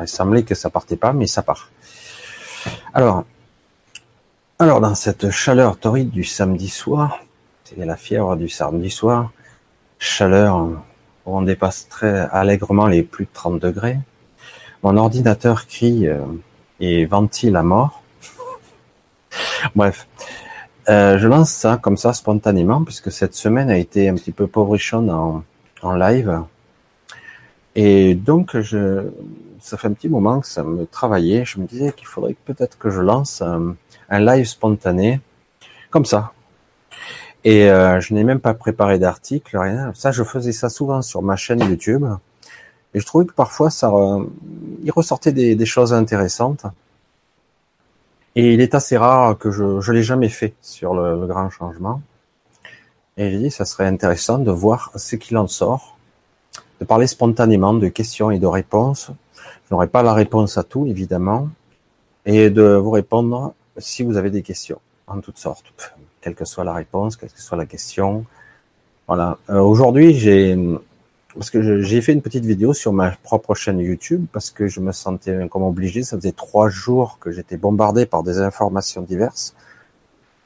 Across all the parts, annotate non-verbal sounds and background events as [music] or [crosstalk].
Il semblait que ça partait pas, mais ça part. Alors, alors dans cette chaleur torride du samedi soir, c'est la fièvre du samedi soir, chaleur où on dépasse très allègrement les plus de 30 degrés. Mon ordinateur crie euh, et ventile à mort. [laughs] Bref, euh, je lance ça comme ça spontanément puisque cette semaine a été un petit peu pauvrichonne en, en live. Et donc, je, ça fait un petit moment que ça me travaillait. Je me disais qu'il faudrait peut-être que je lance un, live spontané, comme ça. Et euh, je n'ai même pas préparé d'article, rien. Ça, je faisais ça souvent sur ma chaîne YouTube. Et je trouvais que parfois, ça, il ressortait des, choses intéressantes. Et il est assez rare que je ne l'ai jamais fait sur le, le grand changement. Et j'ai dit, ça serait intéressant de voir ce qu'il en sort, de parler spontanément de questions et de réponses. Je n'aurai pas la réponse à tout, évidemment, et de vous répondre si vous avez des questions, en toutes sortes, quelle que soit la réponse, quelle que soit la question. Voilà. Euh, Aujourd'hui, j'ai parce que j'ai fait une petite vidéo sur ma propre chaîne YouTube parce que je me sentais comme obligé. Ça faisait trois jours que j'étais bombardé par des informations diverses,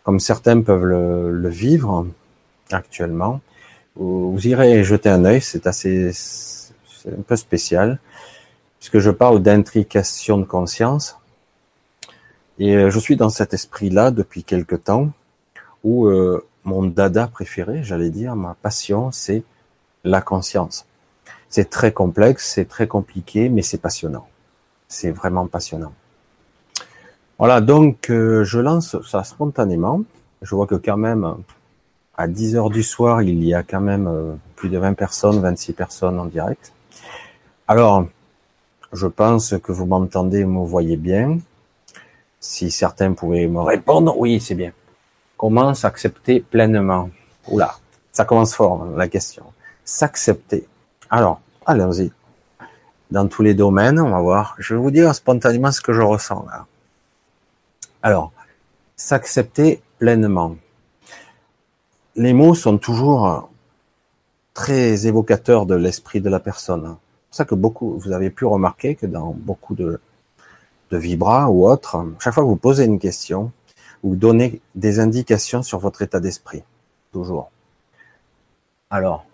comme certains peuvent le, le vivre actuellement. Vous, irez jeter un œil, c'est assez, c'est un peu spécial, puisque je parle d'intrication de conscience. Et euh, je suis dans cet esprit-là depuis quelque temps, où euh, mon dada préféré, j'allais dire, ma passion, c'est la conscience. C'est très complexe, c'est très compliqué, mais c'est passionnant. C'est vraiment passionnant. Voilà, donc euh, je lance ça spontanément. Je vois que quand même, à 10 heures du soir, il y a quand même euh, plus de 20 personnes, 26 personnes en direct. Alors, je pense que vous m'entendez, vous me voyez bien. Si certains pouvaient me répondre, oui, c'est bien. Comment s'accepter pleinement? Oula, ça commence fort, la question. S'accepter. Alors, allons-y. Dans tous les domaines, on va voir. Je vais vous dire spontanément ce que je ressens là. Alors, s'accepter pleinement les mots sont toujours euh, très évocateurs de l'esprit de la personne. Pour ça que beaucoup, vous avez pu remarquer que dans beaucoup de, de vibras ou autres, chaque fois que vous posez une question, vous donnez des indications sur votre état d'esprit. Toujours. Alors,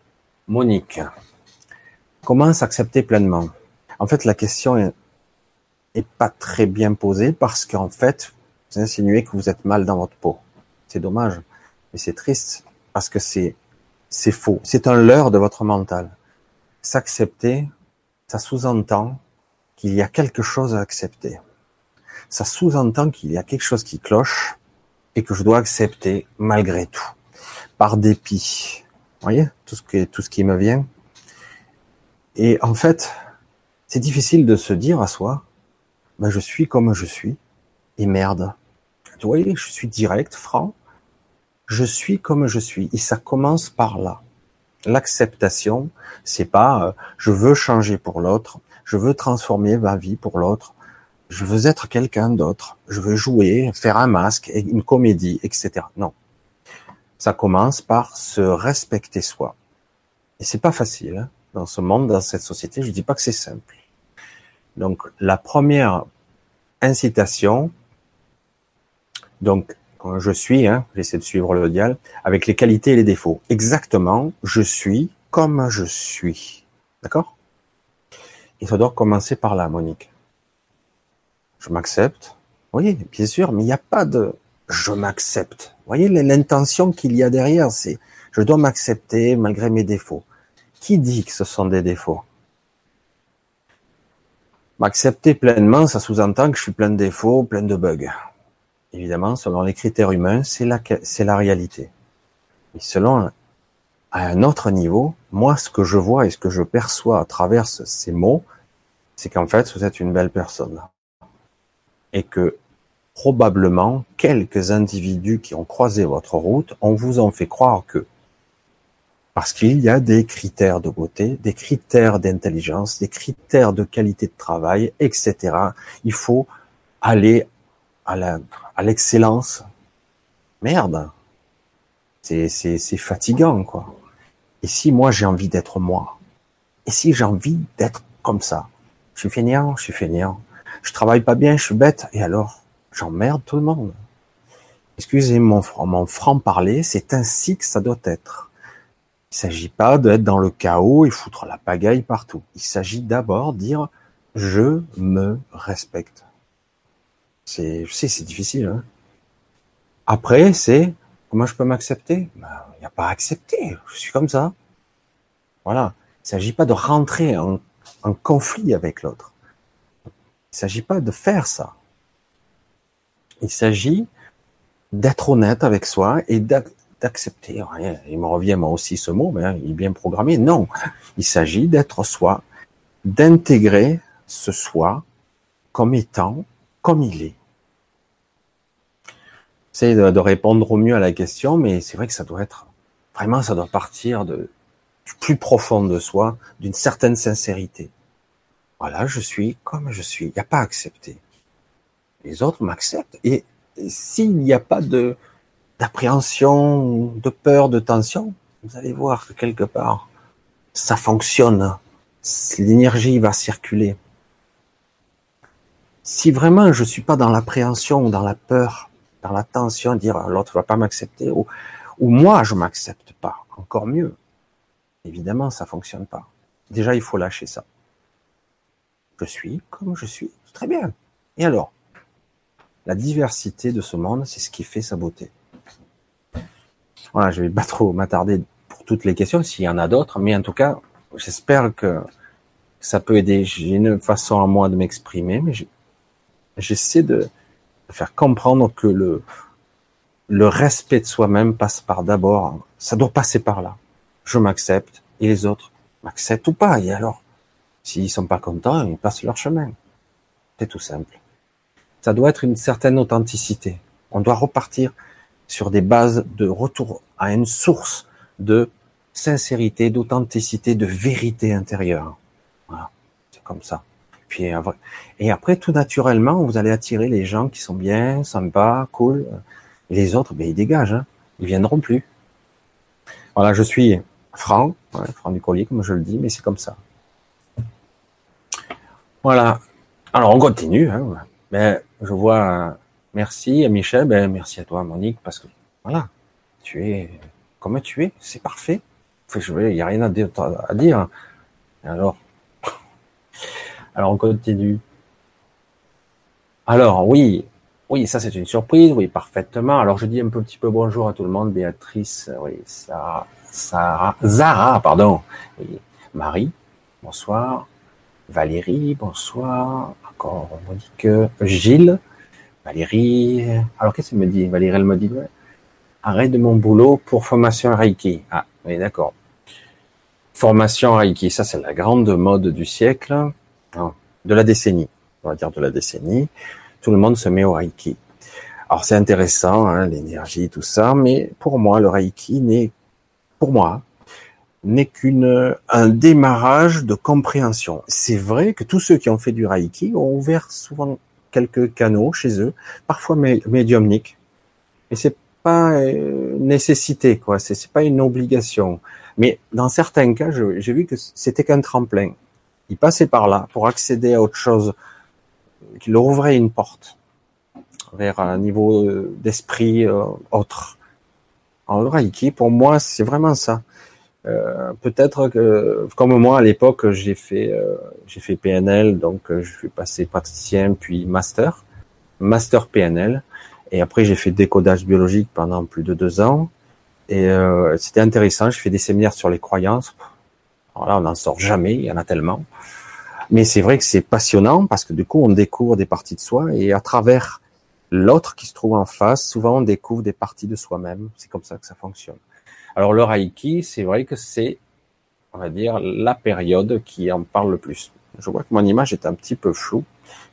Monique, comment s'accepter pleinement? En fait, la question est, est pas très bien posée parce qu'en fait, vous insinuez que vous êtes mal dans votre peau. C'est dommage, mais c'est triste parce que c'est c'est faux. C'est un leurre de votre mental. S'accepter, ça sous-entend qu'il y a quelque chose à accepter. Ça sous-entend qu'il y a quelque chose qui cloche et que je dois accepter malgré tout, par dépit. Vous voyez tout ce qui tout ce qui me vient. Et en fait, c'est difficile de se dire à soi, ben je suis comme je suis et merde. Vous voyez, je suis direct, franc je suis comme je suis. Et ça commence par là. L'acceptation, c'est pas euh, je veux changer pour l'autre, je veux transformer ma vie pour l'autre, je veux être quelqu'un d'autre, je veux jouer, faire un masque, une comédie, etc. Non. Ça commence par se respecter soi. Et c'est pas facile hein, dans ce monde, dans cette société. Je dis pas que c'est simple. Donc la première incitation, donc je suis, hein, j'essaie de suivre le dial, avec les qualités et les défauts. Exactement, je suis comme je suis. D'accord? Il faut donc commencer par là, Monique. Je m'accepte. Oui, bien sûr, mais il n'y a pas de je m'accepte. Vous voyez l'intention qu'il y a derrière, c'est je dois m'accepter malgré mes défauts. Qui dit que ce sont des défauts? M'accepter pleinement, ça sous-entend que je suis plein de défauts, plein de bugs. Évidemment, selon les critères humains, c'est la, c'est la réalité. Et selon, à un autre niveau, moi, ce que je vois et ce que je perçois à travers ces mots, c'est qu'en fait, vous êtes une belle personne. Et que, probablement, quelques individus qui ont croisé votre route, on vous en fait croire que. Parce qu'il y a des critères de beauté, des critères d'intelligence, des critères de qualité de travail, etc. Il faut aller à la, à l'excellence. Merde. C'est, c'est, c'est fatigant, quoi. Et si moi j'ai envie d'être moi? Et si j'ai envie d'être comme ça? Je suis fainéant, je suis fainéant. Je travaille pas bien, je suis bête. Et alors, j'emmerde tout le monde. Excusez mon, mon franc-parler, c'est ainsi que ça doit être. Il s'agit pas d'être dans le chaos et foutre la pagaille partout. Il s'agit d'abord de dire je me respecte. C'est, je sais, c'est difficile. Hein Après, c'est comment je peux m'accepter? Il ben, n'y a pas à accepter. Je suis comme ça. Voilà. Il s'agit pas de rentrer en, conflit avec l'autre. Il s'agit pas de faire ça. Il s'agit d'être honnête avec soi et d'accepter. Il me revient moi aussi ce mot, mais hein, il est bien programmé. Non, il s'agit d'être soi, d'intégrer ce soi comme étant comme il est. De, de, répondre au mieux à la question, mais c'est vrai que ça doit être vraiment, ça doit partir de, du plus profond de soi, d'une certaine sincérité. Voilà, je suis comme je suis. Il n'y a pas à accepter. Les autres m'acceptent et s'il n'y a pas de d'appréhension, de peur, de tension, vous allez voir que quelque part, ça fonctionne. L'énergie va circuler. Si vraiment je suis pas dans l'appréhension, dans la peur, dans la tension, dire ah, l'autre va pas m'accepter, ou, ou moi je m'accepte pas, encore mieux. Évidemment, ça fonctionne pas. Déjà, il faut lâcher ça. Je suis comme je suis, très bien. Et alors? La diversité de ce monde, c'est ce qui fait sa beauté. Voilà, je vais pas trop m'attarder pour toutes les questions, s'il y en a d'autres, mais en tout cas, j'espère que ça peut aider. J'ai une façon à moi de m'exprimer, mais j'essaie de faire comprendre que le, le respect de soi-même passe par d'abord, ça doit passer par là. Je m'accepte et les autres m'acceptent ou pas. Et alors, s'ils sont pas contents, ils passent leur chemin. C'est tout simple ça doit être une certaine authenticité. On doit repartir sur des bases de retour à une source de sincérité, d'authenticité, de vérité intérieure. Voilà, c'est comme ça. Puis et après, tout naturellement, vous allez attirer les gens qui sont bien, sympas, cool. Les autres, ben ils dégagent. Hein. Ils viendront plus. Voilà, je suis franc, franc du collier, comme je le dis, mais c'est comme ça. Voilà. Alors on continue. Hein. Ben, je vois, merci à Michel, ben, merci à toi, Monique, parce que, voilà, tu es comme tu es, c'est parfait. il n'y a rien à dire. Alors, alors on continue. Alors, oui, oui, ça c'est une surprise, oui, parfaitement. Alors je dis un petit peu bonjour à tout le monde, Béatrice, oui, Sarah, Sarah Zara, pardon, oui, Marie, bonsoir, Valérie, bonsoir, encore, on me dit que Gilles, Valérie, alors qu'est-ce qu'elle me dit? Valérie, elle me dit, arrête de mon boulot pour formation Reiki. Ah, oui, d'accord. Formation Reiki, ça c'est la grande mode du siècle, de la décennie, on va dire de la décennie. Tout le monde se met au Reiki. Alors c'est intéressant, hein, l'énergie, tout ça, mais pour moi, le Reiki n'est, pour moi, n'est qu'une un démarrage de compréhension. C'est vrai que tous ceux qui ont fait du Reiki ont ouvert souvent quelques canaux chez eux, parfois médiumniques, mais c'est pas une nécessité quoi, c'est pas une obligation. Mais dans certains cas, j'ai vu que c'était qu'un tremplin. Ils passaient par là pour accéder à autre chose, qui leur ouvrait une porte vers un niveau d'esprit euh, autre. Le Reiki, pour moi, c'est vraiment ça. Euh, peut-être que, comme moi à l'époque, j'ai fait euh, j'ai fait PNL, donc euh, je suis passé praticien puis master, master PNL, et après j'ai fait décodage biologique pendant plus de deux ans, et c'était intéressant. J'ai fait des séminaires sur les croyances. Là, on n'en sort jamais, il y en a tellement. Mais c'est vrai que c'est passionnant parce que du coup, on découvre des parties de soi et à travers l'autre qui se trouve en face, souvent on découvre des parties de soi-même. C'est comme ça que ça fonctionne. Alors le Reiki, c'est vrai que c'est, on va dire, la période qui en parle le plus. Je vois que mon image est un petit peu floue.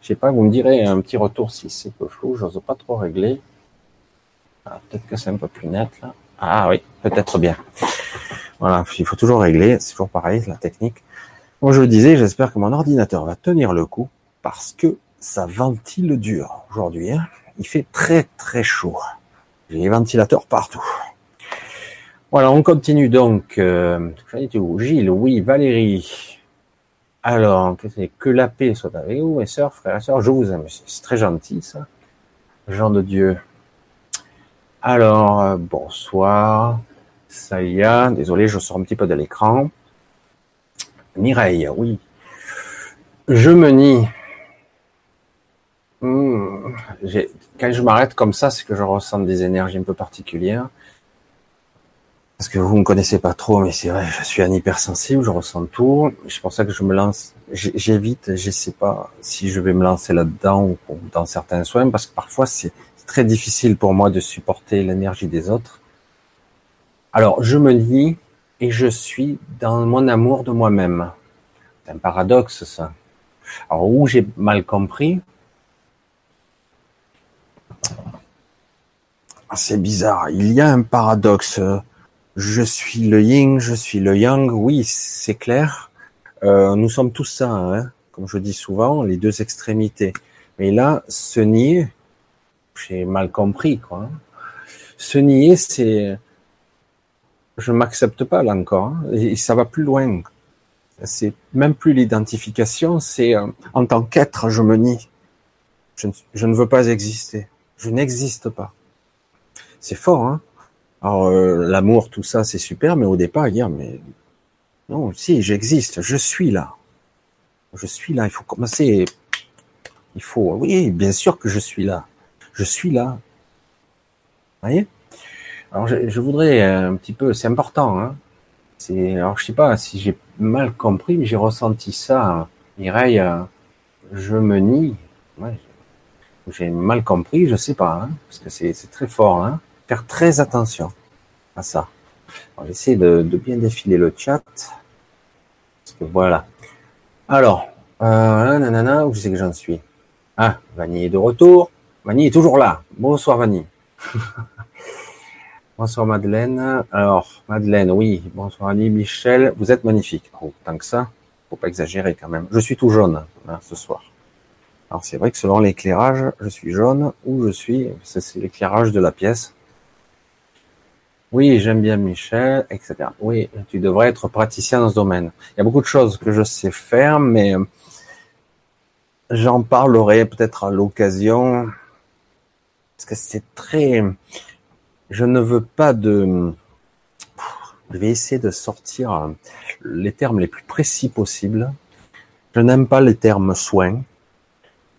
Je sais pas, vous me direz un petit retour si c'est peu flou. J'ose pas trop régler. Ah, peut-être que c'est un peu plus net là. Ah oui, peut-être bien. Voilà, il faut toujours régler. C'est toujours pareil, la technique. Moi, je le disais, j'espère que mon ordinateur va tenir le coup parce que ça ventile dur aujourd'hui. Hein. Il fait très très chaud. J'ai les ventilateurs partout. Voilà, on continue donc. Euh, Gilles, oui, Valérie. Alors, que la paix soit avec vous, mes sœurs, frères et sœurs, je vous aime. C'est très gentil, ça. Jean de Dieu. Alors, euh, bonsoir. Ça y est, désolé, je sors un petit peu de l'écran. Mireille, oui. Je me nie. Hmm, quand je m'arrête comme ça, c'est que je ressens des énergies un peu particulières. Parce que vous me connaissez pas trop, mais c'est vrai, je suis un hypersensible, je ressens tout. C'est pour ça que je me lance, j'évite, je sais pas si je vais me lancer là-dedans ou dans certains soins, parce que parfois c'est très difficile pour moi de supporter l'énergie des autres. Alors, je me lis et je suis dans mon amour de moi-même. C'est un paradoxe, ça. Alors, où j'ai mal compris, c'est bizarre. Il y a un paradoxe je suis le yin, je suis le yang, oui, c'est clair. Euh, nous sommes tous ça, hein, comme je dis souvent, les deux extrémités. Mais là, se nier, j'ai mal compris, quoi. Se nier, c'est, je m'accepte pas là encore, hein, et ça va plus loin. C'est même plus l'identification, c'est euh, en tant qu'être, je me nie. Je ne veux pas exister. Je n'existe pas. C'est fort, hein alors euh, l'amour, tout ça, c'est super, mais au départ, dire mais non, si j'existe, je suis là, je suis là. Il faut commencer. Il faut, oui, bien sûr que je suis là, je suis là. Vous voyez? Alors je, voudrais un petit peu, c'est important. Hein c'est, alors je sais pas si j'ai mal compris, mais j'ai ressenti ça. Mireille, je me nie. Ouais, j'ai mal compris, je sais pas, hein, parce que c'est, c'est très fort. Hein faire très attention à ça. J'essaie de, de, bien défiler le chat. Parce que voilà. Alors, euh, nanana, où c'est que j'en suis? Ah, Vanny est de retour. Vanny est toujours là. Bonsoir Vanny. [laughs] bonsoir Madeleine. Alors, Madeleine, oui. Bonsoir Ali, Michel. Vous êtes magnifique. Oh, tant que ça, faut pas exagérer quand même. Je suis tout jaune hein, ce soir. Alors c'est vrai que selon l'éclairage, je suis jaune ou je suis, c'est l'éclairage de la pièce. Oui, j'aime bien Michel, etc. Oui, tu devrais être praticien dans ce domaine. Il y a beaucoup de choses que je sais faire, mais j'en parlerai peut-être à l'occasion. Parce que c'est très... Je ne veux pas de... Je vais essayer de sortir les termes les plus précis possibles. Je n'aime pas les termes soins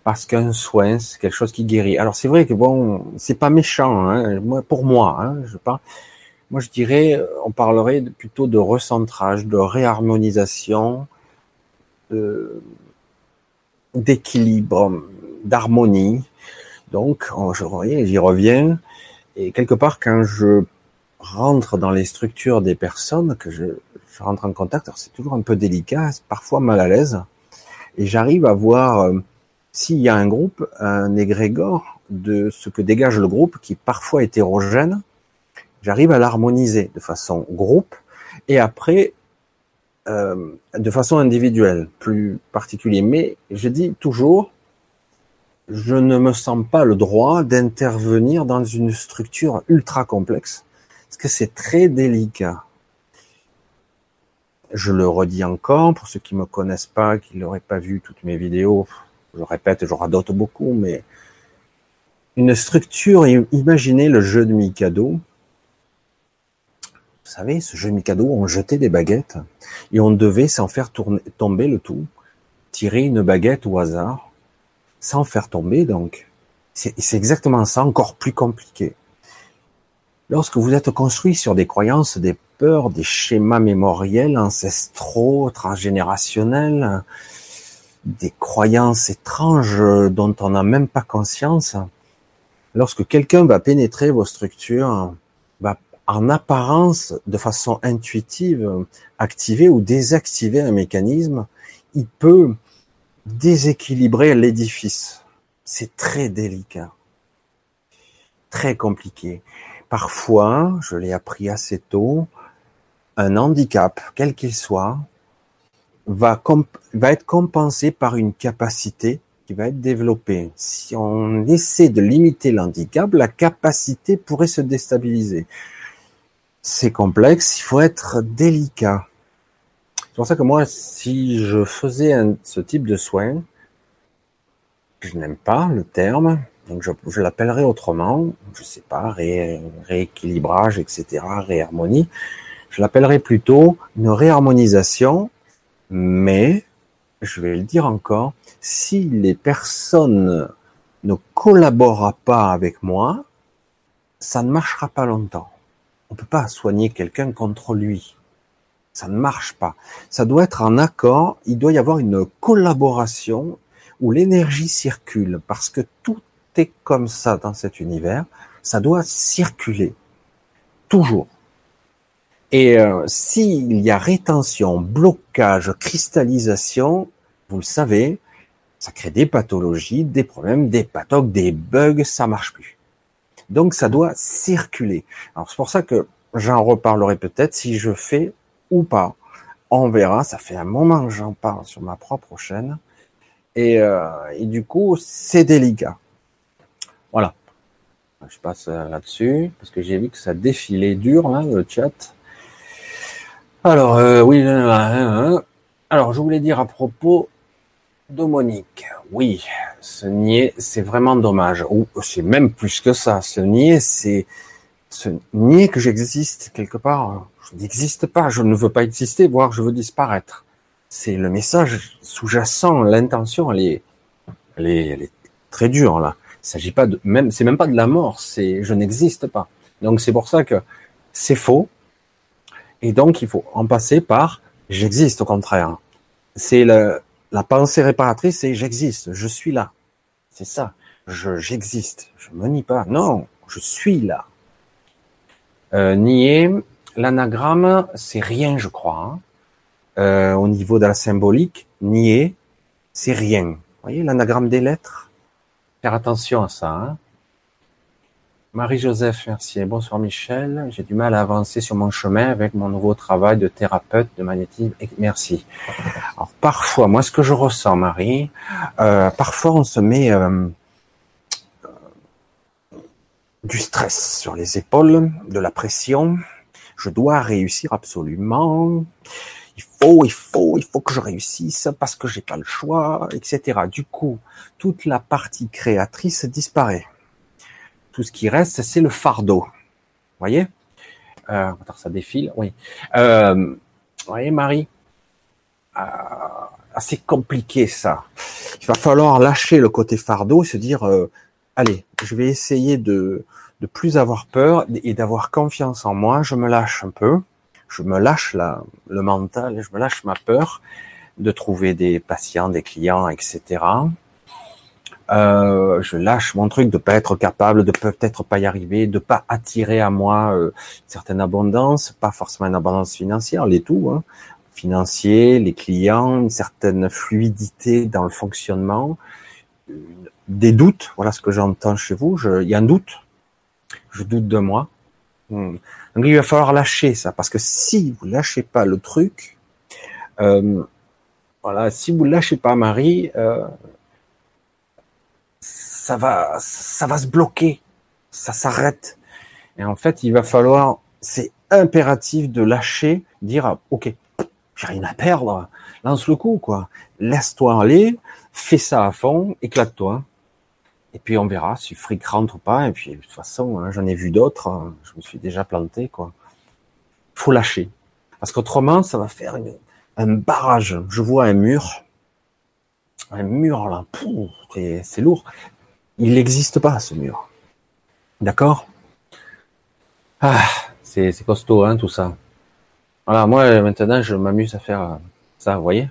parce qu'un soin c'est quelque chose qui guérit. Alors c'est vrai que bon, c'est pas méchant, hein, pour moi, hein, je parle. Moi, je dirais, on parlerait plutôt de recentrage, de réharmonisation, d'équilibre, d'harmonie. Donc, j'y reviens. Et quelque part, quand je rentre dans les structures des personnes, que je, rentre en contact, c'est toujours un peu délicat, parfois mal à l'aise, et j'arrive à voir euh, s'il y a un groupe, un égrégore de ce que dégage le groupe, qui est parfois hétérogène, j'arrive à l'harmoniser de façon groupe et après euh, de façon individuelle, plus particulière. Mais je dis toujours, je ne me sens pas le droit d'intervenir dans une structure ultra complexe, parce que c'est très délicat. Je le redis encore, pour ceux qui me connaissent pas, qui n'auraient pas vu toutes mes vidéos, je répète, je radote beaucoup, mais une structure, imaginez le jeu de Mikado, vous savez, ce jeu Mikado, on jetait des baguettes et on devait, sans faire tomber le tout, tirer une baguette au hasard, sans faire tomber donc. C'est exactement ça, encore plus compliqué. Lorsque vous êtes construit sur des croyances, des peurs, des schémas mémoriels, ancestraux, transgénérationnels, des croyances étranges dont on n'a même pas conscience, lorsque quelqu'un va pénétrer vos structures, va en apparence, de façon intuitive, activer ou désactiver un mécanisme, il peut déséquilibrer l'édifice. C'est très délicat, très compliqué. Parfois, je l'ai appris assez tôt, un handicap, quel qu'il soit, va, être compensé par une capacité qui va être développée. Si on essaie de limiter l'handicap, la capacité pourrait se déstabiliser c'est complexe, il faut être délicat. C'est pour ça que moi, si je faisais ce type de soin, je n'aime pas le terme, donc je, je l'appellerais autrement, je sais pas, rééquilibrage, etc., réharmonie. Je l'appellerais plutôt une réharmonisation, mais, je vais le dire encore, si les personnes ne collaborent pas avec moi, ça ne marchera pas longtemps. On peut pas soigner quelqu'un contre lui. Ça ne marche pas. Ça doit être en accord. Il doit y avoir une collaboration où l'énergie circule parce que tout est comme ça dans cet univers. Ça doit circuler. Toujours. Et euh, s'il y a rétention, blocage, cristallisation, vous le savez, ça crée des pathologies, des problèmes, des pathoques, des bugs, ça marche plus. Donc ça doit circuler. Alors c'est pour ça que j'en reparlerai peut-être si je fais pas. On verra, ça fait un moment que j'en parle sur ma propre chaîne. Et, euh, et du coup, c'est délicat. Voilà. Je passe là-dessus, parce que j'ai vu que ça défilait dur, hein, le chat. Alors, euh, oui, euh, alors je voulais dire à propos de Monique, oui, ce nier, c'est vraiment dommage. Ou c'est même plus que ça. Ce nier, c'est ce nier que j'existe quelque part. Je n'existe pas. Je ne veux pas exister, voire je veux disparaître. C'est le message sous-jacent. L'intention, elle est, elle est, elle est très dure là. Il s'agit pas de même, c'est même pas de la mort. C'est je n'existe pas. Donc c'est pour ça que c'est faux. Et donc il faut en passer par j'existe au contraire. C'est le la pensée réparatrice, c'est j'existe, je suis là. C'est ça. Je, j'existe. Je me nie pas. Non, je suis là. Euh, nier, l'anagramme, c'est rien, je crois. Hein. Euh, au niveau de la symbolique, nier, c'est rien. Vous voyez l'anagramme des lettres? Faire attention à ça. Hein. Marie-Joseph Mercier, bonsoir Michel. J'ai du mal à avancer sur mon chemin avec mon nouveau travail de thérapeute de magnétisme. Merci. Alors parfois, moi ce que je ressens, Marie, euh, parfois on se met euh, du stress sur les épaules, de la pression. Je dois réussir absolument. Il faut, il faut, il faut que je réussisse parce que j'ai pas le choix, etc. Du coup, toute la partie créatrice disparaît tout ce qui reste, c'est le fardeau. Vous voyez? Euh, Ça défile, oui. Euh, vous voyez, Marie? Euh, Assez compliqué, ça. Il va falloir lâcher le côté fardeau et se dire, euh, allez, je vais essayer de, de plus avoir peur et d'avoir confiance en moi. Je me lâche un peu. Je me lâche la, le mental, je me lâche ma peur de trouver des patients, des clients, etc. Euh, je lâche mon truc de pas être capable, de peut-être pas y arriver, de pas attirer à moi euh, une certaine abondance, pas forcément une abondance financière, les tout, hein, financier, les clients, une certaine fluidité dans le fonctionnement, des doutes, voilà ce que j'entends chez vous, il y a un doute, je doute de moi. Hmm. Donc il va falloir lâcher ça, parce que si vous lâchez pas le truc, euh, voilà, si vous lâchez pas Marie, euh, ça va, ça va se bloquer, ça s'arrête. Et en fait, il va falloir, c'est impératif de lâcher, dire, ah, ok, j'ai rien à perdre, lance le coup, quoi. Laisse-toi aller, fais ça à fond, éclate-toi. Et puis on verra si fric rentre ou pas. Et puis de toute façon, hein, j'en ai vu d'autres, hein, je me suis déjà planté, quoi. Faut lâcher. Parce qu'autrement, ça va faire un barrage. Je vois un mur, un mur là, c'est lourd. Il n'existe pas, ce mur. D'accord? Ah, c'est costaud, hein, tout ça. Voilà, moi, maintenant, je m'amuse à faire euh, ça, vous voyez?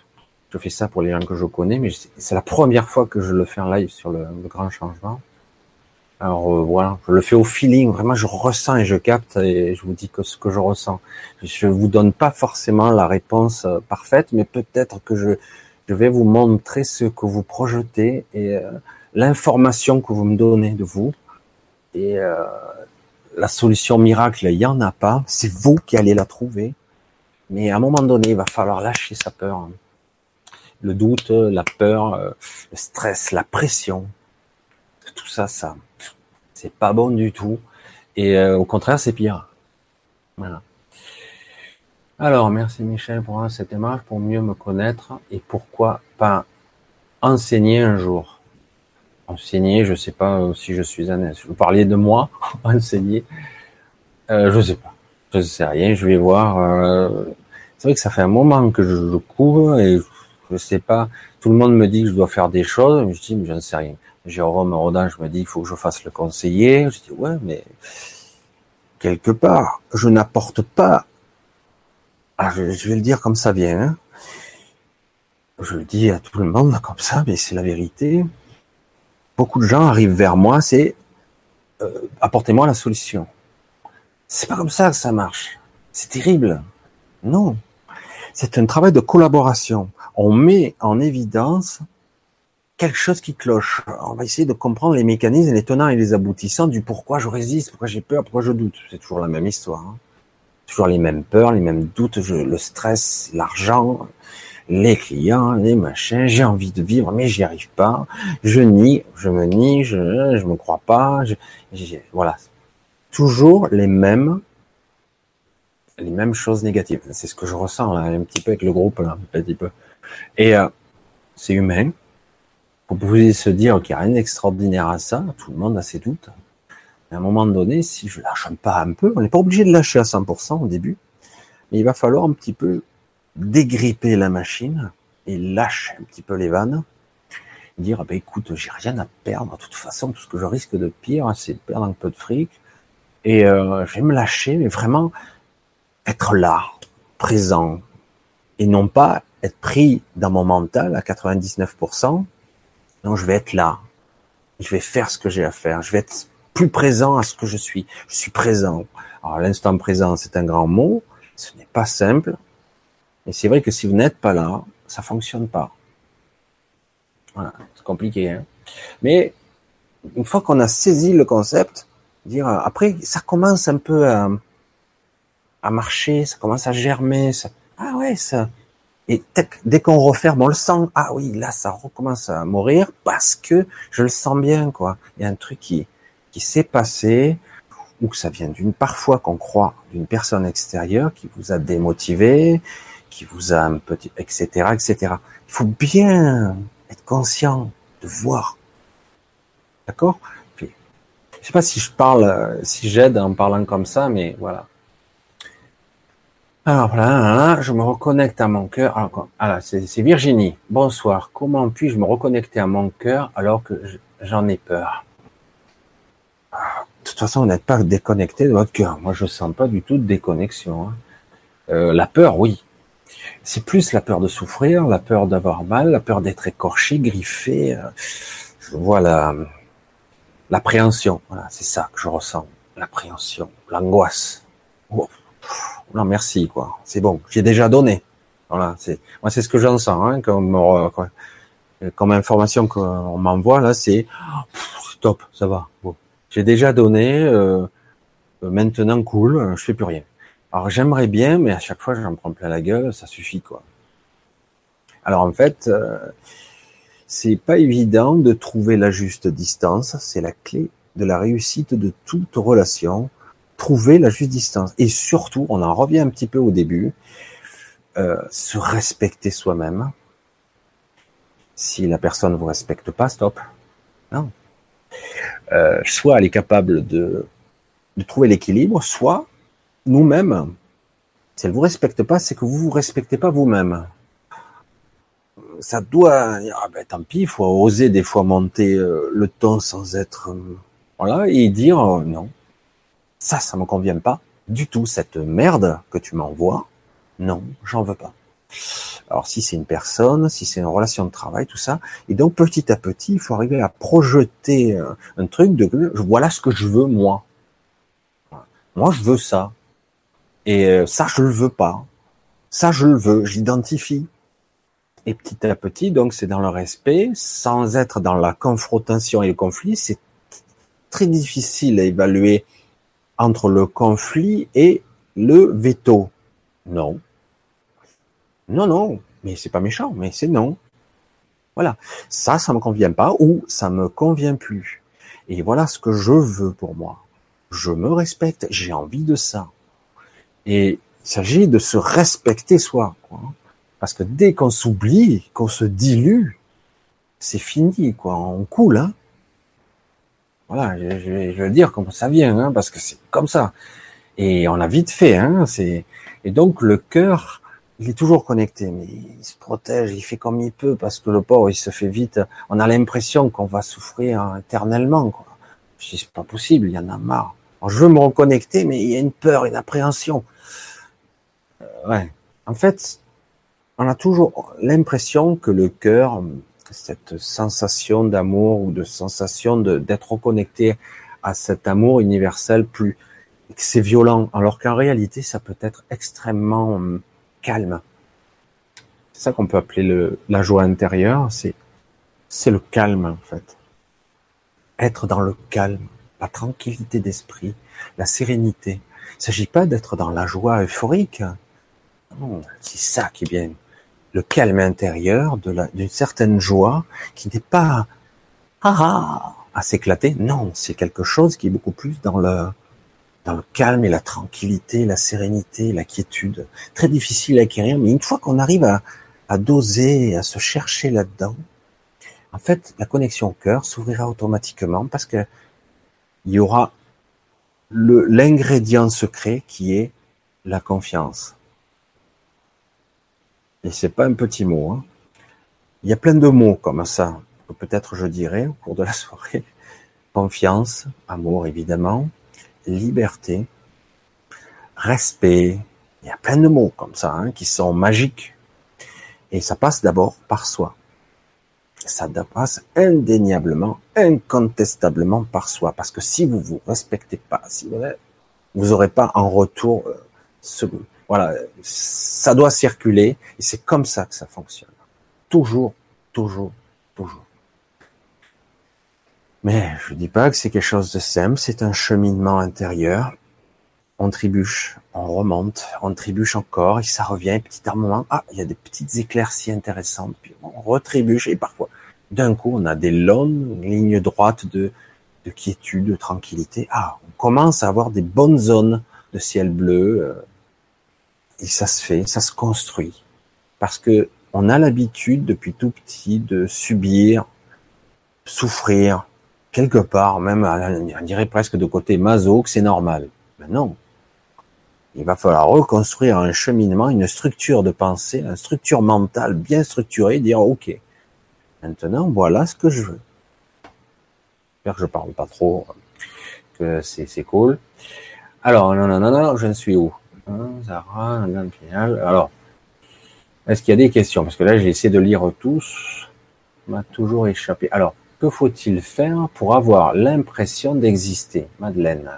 Je fais ça pour les gens que je connais, mais c'est la première fois que je le fais en live sur le, grand changement. Alors euh, voilà, je le fais au feeling, vraiment je ressens et je capte et je vous dis que ce que je ressens. Je vous donne pas forcément la réponse euh, parfaite, mais peut-être que je, vais vous montrer ce que vous projetez et l'information que vous me donnez de vous. Et euh, la solution miracle, il n'y en a pas. C'est vous qui allez la trouver. Mais à un moment donné, il va falloir lâcher sa peur. Le doute, la peur, euh, le stress, la pression. Tout ça, ça, c'est pas bon du tout. Et euh, au contraire, c'est pire. Voilà. Alors, merci Michel pour cette image, pour mieux me connaître et pourquoi pas enseigner un jour. Enseigner, je sais pas si je suis un. Vous parliez de moi, [laughs] enseigner, euh, je sais pas, je sais rien. Je vais voir. Euh, c'est vrai que ça fait un moment que je couvre et je sais pas. Tout le monde me dit que je dois faire des choses, je dis mais j'en sais rien. Jérôme Rodin, je me dis il faut que je fasse le conseiller. Je dis ouais, mais quelque part, je n'apporte pas. Ah, je, vais le dire comme ça vient. Hein. Je le dis à tout le monde comme ça, mais c'est la vérité. Beaucoup de gens arrivent vers moi, c'est euh, apportez-moi la solution. C'est pas comme ça que ça marche. C'est terrible. Non. C'est un travail de collaboration. On met en évidence quelque chose qui cloche. On va essayer de comprendre les mécanismes, les tenants et les aboutissants du pourquoi je résiste, pourquoi j'ai peur, pourquoi je doute. C'est toujours la même histoire. Hein. Toujours les mêmes peurs, les mêmes doutes, le stress, l'argent, les clients, les machins. J'ai envie de vivre, mais j'y arrive pas. Je nie, je me nie, je je me crois pas. voilà, toujours les mêmes les mêmes choses négatives. C'est ce que je ressens là, un petit peu avec le groupe là, un petit peu. Et euh, c'est humain. Vous pouvez se dire qu'il n'y a rien d'extraordinaire à ça, tout le monde a ses doutes. à un moment donné, si je lâche pas un peu, on n'est pas obligé de lâcher à 100% au début, mais il va falloir un petit peu dégripper la machine et lâcher un petit peu les vannes. Dire, ah ben écoute, j'ai rien à perdre, de toute façon, tout ce que je risque de pire, c'est de perdre un peu de fric. Et euh, je vais me lâcher, mais vraiment être là, présent, et non pas être pris dans mon mental à 99%, donc je vais être là. Je vais faire ce que j'ai à faire. Je vais être plus présent à ce que je suis. Je suis présent. Alors l'instant présent, c'est un grand mot. Ce n'est pas simple. Mais c'est vrai que si vous n'êtes pas là, ça fonctionne pas. Voilà, c'est compliqué. Hein Mais une fois qu'on a saisi le concept, dire après, ça commence un peu à, à marcher, ça commence à germer. Ça, ah ouais, ça, et dès qu'on referme, on le sent. Ah oui, là, ça recommence à mourir parce que je le sens bien, quoi. Il y a un truc qui, qui s'est passé ou que ça vient d'une parfois qu'on croit d'une personne extérieure qui vous a démotivé, qui vous a un petit, etc., etc. Il faut bien être conscient de voir. D'accord? Je sais pas si je parle, si j'aide en parlant comme ça, mais voilà. Alors voilà, je me reconnecte à mon cœur. Alors, alors c'est Virginie. Bonsoir. Comment puis-je me reconnecter à mon cœur alors que j'en ai peur? Ah, De toute façon, vous n'êtes pas déconnecté de votre cœur. Moi, je sens pas du tout de déconnexion. Hein. Euh, la peur, oui. C'est plus la peur de souffrir, la peur d'avoir mal, la peur d'être écorché, griffé. Euh, je vois l'appréhension. Voilà, c'est ça que je ressens. L'appréhension, l'angoisse. Oh non merci quoi, c'est bon, j'ai déjà donné. Voilà, c'est moi c'est ce que j'en sens hein, comme euh, comme information qu'on m'envoie là, c'est top, ça va. Bon, j'ai déjà donné, euh, maintenant cool, je fais plus rien. Alors j'aimerais bien, mais à chaque fois j'en prends plein la gueule, ça suffit quoi. Alors en fait, euh, c'est pas évident de trouver la juste distance, c'est la clé de la réussite de toute relation trouver la juste distance. Et surtout, on en revient un petit peu au début, euh, se respecter soi-même. Si la personne ne vous respecte pas, stop. Non. Euh, soit elle est capable de, de trouver l'équilibre, soit nous-mêmes, si elle vous respecte pas, c'est que vous vous respectez pas vous-même. Ça doit, ah ben, tant pis, il faut oser des fois monter euh, le ton sans être, voilà, et dire non, ça, ça me convient pas du tout. Cette merde que tu m'envoies, non, j'en veux pas. Alors si c'est une personne, si c'est une relation de travail, tout ça, et donc petit à petit, il faut arriver à projeter un, truc de voilà ce que je veux moi. Moi je veux ça. Et euh, ça je le veux pas. Ça je le veux, j'identifie. Et petit à petit, donc c'est dans le respect, sans être dans la confrontation et le conflit, c'est très difficile à évaluer entre le conflit et le veto. Non. Non, non, mais c'est pas méchant, mais c'est non. Voilà. Ça, ça me convient pas ou ça me convient plus. Et voilà ce que je veux pour moi. Je me respecte, j'ai envie de ça. Et Il s'agit de se respecter soi. Parce que dès qu'on s'oublie, qu'on se dilue, c'est fini, quoi. On coule, hein. Voilà, je, je, je, veux dire comment ça vient, hein, parce que c'est comme ça. Et on a vite fait, hein. C'est et donc le cœur, il est toujours connecté, mais il se protège, il fait comme il peut, parce que le pauvre, il se fait vite. On a l'impression qu'on va souffrir éternellement, quoi. Je c'est pas possible, il y en a marre. Je veux me reconnecter, mais il y a une peur, une appréhension. Euh, ouais. En fait, on a toujours l'impression que le cœur, cette sensation d'amour ou de sensation d'être reconnecté à cet amour universel plus, c'est violent, alors qu'en réalité, ça peut être extrêmement hum, calme. C'est ça qu'on peut appeler le, la joie intérieure, c'est, le calme, en fait. Être dans le calme, la tranquillité d'esprit, la sérénité. Il ne s'agit pas d'être dans la joie euphorique. C'est ça qui est bien le calme intérieur d'une certaine joie qui n'est pas ah, ah, à s'éclater. Non, c'est quelque chose qui est beaucoup plus dans le dans le calme et la tranquillité, la sérénité, la quiétude. Très difficile à acquérir, mais une fois qu'on arrive à, à doser, à se chercher là-dedans, en fait, la connexion au cœur s'ouvrira automatiquement parce que il y aura l'ingrédient secret qui est la confiance. Et c'est pas un petit mot. Hein. Il y a plein de mots comme ça, que peut-être je dirais au cours de la [laughs] soirée. Confiance, amour évidemment, liberté, respect. Il y a plein de mots comme ça hein, qui sont magiques. Et ça passe d'abord par soi. Ça passe indéniablement, incontestablement par soi. Parce que si vous vous respectez pas, si vous vous aurez pas en retour euh, ce, voilà, ça doit circuler et c'est comme ça que ça fonctionne. Toujours, toujours, toujours. Mais je dis pas que c'est quelque chose de simple, c'est un cheminement intérieur. On trébuche, on remonte, on trébuche encore et ça revient petit à moment. Ah, il y a des petites éclaircies intéressantes, puis on retrébuche et parfois, d'un coup, on a des longues lignes droites de, de quiétude, de tranquillité. Ah, on commence à avoir des bonnes zones de ciel bleu, euh, et ça se fait, ça se construit. Parce que on a l'habitude depuis tout petit de subir, souffrir, quelque part, même on dirait presque de côté maso, que c'est normal. Mais non. Il va falloir reconstruire un cheminement, une structure de pensée, une structure mentale bien structurée, dire ok, maintenant voilà ce que je veux. J'espère que je parle pas trop, que c'est cool. Alors, non, non, non, non, je ne suis où? Zara, Alors, est-ce qu'il y a des questions? Parce que là, j'ai essayé de lire tous. M'a toujours échappé. Alors, que faut-il faire pour avoir l'impression d'exister? Madeleine.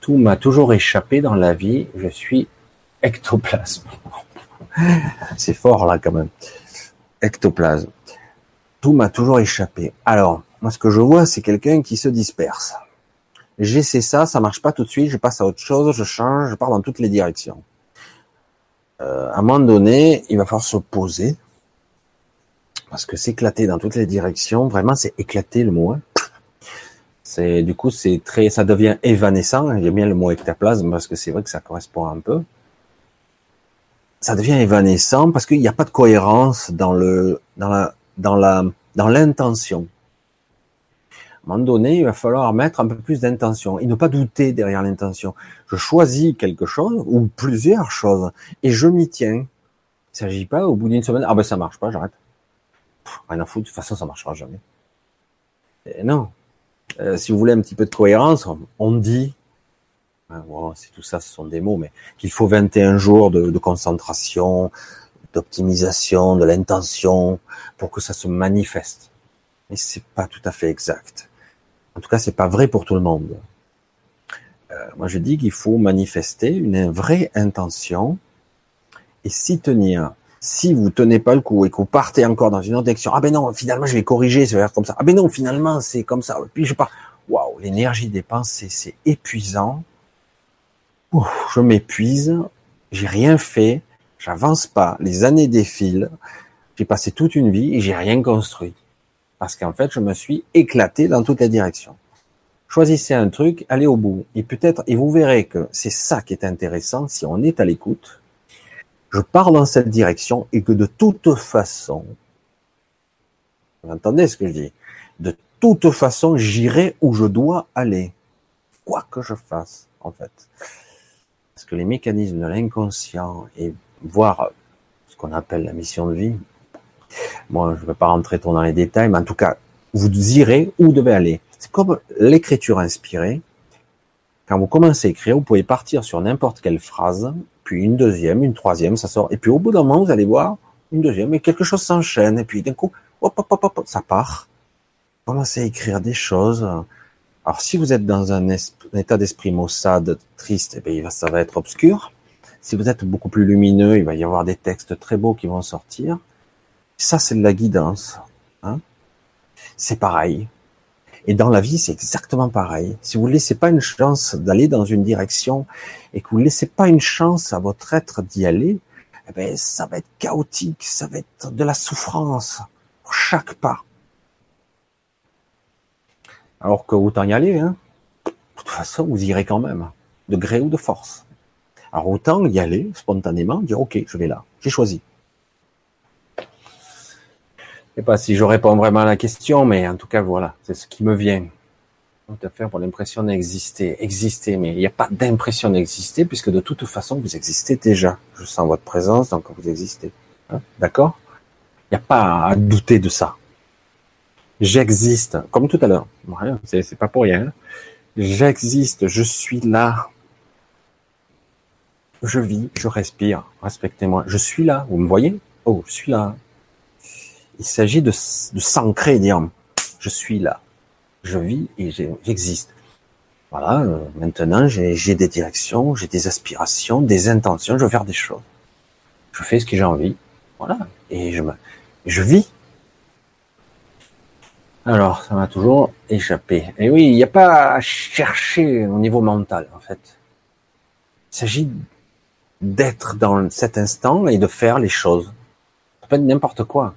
Tout m'a toujours échappé dans la vie. Je suis ectoplasme. [laughs] C'est fort là quand même. Ectoplasme. Tout m'a toujours échappé. Alors, moi ce que je vois, c'est quelqu'un qui se disperse j'essaie ça, ça marche pas tout de suite, je passe à autre chose, je change, je pars dans toutes les directions. Euh, à un moment donné, il va falloir se poser, parce que s'éclater dans toutes les directions, vraiment, c'est éclater le mot. C'est du coup, c'est très, ça devient évanescent. J'aime bien le mot ectoplasme parce que c'est vrai que ça correspond un peu. Ça devient évanescent parce qu'il n'y a pas de cohérence dans l'intention un moment donné, il va falloir mettre un peu plus d'intention et ne pas douter derrière l'intention. Je choisis quelque chose ou plusieurs choses et je m'y tiens. Il s'agit pas au bout d'une semaine, ah ben ça marche pas, j'arrête. Rien à foutre, de toute façon ça marchera jamais. Non. Euh, si vous voulez un petit peu de cohérence, on dit, bon, c'est tout ça, ce sont des mots, mais qu'il faut 21 jours de, de concentration, d'optimisation, de l'intention pour que ça se manifeste. Mais c'est pas tout à fait exact. En tout cas, c'est pas vrai pour tout le monde. Euh, moi, je dis qu'il faut manifester une vraie intention et s'y tenir. Si vous tenez pas le coup et que vous partez encore dans une autre direction, ah ben non, finalement, je vais corriger, ça va faire comme ça. Ah ben non, finalement, c'est comme ça. Puis je pars. Waouh, l'énergie dépensée, c'est épuisant. je m'épuise. J'ai rien fait. J'avance pas. Les années défilent. J'ai passé toute une vie et j'ai rien construit parce qu'en fait, je me suis éclaté dans toutes les directions. Choisissez un truc, allez au bout. Et peut-être, et vous verrez que c'est ça qui est intéressant si on est à l'écoute. Je pars dans cette direction et que de toute façon, vous entendez ce que je dis? De toute façon, j'irai où je dois aller. Quoi que je fasse, en fait. Parce que les mécanismes de l'inconscient et voir ce qu'on appelle la mission de vie, moi, je ne vais pas rentrer trop dans les détails, mais en tout cas, vous irez où vous devez aller. C'est comme l'écriture inspirée. Quand vous commencez à écrire, vous pouvez partir sur n'importe quelle phrase, puis une deuxième, une troisième, ça sort. Et puis au bout d'un moment, vous allez voir une deuxième, et quelque chose s'enchaîne, et puis d'un coup, hop, hop, hop, hop, ça part. Commencez à écrire des choses. Alors si vous êtes dans un, état d'esprit maussade, triste, eh bien, ça va être obscur. Si vous êtes beaucoup plus lumineux, il va y avoir des textes très beaux qui vont sortir. Ça, c'est de la guidance. Hein c'est pareil. Et dans la vie, c'est exactement pareil. Si vous ne laissez pas une chance d'aller dans une direction et que vous ne laissez pas une chance à votre être d'y aller, eh ben, ça va être chaotique, ça va être de la souffrance pour chaque pas. Alors que autant y aller, hein. De toute façon, vous irez quand même, de gré ou de force. Alors autant y aller spontanément, dire ok, je vais là, j'ai choisi. Sais pas si je réponds vraiment à la question, mais en tout cas, voilà, c'est ce qui me vient. Tout à fait pour l'impression d'exister, exister, mais il n'y a pas d'impression d'exister puisque de toute façon, vous existez déjà. Je sens votre présence, donc vous existez. Hein D'accord? Il n'y a pas à douter de ça. J'existe, comme tout à l'heure. C'est pas pour rien. J'existe, je suis là. Je vis, je respire. Respectez-moi. Je suis là. Vous me voyez? Oh, je suis là. Il s'agit de, de s'ancrer dire, je suis là, je vis et j'existe. Voilà, euh, maintenant j'ai des directions, j'ai des aspirations, des intentions, je veux faire des choses. Je fais ce que j'ai envie, voilà, et je, me, je vis. Alors, ça m'a toujours échappé. Et oui, il n'y a pas à chercher au niveau mental, en fait. Il s'agit d'être dans cet instant et de faire les choses. Ça peut être n'importe quoi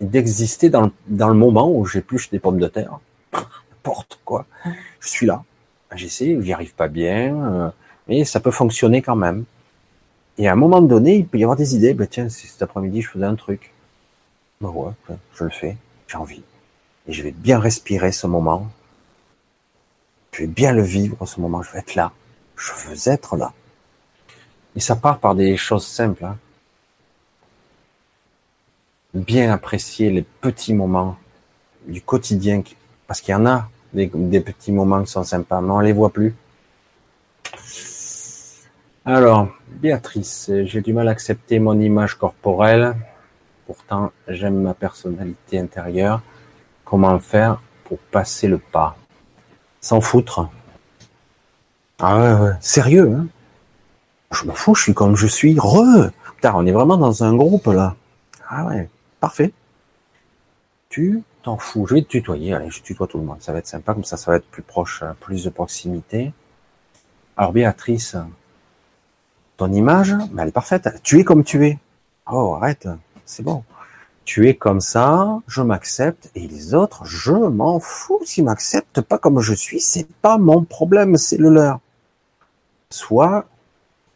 d'exister dans, dans, le moment où j'épluche des pommes de terre. [laughs] N'importe quoi. Je suis là. J'essaie, j'y arrive pas bien, euh, mais ça peut fonctionner quand même. Et à un moment donné, il peut y avoir des idées. Ben tiens, cet après-midi je faisais un truc, ben ouais, je le fais. J'ai envie. Et je vais bien respirer ce moment. Je vais bien le vivre ce moment. Je vais être là. Je veux être là. Et ça part par des choses simples. Hein bien apprécier les petits moments du quotidien, parce qu'il y en a des, petits moments qui sont sympas, mais on les voit plus. Alors, Béatrice, j'ai du mal à accepter mon image corporelle. Pourtant, j'aime ma personnalité intérieure. Comment faire pour passer le pas? Sans foutre? Ah ouais, sérieux, hein? Je m'en fous, je suis comme je suis. Re Putain, on est vraiment dans un groupe là. Ah ouais. Parfait. Tu t'en fous. Je vais te tutoyer. Allez, je tutoie tout le monde. Ça va être sympa. Comme ça, ça va être plus proche, euh, plus de proximité. Alors, Béatrice, ton image, elle est parfaite. Tu es comme tu es. Oh, arrête. C'est bon. Tu es comme ça, je m'accepte, et les autres, je m'en fous s'ils m'acceptent pas comme je suis, c'est pas mon problème, c'est le leur. Soit,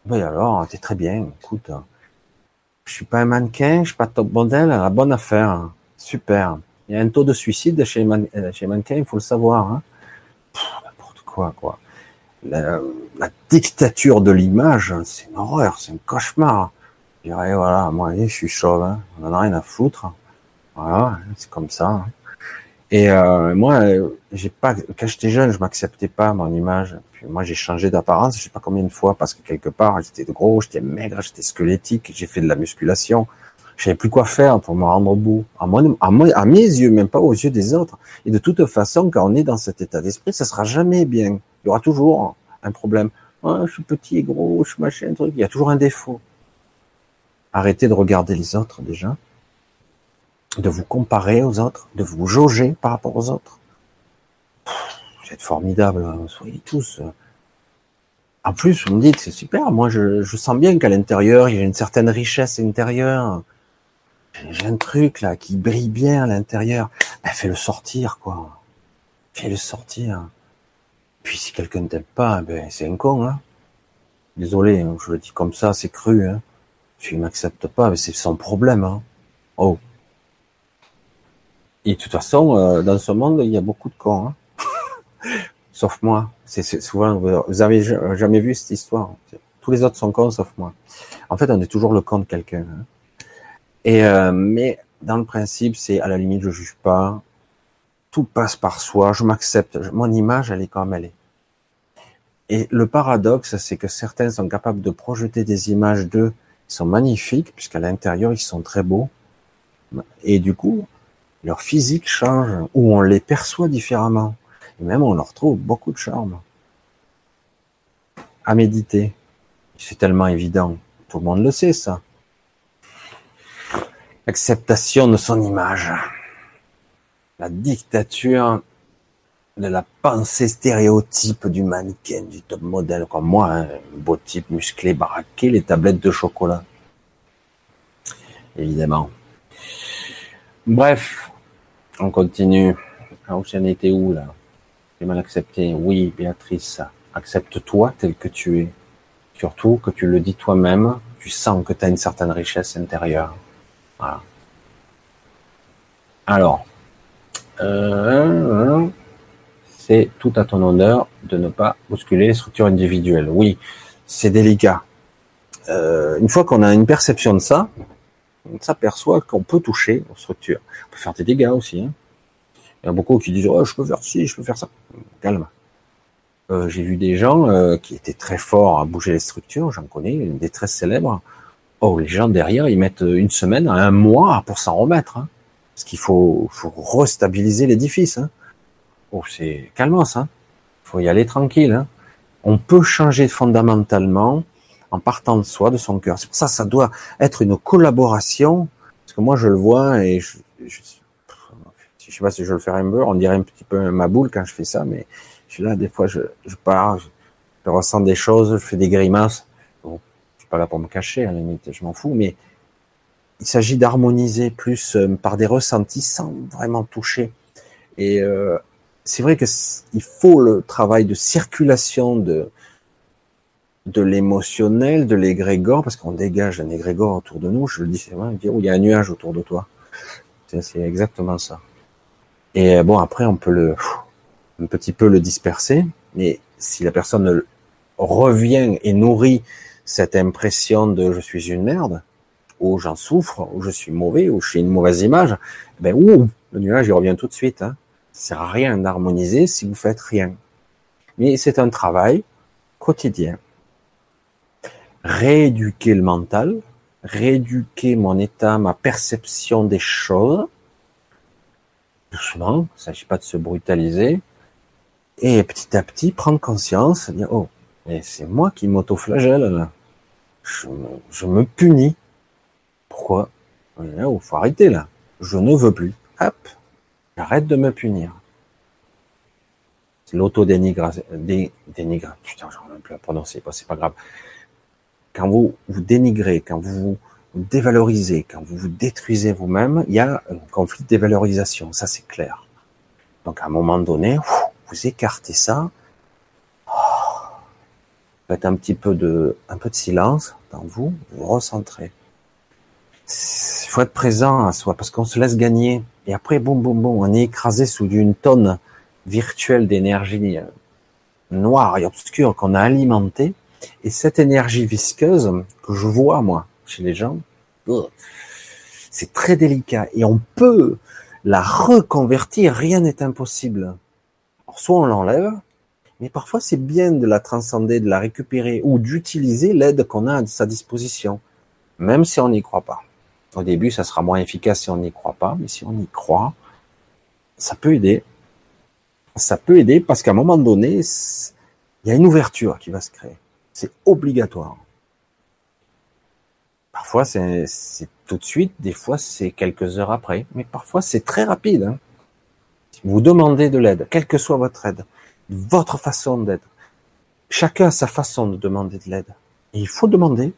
ben alors, t'es très bien, écoute, je suis pas un mannequin, je suis pas top modèle, la bonne affaire. Super. Il y a un taux de suicide chez, les euh, mannequins, il faut le savoir. Hein. N'importe quoi, quoi. La, dictature de l'image, c'est une horreur, c'est un cauchemar. Je dirais, voilà, moi, je suis chauve, hein. on en a rien à foutre. Voilà, c'est comme ça. Hein. Et euh, moi, j'ai pas, quand j'étais jeune, je m'acceptais pas mon image. Puis moi, j'ai changé d'apparence, je sais pas combien de fois, parce que quelque part, j'étais gros, j'étais maigre, j'étais squelettique, j'ai fait de la musculation. Je savais plus quoi faire pour me rendre beau. À, à, mes yeux, même pas aux yeux des autres. Et de toute façon, quand on est dans cet état d'esprit, ça sera jamais bien. Il y aura toujours un problème. Oh, je suis petit et gros, je suis machin, truc. Il y a toujours un défaut. Arrêtez de regarder les autres déjà de vous comparer aux autres, de vous jauger par rapport aux autres. Vous êtes formidable, hein, soyez tous. Euh. En plus, vous me dites, c'est super, moi je, sens bien qu'à l'intérieur, il y a une certaine richesse intérieure. J'ai un truc là qui brille bien à l'intérieur. Ben, fais-le sortir, quoi. Fais-le sortir. Puis si quelqu'un ne t'aime pas, ben c'est un con. Hein. Désolé, hein, je le dis comme ça, c'est cru. Hein. S'il m'accepte pas, c'est son problème. Hein. Oh. Et de toute façon, euh, dans ce monde, il y a beaucoup de cons. Hein. [laughs] sauf moi. C'est souvent, vous avez jamais vu cette histoire. Tous les autres sont cons, sauf moi. En fait, on est toujours le con de quelqu'un. Hein. Et euh, mais dans le principe, c'est à la limite, je juge pas. Tout passe par soi. Je m'accepte. Mon image, elle est comme elle est. Et le paradoxe, c'est que certains sont capables de projeter des images d'eux qui sont magnifiques, puisqu'à l'intérieur, ils sont très beaux. Et du coup, leur physique change, ou on les perçoit différemment. Et même, on leur trouve beaucoup de charme. À méditer. C'est tellement évident. Tout le monde le sait, ça. Acceptation de son image. La dictature de la pensée stéréotype du mannequin, du top modèle, comme moi, hein, beau type musclé, baraqué, les tablettes de chocolat. Évidemment. Bref, on continue. Alors, j'en étais où, là? J'ai mal accepté. Oui, Béatrice, accepte-toi tel que tu es. Surtout que tu le dis toi-même, tu sens que tu as une certaine richesse intérieure. Voilà. Alors, euh, c'est tout à ton honneur de ne pas bousculer les structures individuelles. Oui, c'est délicat. Euh, une fois qu'on a une perception de ça, on s'aperçoit qu'on peut toucher aux structures. On peut faire des dégâts aussi. Hein. Il y a beaucoup qui disent oh, je peux faire ci, je peux faire ça. Calme. Euh, j'ai vu des gens euh, qui étaient très forts à bouger les structures, j'en connais, des très célèbres. Oh, les gens derrière, ils mettent une semaine, un mois pour s'en remettre. Hein. Parce qu'il faut, faut restabiliser l'édifice. Hein. Oh, c'est calmos, hein. Faut y aller tranquille. Hein. On peut changer fondamentalement en partant de soi, de son cœur. C'est pour ça, ça doit être une collaboration. Parce que moi, je le vois et je, je, je sais pas si je le fais un peu. On dirait un petit peu ma boule quand je fais ça, mais je suis là. Des fois, je, je pars, je, ressens des choses, je fais des grimaces. Bon, je suis pas là pour me cacher, à la limite, je m'en fous, mais il s'agit d'harmoniser plus euh, par des ressentis sans vraiment toucher. Et euh, c'est vrai que il faut le travail de circulation de de l'émotionnel, de l'égrégore, parce qu'on dégage un égrégore autour de nous. Je le dis, c'est vrai, il y a un nuage autour de toi. C'est exactement ça. Et euh, bon, après, on peut le un petit peu le disperser, mais si la personne revient et nourrit cette impression de je suis une merde, ou j'en souffre, ou je suis mauvais, ou je suis une mauvaise image, ben ouh, le nuage il revient tout de suite. Hein. Ça sert à rien d'harmoniser si vous faites rien. Mais c'est un travail quotidien. Rééduquer le mental, rééduquer mon état, ma perception des choses, doucement, il ne s'agit pas de se brutaliser, et petit à petit prendre conscience, dire oh, c'est moi qui m'auto-flagelle Je, je me punis. Pourquoi? Il oh, faut arrêter là. Je ne veux plus. Hop, j'arrête de me punir. C'est l'auto-dénigration. Dé, Putain, j'en ai plus à prononcer, c'est pas grave. Quand vous vous dénigrez, quand vous vous dévalorisez, quand vous vous détruisez vous-même, il y a un conflit de dévalorisation, ça c'est clair. Donc à un moment donné, vous écartez ça, faites un petit peu de, un peu de silence dans vous, vous recentrez. Il faut être présent à soi parce qu'on se laisse gagner. Et après, boum, boum, boum, on est écrasé sous une tonne virtuelle d'énergie euh, noire et obscure qu'on a alimentée. Et cette énergie visqueuse que je vois, moi, chez les gens, c'est très délicat. Et on peut la reconvertir, rien n'est impossible. soit on l'enlève, mais parfois c'est bien de la transcender, de la récupérer ou d'utiliser l'aide qu'on a à sa disposition, même si on n'y croit pas. Au début, ça sera moins efficace si on n'y croit pas, mais si on y croit, ça peut aider. Ça peut aider parce qu'à un moment donné, il y a une ouverture qui va se créer. C'est obligatoire. Parfois, c'est tout de suite, des fois, c'est quelques heures après, mais parfois, c'est très rapide. Hein. Vous demandez de l'aide, quelle que soit votre aide, votre façon d'être. Chacun a sa façon de demander de l'aide. Il faut demander.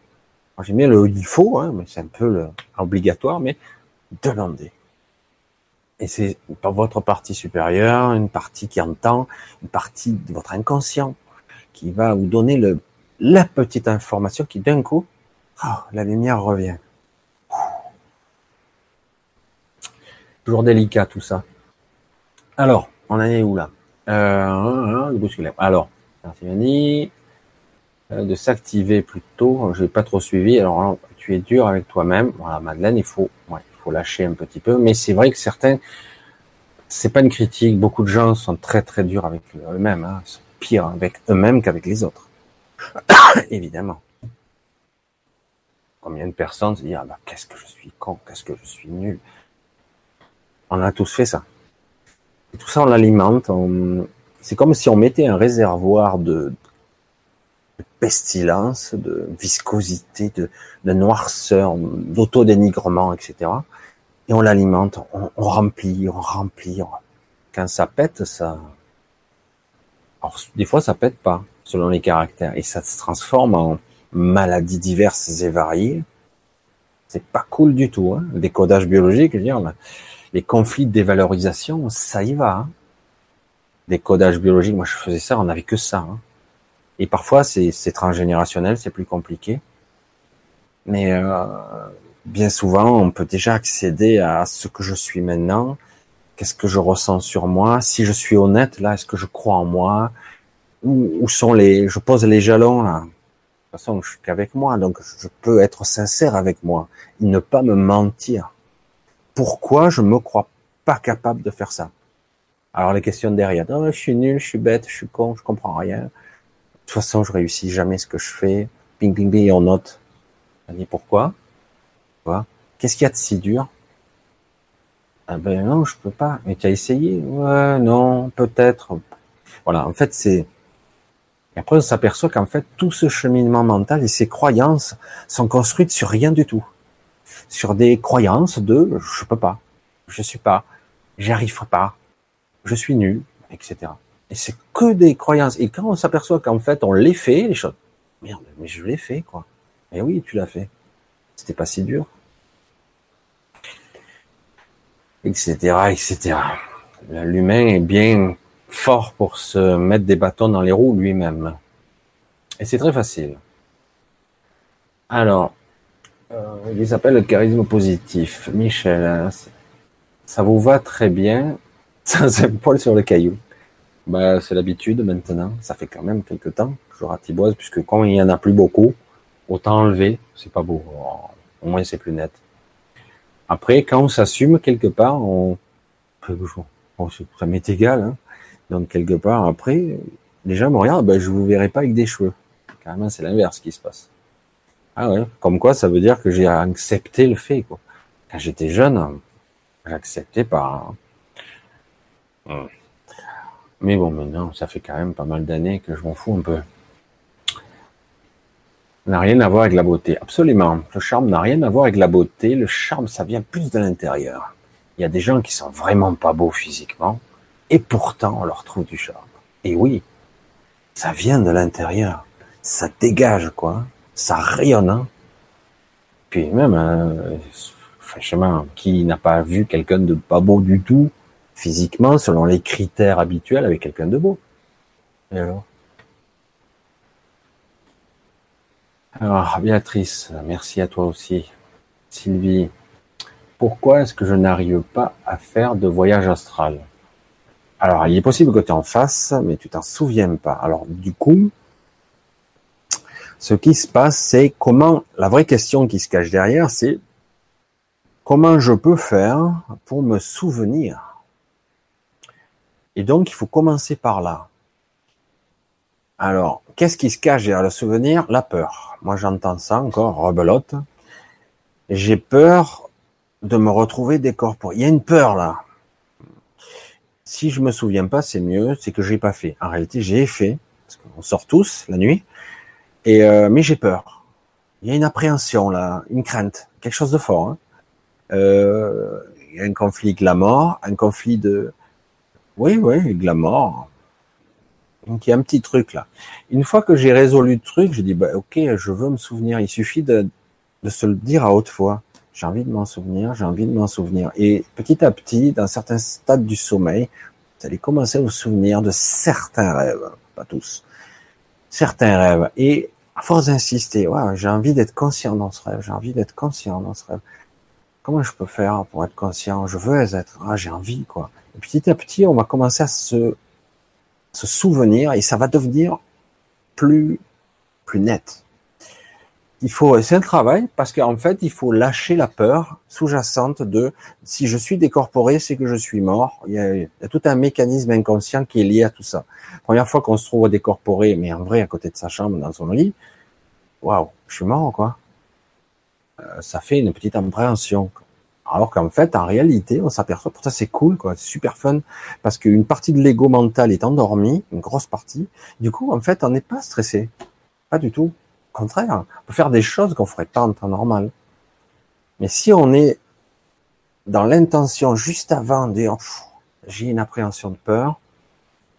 J'aime bien le il faut, hein, mais c'est un peu obligatoire, mais demander. Et c'est votre partie supérieure, une partie qui entend, une partie de votre inconscient qui va vous donner le, la petite information qui d'un coup, ah, la lumière revient. Toujours délicat tout ça. Alors, on en est où là? Euh, Alors, merci euh, de s'activer plutôt. Je n'ai pas trop suivi. Alors, tu es dur avec toi-même. Voilà, Madeleine, il faut, ouais, il faut lâcher un petit peu. Mais c'est vrai que certains, c'est pas une critique. Beaucoup de gens sont très très durs avec eux-mêmes. Hein. Pires avec eux-mêmes qu'avec les autres. [coughs] Évidemment. Combien de personnes se disent ah bah, qu'est-ce que je suis con, qu'est-ce que je suis nul. On a tous fait ça. Tout ça, on l'alimente. C'est comme si on mettait un réservoir de, pestilence, de viscosité, de, noirceur, d'autodénigrement, etc. Et on l'alimente, on, remplit, on remplit. Quand ça pète, ça... Alors, des fois, ça pète pas, selon les caractères. Et ça se transforme en maladies diverses et variées. C'est pas cool du tout, hein. Décodage biologique, les conflits de dévalorisation, ça y va. Hein. Décodage biologique, moi je faisais ça, on n'avait que ça. Hein. Et parfois, c'est transgénérationnel, c'est plus compliqué. Mais euh, bien souvent, on peut déjà accéder à ce que je suis maintenant, qu'est-ce que je ressens sur moi, si je suis honnête, là, est-ce que je crois en moi, où, où, sont les, je pose les jalons là. De toute façon, je suis qu'avec moi, donc je peux être sincère avec moi, et ne pas me mentir. Pourquoi je me crois pas capable de faire ça? Alors les questions derrière, oh, je suis nul, je suis bête, je suis con, je comprends rien toute façon, je réussis jamais ce que je fais. Ping, ping, ping, et on note. On dit pourquoi Qu'est-ce qu'il y a de si dur? Ah ben non, je peux pas. Mais tu as essayé? Ouais, non, peut-être. Voilà, en fait, c'est... Et après, on s'aperçoit qu'en fait, tout ce cheminement mental et ces croyances sont construites sur rien du tout. Sur des croyances de je peux pas, je suis pas, j'y arriverai pas, je suis nul, etc. Et c'est que des croyances. Et quand on s'aperçoit qu'en fait, on les fait, les choses, merde, mais je l'ai fait, quoi. Et oui, tu l'as fait. C'était pas si dur. Etc., etc. L'humain est bien fort pour se mettre des bâtons dans les roues lui-même. Et c'est très facile. Alors, euh, il s'appelle le charisme positif. Michel, hein, ça vous va très bien? [laughs] Sans un poil sur le caillou. Bah, c'est l'habitude maintenant. Ça fait quand même quelques temps que je ratiboise, puisque quand il y en a plus beaucoup, autant enlever. C'est pas beau. Au moins, c'est plus net. Après, quand on s'assume quelque part, on, ça m'est égal. Hein. Donc quelque part, après, les gens me regardent, ben, je vous verrai pas avec des cheveux. Carrément, c'est l'inverse qui se passe. Ah ouais, comme quoi, ça veut dire que j'ai accepté le fait. Quand j'étais jeune, j'acceptais pas. Hein. Mais bon, maintenant, ça fait quand même pas mal d'années que je m'en fous un peu. n'a rien à voir avec la beauté. Absolument. Le charme n'a rien à voir avec la beauté. Le charme, ça vient plus de l'intérieur. Il y a des gens qui sont vraiment pas beaux physiquement, et pourtant on leur trouve du charme. Et oui, ça vient de l'intérieur. Ça dégage, quoi. Ça rayonne. Hein. Puis même, euh, franchement, qui n'a pas vu quelqu'un de pas beau du tout physiquement, selon les critères habituels, avec quelqu'un de beau? Et alors? Alors, Béatrice, merci à toi aussi. Sylvie, pourquoi est-ce que je n'arrive pas à faire de voyage astral? Alors, il est possible que tu en fasses, mais tu t'en souviens pas. Alors, du coup, ce qui se passe, c'est comment, la vraie question qui se cache derrière, c'est comment je peux faire pour me souvenir et donc, il faut commencer par là. Alors, qu'est-ce qui se cache derrière le souvenir? La peur. Moi, j'entends ça encore, rebelote. J'ai peur de me retrouver décorporé. Il y a une peur là. Si je me souviens pas, c'est mieux, c'est que je l'ai pas fait. En réalité, j'ai fait, parce qu'on sort tous la nuit, et euh, mais j'ai peur. Il y a une appréhension là, une crainte, quelque chose de fort. Hein. Euh, il y a un conflit avec la mort, un conflit de oui, oui, avec la mort. Donc il y a un petit truc là. Une fois que j'ai résolu le truc, je dis bah ok, je veux me souvenir. Il suffit de, de se le dire à haute voix. J'ai envie de m'en souvenir, j'ai envie de m'en souvenir. Et petit à petit, dans certains stades du sommeil, vous allez commencer à vous souvenir de certains rêves, pas tous, certains rêves. Et à force d'insister, ouais, j'ai envie d'être conscient dans ce rêve, j'ai envie d'être conscient dans ce rêve. Comment je peux faire pour être conscient? Je veux être, ah, j'ai envie, quoi. Et petit à petit, on va commencer à se, se souvenir et ça va devenir plus, plus net il faut, c'est un travail parce qu'en fait, il faut lâcher la peur sous-jacente de si je suis décorporé, c'est que je suis mort. Il y, a, tout un mécanisme inconscient qui est lié à tout ça. Première fois qu'on se trouve décorporé, mais en vrai à côté de sa chambre, dans son lit, waouh, je suis mort quoi. Euh, ça fait une petite appréhension. Alors qu'en fait, en réalité, on s'aperçoit, pour ça c'est cool, quoi, c'est super fun, parce qu'une partie de l'ego mental est endormie, une grosse partie. Du coup, en fait, on n'est pas stressé, pas du tout. Au contraire, on peut faire des choses qu'on ferait pas en temps normal. Mais si on est dans l'intention juste avant de dire j'ai une appréhension de peur,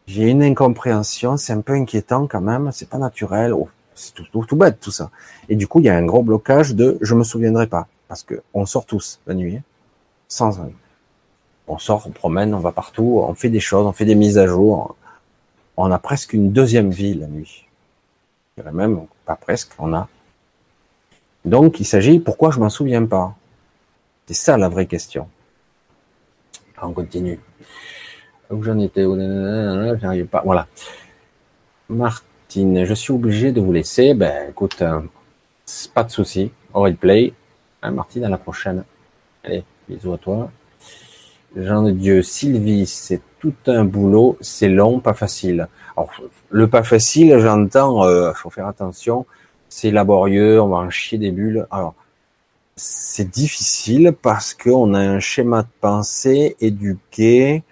j'ai une incompréhension, c'est un peu inquiétant quand même, c'est pas naturel, oh, c'est tout, bête tout ça. Et du coup, il y a un gros blocage de je me souviendrai pas, parce que on sort tous la nuit, hein, sans on sort, on promène, on va partout, on fait des choses, on fait des mises à jour, on a presque une deuxième vie la nuit. Je dirais même pas presque, on a. Donc, il s'agit, pourquoi je m'en souviens pas? C'est ça la vraie question. On continue. Où j'en étais J'arrive pas. Voilà. Martine, je suis obligé de vous laisser. Ben, écoute, euh, pas de souci. Au replay. Hein, Martine, à la prochaine. Allez, bisous à toi. Jean de Dieu, Sylvie, c'est tout un boulot, c'est long, pas facile. Alors, le pas facile, j'entends, euh, faut faire attention, c'est laborieux, on va en chier des bulles. Alors, c'est difficile parce qu'on a un schéma de pensée éduqué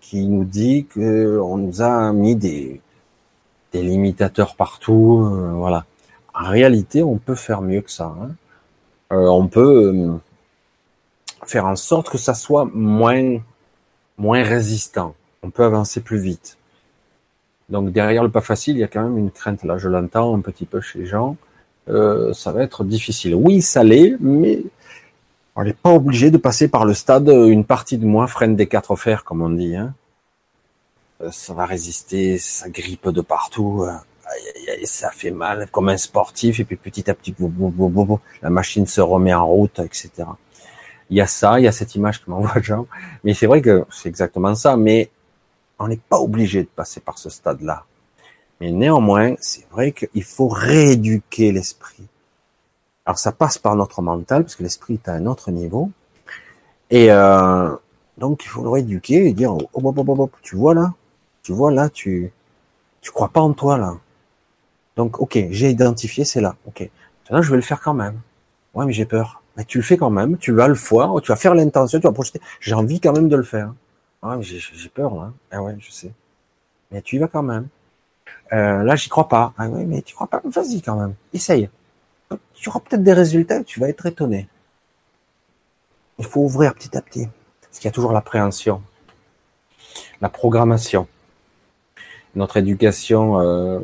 qui nous dit que on nous a mis des, des limitateurs partout, euh, voilà. En réalité, on peut faire mieux que ça. Hein. Euh, on peut euh, faire en sorte que ça soit moins moins résistant. On peut avancer plus vite. Donc derrière le pas facile, il y a quand même une crainte. Là, je l'entends un petit peu chez gens. Euh, ça va être difficile. Oui, ça l'est, mais on n'est pas obligé de passer par le stade. Une partie de moi freine des quatre fers, comme on dit. Hein. Euh, ça va résister, ça grippe de partout. Aïe, ça fait mal, comme un sportif. Et puis petit à petit, la machine se remet en route, etc. Il y a ça, il y a cette image que m'envoie Jean. Mais c'est vrai que c'est exactement ça. Mais on n'est pas obligé de passer par ce stade-là. Mais néanmoins, c'est vrai qu'il faut rééduquer l'esprit. Alors ça passe par notre mental, parce que l'esprit est à un autre niveau. Et euh, donc il faut le rééduquer et dire, oh, oh, oh, tu vois là, tu vois là, tu tu crois pas en toi là. Donc ok, j'ai identifié, c'est là. Ok, maintenant je vais le faire quand même. Ouais, mais j'ai peur. Mais tu le fais quand même, tu vas le voir, tu vas faire l'intention, tu vas projeter. J'ai envie quand même de le faire. Ah, j'ai peur là. Ah ouais, je sais. Mais tu y vas quand même. Euh, là, j'y crois pas. Ah ouais, mais tu crois pas? Vas-y quand même. Essaye. Tu auras peut-être des résultats. Tu vas être étonné. Il faut ouvrir petit à petit. Parce qu'il y a toujours l'appréhension, la programmation. Notre éducation euh,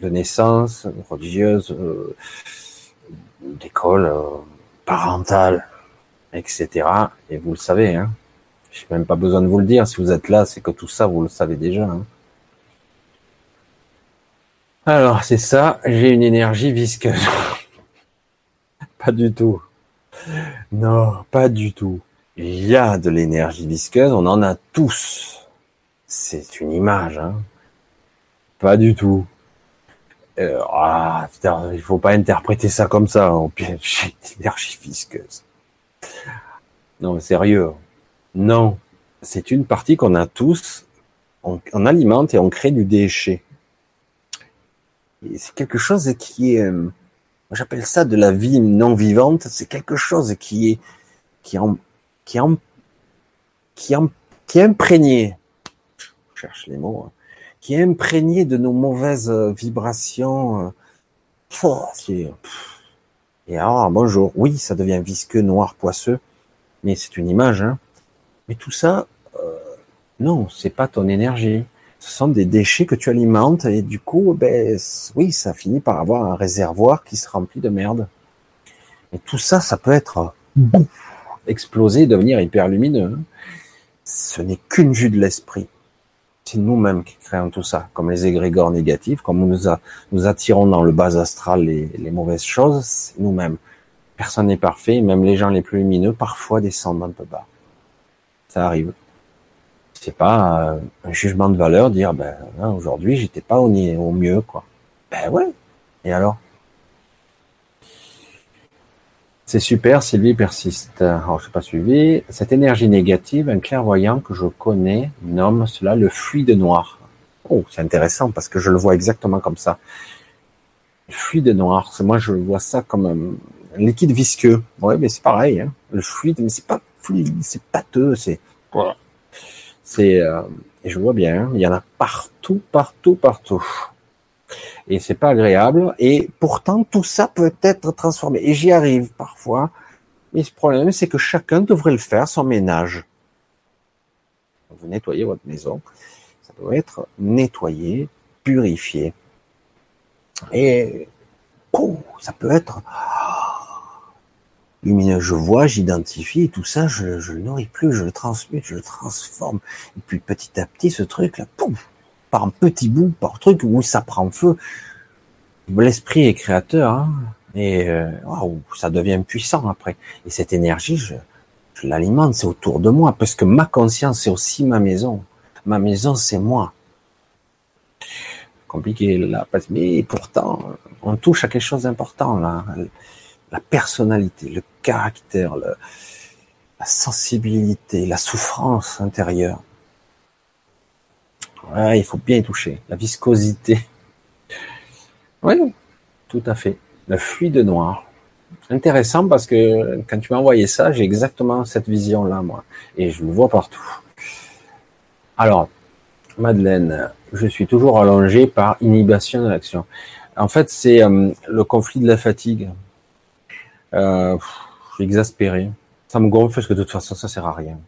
de naissance, religieuse, euh, d'école, euh, parentale, etc. Et vous le savez, hein, je n'ai même pas besoin de vous le dire. Si vous êtes là, c'est que tout ça, vous le savez déjà. Hein. Alors, c'est ça. J'ai une énergie visqueuse. [laughs] pas du tout. Non, pas du tout. Il y a de l'énergie visqueuse. On en a tous. C'est une image. Hein. Pas du tout. Euh, ah, il faut pas interpréter ça comme ça. [laughs] J'ai une énergie visqueuse. Non, sérieux. Non, c'est une partie qu'on a tous, on, alimente et on crée du déchet. C'est quelque chose qui est, euh, j'appelle ça de la vie non vivante. C'est quelque chose qui est, qui qui imprégné. Je cherche les mots. Hein, qui est imprégné de nos mauvaises euh, vibrations. Euh, et alors, bonjour. Oui, ça devient visqueux, noir, poisseux, mais c'est une image. Hein. Mais tout ça, euh, non, c'est pas ton énergie. Ce sont des déchets que tu alimentes et du coup, ben oui, ça finit par avoir un réservoir qui se remplit de merde. Et tout ça, ça peut être exploser, devenir hyper lumineux. Ce n'est qu'une vue de l'esprit. C'est nous-mêmes qui créons tout ça, comme les égrégores négatifs, comme nous, nous attirons dans le bas astral les mauvaises choses, c'est nous-mêmes. Personne n'est parfait, même les gens les plus lumineux parfois descendent un peu bas. Ça arrive. C'est pas euh, un jugement de valeur dire ben hein, aujourd'hui j'étais pas au, mieux quoi. Ben ouais. Et alors? C'est super, Sylvie persiste. Alors, je n'ai pas suivi. Cette énergie négative, un clairvoyant que je connais nomme cela le fluide noir. Oh, c'est intéressant parce que je le vois exactement comme ça. Le fluide noir, moi je vois ça comme un liquide visqueux. Oui, mais c'est pareil. Hein. Le fluide, mais c'est pas fluide, c'est pâteux, c'est. C'est. Euh, et je vois bien, hein, il y en a partout, partout, partout et c'est pas agréable. Et pourtant, tout ça peut être transformé. Et j'y arrive parfois. Mais ce problème, c'est que chacun devrait le faire, son ménage. Vous nettoyez votre maison. Ça doit être nettoyé, purifié. Et ça peut être lumineux. Je vois, j'identifie, tout ça, je, je le nourris plus, je le transmute, je le transforme. Et puis petit à petit, ce truc-là, pouf, par un petit bout, par truc où ça prend feu. L'esprit est créateur, hein, et euh, ça devient puissant après. Et cette énergie, je, je l'alimente, c'est autour de moi, parce que ma conscience, c'est aussi ma maison. Ma maison, c'est moi. Compliqué là, mais pourtant, on touche à quelque chose d'important là. La personnalité, le caractère, la sensibilité, la souffrance intérieure il faut bien y toucher. La viscosité. [laughs] Oui, tout à fait. Le fluide noir. Intéressant parce que quand tu m'as envoyé ça, j'ai exactement cette vision-là, moi. Et je le vois partout. Alors, Madeleine, je suis toujours allongé par inhibition de l'action. En fait, c'est euh, le conflit de la fatigue. Euh, je suis exaspéré. Ça me gonfle parce que de toute façon, ça sert à rien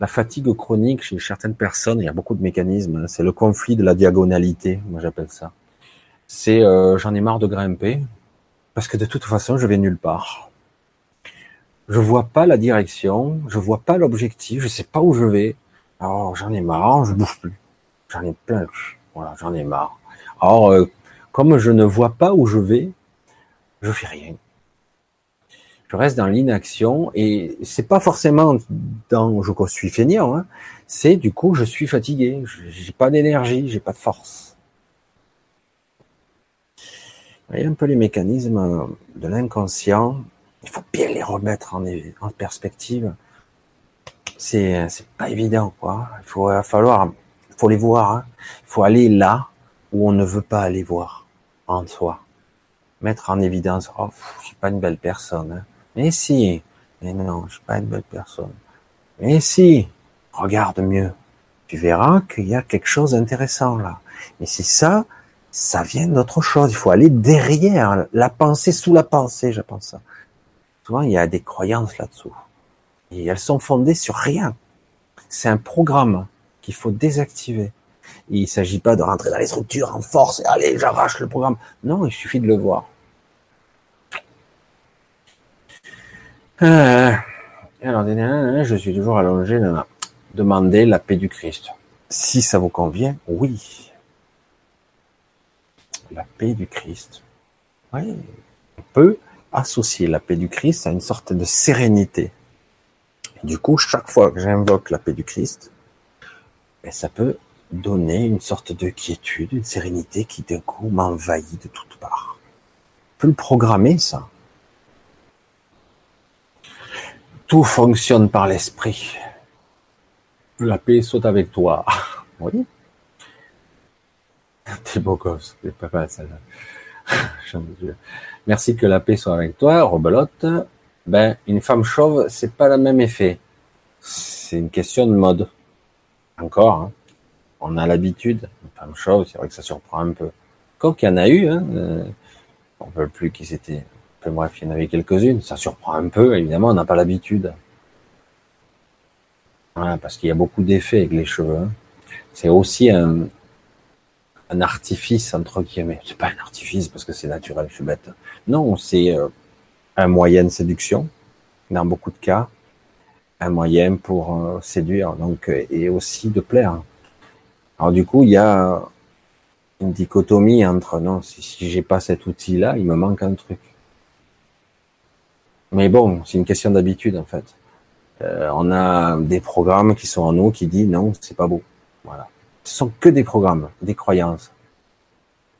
la fatigue chronique chez certaines personnes, il y a beaucoup de mécanismes. Hein. c'est le conflit de la diagonalité, moi j'appelle ça. C'est euh, j'en ai marre de grimper parce que de toute façon je vais nulle part. Je vois pas la direction, je vois pas l'objectif, je sais pas où je vais. Alors j'en ai marre, je bouge plus. J'en ai plein. Voilà, j'en ai marre. Alors euh, comme je ne vois pas où je vais, je fais rien je reste dans l'inaction et c'est pas forcément dans je suis feignant, hein, c'est du coup je suis fatigué, j'ai pas d'énergie, j'ai pas de force. Vous voyez un peu les mécanismes de l'inconscient, il faut bien les remettre en, en perspective. C'est c'est pas évident quoi. Il faut falloir il faut les voir. Hein. Il faut aller là où on ne veut pas aller voir en soi. Mettre en évidence, oh, je suis pas une belle personne. Hein. Mais si, mais non, je suis pas une belle personne. Mais si, regarde mieux. Tu verras qu'il y a quelque chose d'intéressant là. Mais c'est ça, ça vient d'autre chose. Il faut aller derrière la pensée sous la pensée, je pense ça. Souvent, il y a des croyances là-dessous. Et elles sont fondées sur rien. C'est un programme qu'il faut désactiver. il ne s'agit pas de rentrer dans les structures en force et allez, j'arrache le programme. Non, il suffit de le voir. Euh, alors, je suis toujours allongé. là. Demandez la paix du Christ. Si ça vous convient, oui. La paix du Christ. Oui. On peut associer la paix du Christ à une sorte de sérénité. du coup, chaque fois que j'invoque la paix du Christ, ben, ça peut donner une sorte de quiétude, une sérénité qui d'un coup m'envahit de toutes parts. On peut le programmer, ça. Tout fonctionne par l'esprit. La paix soit avec toi. [laughs] Oui. T'es beau gosse. C'est pas mal, ça. [laughs] Merci que la paix soit avec toi, rebelote. Ben, une femme chauve, c'est pas le même effet. C'est une question de mode. Encore, hein. On a l'habitude. Une femme chauve, c'est vrai que ça surprend un peu. Quand qu'il y en a eu, hein, euh, on ne veut plus qui c'était bref, il y en avait quelques-unes. Ça surprend un peu, évidemment, on n'a pas l'habitude. parce qu'il y a beaucoup d'effets avec les cheveux. Hein. C'est aussi un, artifice, entre guillemets. C'est pas un artifice parce que c'est naturel, je suis bête. Non, c'est, euh, un moyen de séduction, dans beaucoup de cas, un moyen pour euh, séduire, donc et aussi de plaire. Alors du coup, il y a une dichotomie entre non, si, si j'ai pas cet outil-là, il me manque un truc. Mais bon, c'est une question d'habitude en fait. Euh, on a des programmes qui sont en nous qui disent non, c'est pas beau. Voilà. Ce sont que des programmes, des croyances.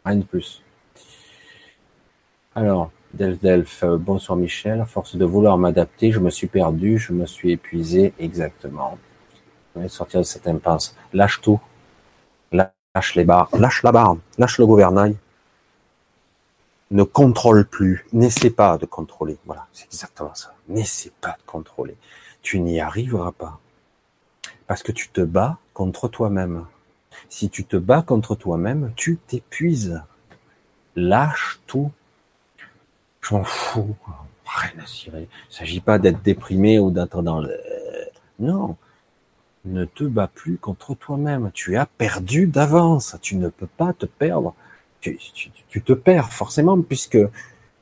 Rien de plus. Alors, Delph, euh, bonsoir Michel. À force de vouloir m'adapter, je me suis perdu, je me suis épuisé exactement. Je vais sortir de cette impasse. Lâche tout. Lâche les barres. Lâche la barre. Lâche le gouvernail. Ne contrôle plus. N'essaie pas de contrôler. Voilà, c'est exactement ça. N'essaie pas de contrôler. Tu n'y arriveras pas. Parce que tu te bats contre toi-même. Si tu te bats contre toi-même, tu t'épuises. Lâche tout. Je m'en fous. Rien à cirer. Il s'agit pas d'être déprimé ou d'être dans le... Non. Ne te bats plus contre toi-même. Tu as perdu d'avance. Tu ne peux pas te perdre. Tu, te perds forcément puisque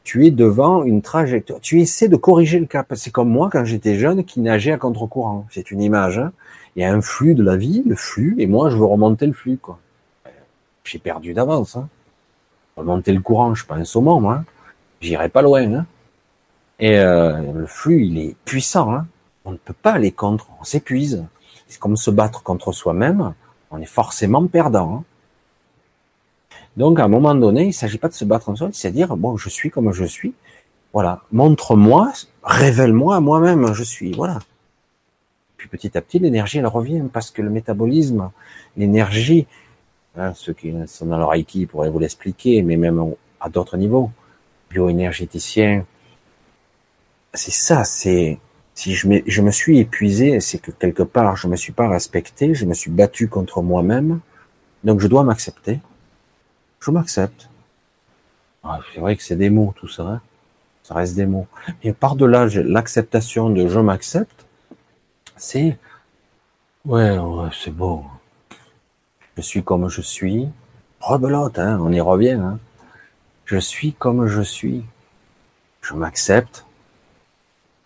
tu es devant une trajectoire. Tu essaies de corriger le cap. C'est comme moi quand j'étais jeune qui nageait à contre-courant. C'est une image. Hein il y a un flux de la vie, le flux, et moi je veux remonter le flux. J'ai perdu d'avance. Hein. Remonter le courant, je suis pas un. J'irai pas loin. Hein. Et euh, le flux, il est puissant. On ne peut pas aller contre, on s'épuise. C'est comme se battre contre soi-même, on est forcément perdant. Donc à un moment donné, il ne s'agit pas de se battre en soi, c'est à dire bon, je suis comme je suis. Voilà, montre-moi, révèle-moi moi-même, je suis. Voilà petit à petit, l'énergie, elle revient parce que le métabolisme, l'énergie, hein, ceux qui sont dans le Reiki pourraient vous l'expliquer, mais même à d'autres niveaux, bioénergéticien, c'est ça, c'est, si je je me suis épuisé, c'est que quelque part, je me suis pas respecté, je me suis battu contre moi-même, donc je dois m'accepter. Je m'accepte. Ah, c'est vrai que c'est des mots, tout ça. Hein. ça reste des mots. Et par-delà l'acceptation de je m'accepte, c'est ouais, ouais c'est beau. Je suis comme je suis. Rebelote, hein, on y revient. Hein. Je suis comme je suis. Je m'accepte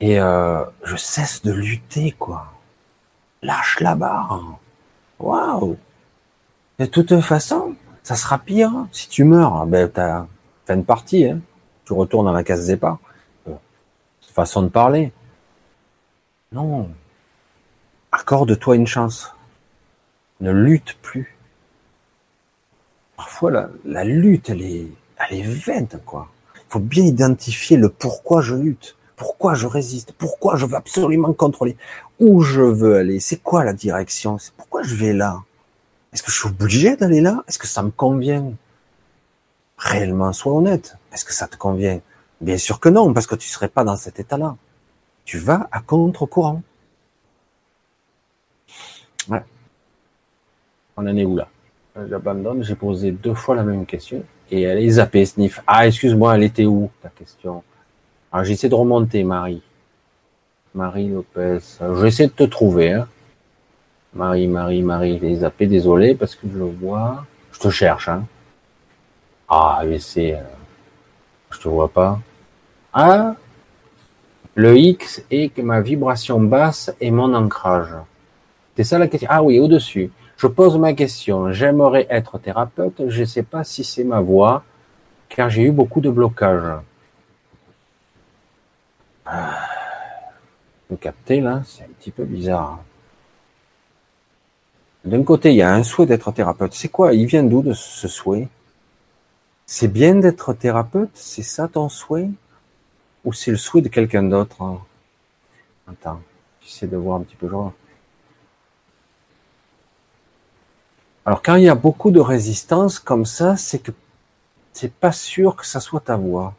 et euh, je cesse de lutter, quoi. Lâche la barre. Waouh. De toute façon, ça sera pire. Si tu meurs, ben t'as fait une partie. Hein. Tu retournes dans la case départ. Euh, façon de parler. Non, Accorde-toi une chance. Ne lutte plus. Parfois, la, lutte, elle est, elle est vaine, quoi. Il faut bien identifier le pourquoi je lutte, pourquoi je résiste, pourquoi je veux absolument contrôler, où je veux aller, c'est quoi la direction, pourquoi je vais là? Est-ce que je suis obligé d'aller là? Est-ce que ça me convient? Réellement, sois honnête. Est-ce que ça te convient? Bien sûr que non, parce que tu serais pas dans cet état-là. Tu vas à contre-courant. Ouais. On en est où là? J'abandonne, j'ai posé deux fois la même question et elle est zappée, sniff. Ah, excuse-moi, elle était où ta question? Alors ah, j'essaie de remonter, Marie. Marie Lopez. J'essaie de te trouver. Hein. Marie, Marie, Marie, elle est zappée, désolé parce que je le vois. Je te cherche. Hein. Ah, mais c'est... Euh, je te vois pas. Ah Le X est que ma vibration basse et mon ancrage. C'est ça la question. Ah oui, au-dessus. Je pose ma question. J'aimerais être thérapeute. Je ne sais pas si c'est ma voie, car j'ai eu beaucoup de blocages. Ah, vous captez là? C'est un petit peu bizarre. D'un côté, il y a un souhait d'être thérapeute. C'est quoi Il vient d'où de ce souhait? C'est bien d'être thérapeute? C'est ça ton souhait? Ou c'est le souhait de quelqu'un d'autre Attends, j'essaie de voir un petit peu. Genre. Alors quand il y a beaucoup de résistance comme ça, c'est que c'est pas sûr que ça soit ta voix.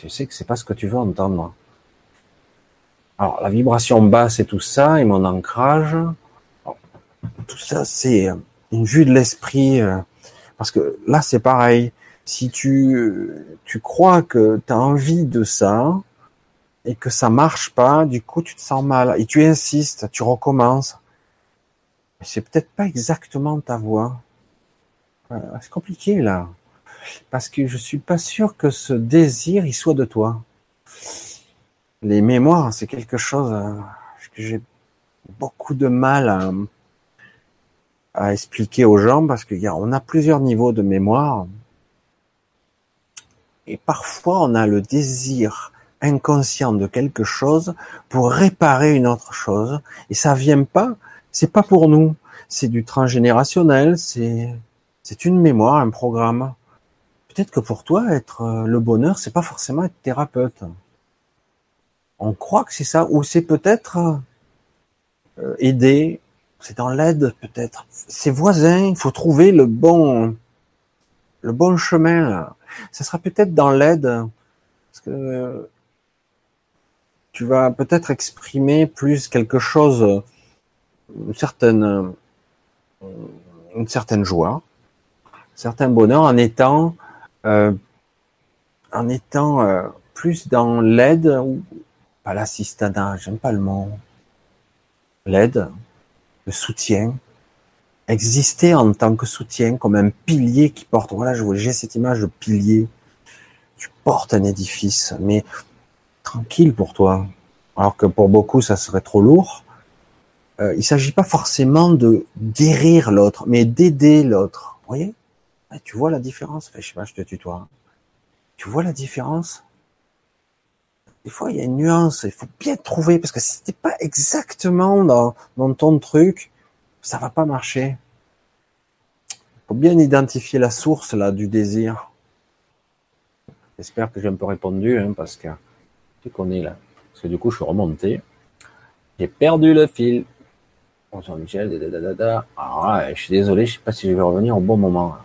Je sais que c'est pas ce que tu veux entendre. Alors la vibration basse et tout ça, et mon ancrage, tout ça c'est une vue de l'esprit, euh, parce que là c'est pareil. Si tu tu crois que tu envie de ça et que ça marche pas, du coup tu te sens mal et tu insistes, tu recommences c'est peut-être pas exactement ta voix. Euh, c'est compliqué là, parce que je suis pas sûr que ce désir il soit de toi. Les mémoires, c'est quelque chose euh, que j'ai beaucoup de mal à, à expliquer aux gens parce qu'on a plusieurs niveaux de mémoire. Et parfois, on a le désir inconscient de quelque chose pour réparer une autre chose. Et ça vient pas, c'est pas pour nous. C'est du transgénérationnel, c'est, c'est une mémoire, un programme. Peut-être que pour toi, être euh, le bonheur, c'est pas forcément être thérapeute. On croit que c'est ça, ou c'est peut-être euh, aider, c'est dans l'aide peut-être. Ses voisins, il faut trouver le bon, le bon chemin. Ça sera peut-être dans l'aide, parce que tu vas peut-être exprimer plus quelque chose, une certaine, une certaine joie, un certain bonheur en étant, euh, en étant euh, plus dans l'aide ou pas l'assistanat, j'aime pas le mot, l'aide, le soutien, exister en tant que soutien, comme un pilier qui porte. Voilà, j'ai cette image de pilier. Tu portes un édifice, mais tranquille pour toi. Alors que pour beaucoup, ça serait trop lourd. Euh, il s'agit pas forcément de guérir l'autre, mais d'aider l'autre. Vous voyez? Tu vois la différence? Enfin, Je sais pas, je te tutoie. Tu vois la différence? Des fois, il y a une nuance. Il faut bien trouver parce que si t'es pas exactement dans, dans ton truc, ça va pas marcher. Faut bien identifier la source là du désir. J'espère que j'ai un peu répondu, hein, parce que tu connais là. Parce que du coup, je suis remonté. J'ai perdu le fil. Bonjour Michel, Ah, je suis désolé, je sais pas si je vais revenir au bon moment.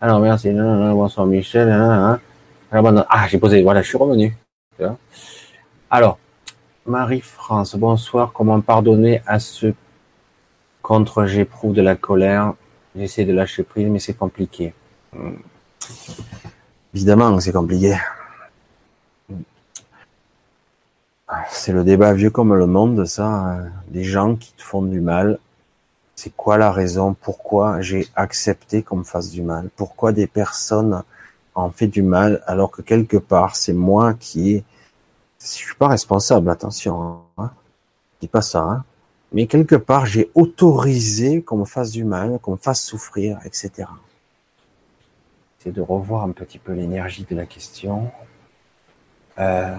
Alors merci, bonsoir Michel. Ah, j'ai posé, voilà, je suis revenu. Alors, Marie-France, bonsoir. Comment pardonner à ceux contre j'éprouve de la colère? J'essaie de lâcher prise, mais c'est compliqué. Évidemment, c'est compliqué. C'est le débat vieux comme le monde, ça. Des gens qui te font du mal. C'est quoi la raison? Pourquoi j'ai accepté qu'on me fasse du mal? Pourquoi des personnes en fait du mal alors que quelque part c'est moi qui. Je suis pas responsable, attention. Hein. Je dis pas ça. Hein. Mais quelque part j'ai autorisé qu'on me fasse du mal, qu'on me fasse souffrir, etc. C'est de revoir un petit peu l'énergie de la question. Euh,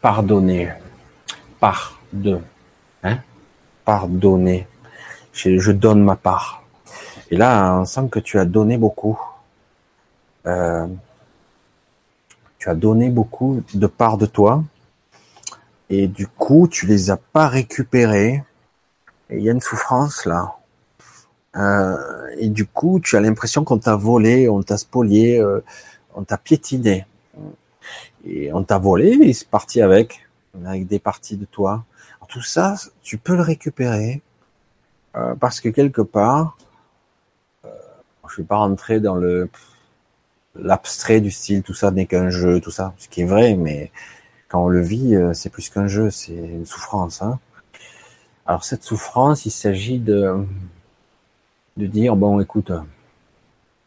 pardonner. Par de. Hein? Pardonner. Je, donne ma part. Et là, on sent que tu as donné beaucoup. Euh, tu as donné beaucoup de part de toi. Et du coup, tu les as pas récupérés. Et il y a une souffrance là. Euh, et du coup, tu as l'impression qu'on t'a volé, on t'a spolié, euh, on t'a piétiné. Et on t'a volé, et c'est parti avec, avec des parties de toi. tout ça, tu peux le récupérer euh, parce que quelque part, je vais pas rentrer dans le l'abstrait du style, tout ça n'est qu'un jeu, tout ça, ce qui est vrai, mais quand on le vit, euh, c'est plus qu'un jeu, c'est une souffrance. Hein. Alors cette souffrance, il s'agit de de dire bon, écoute,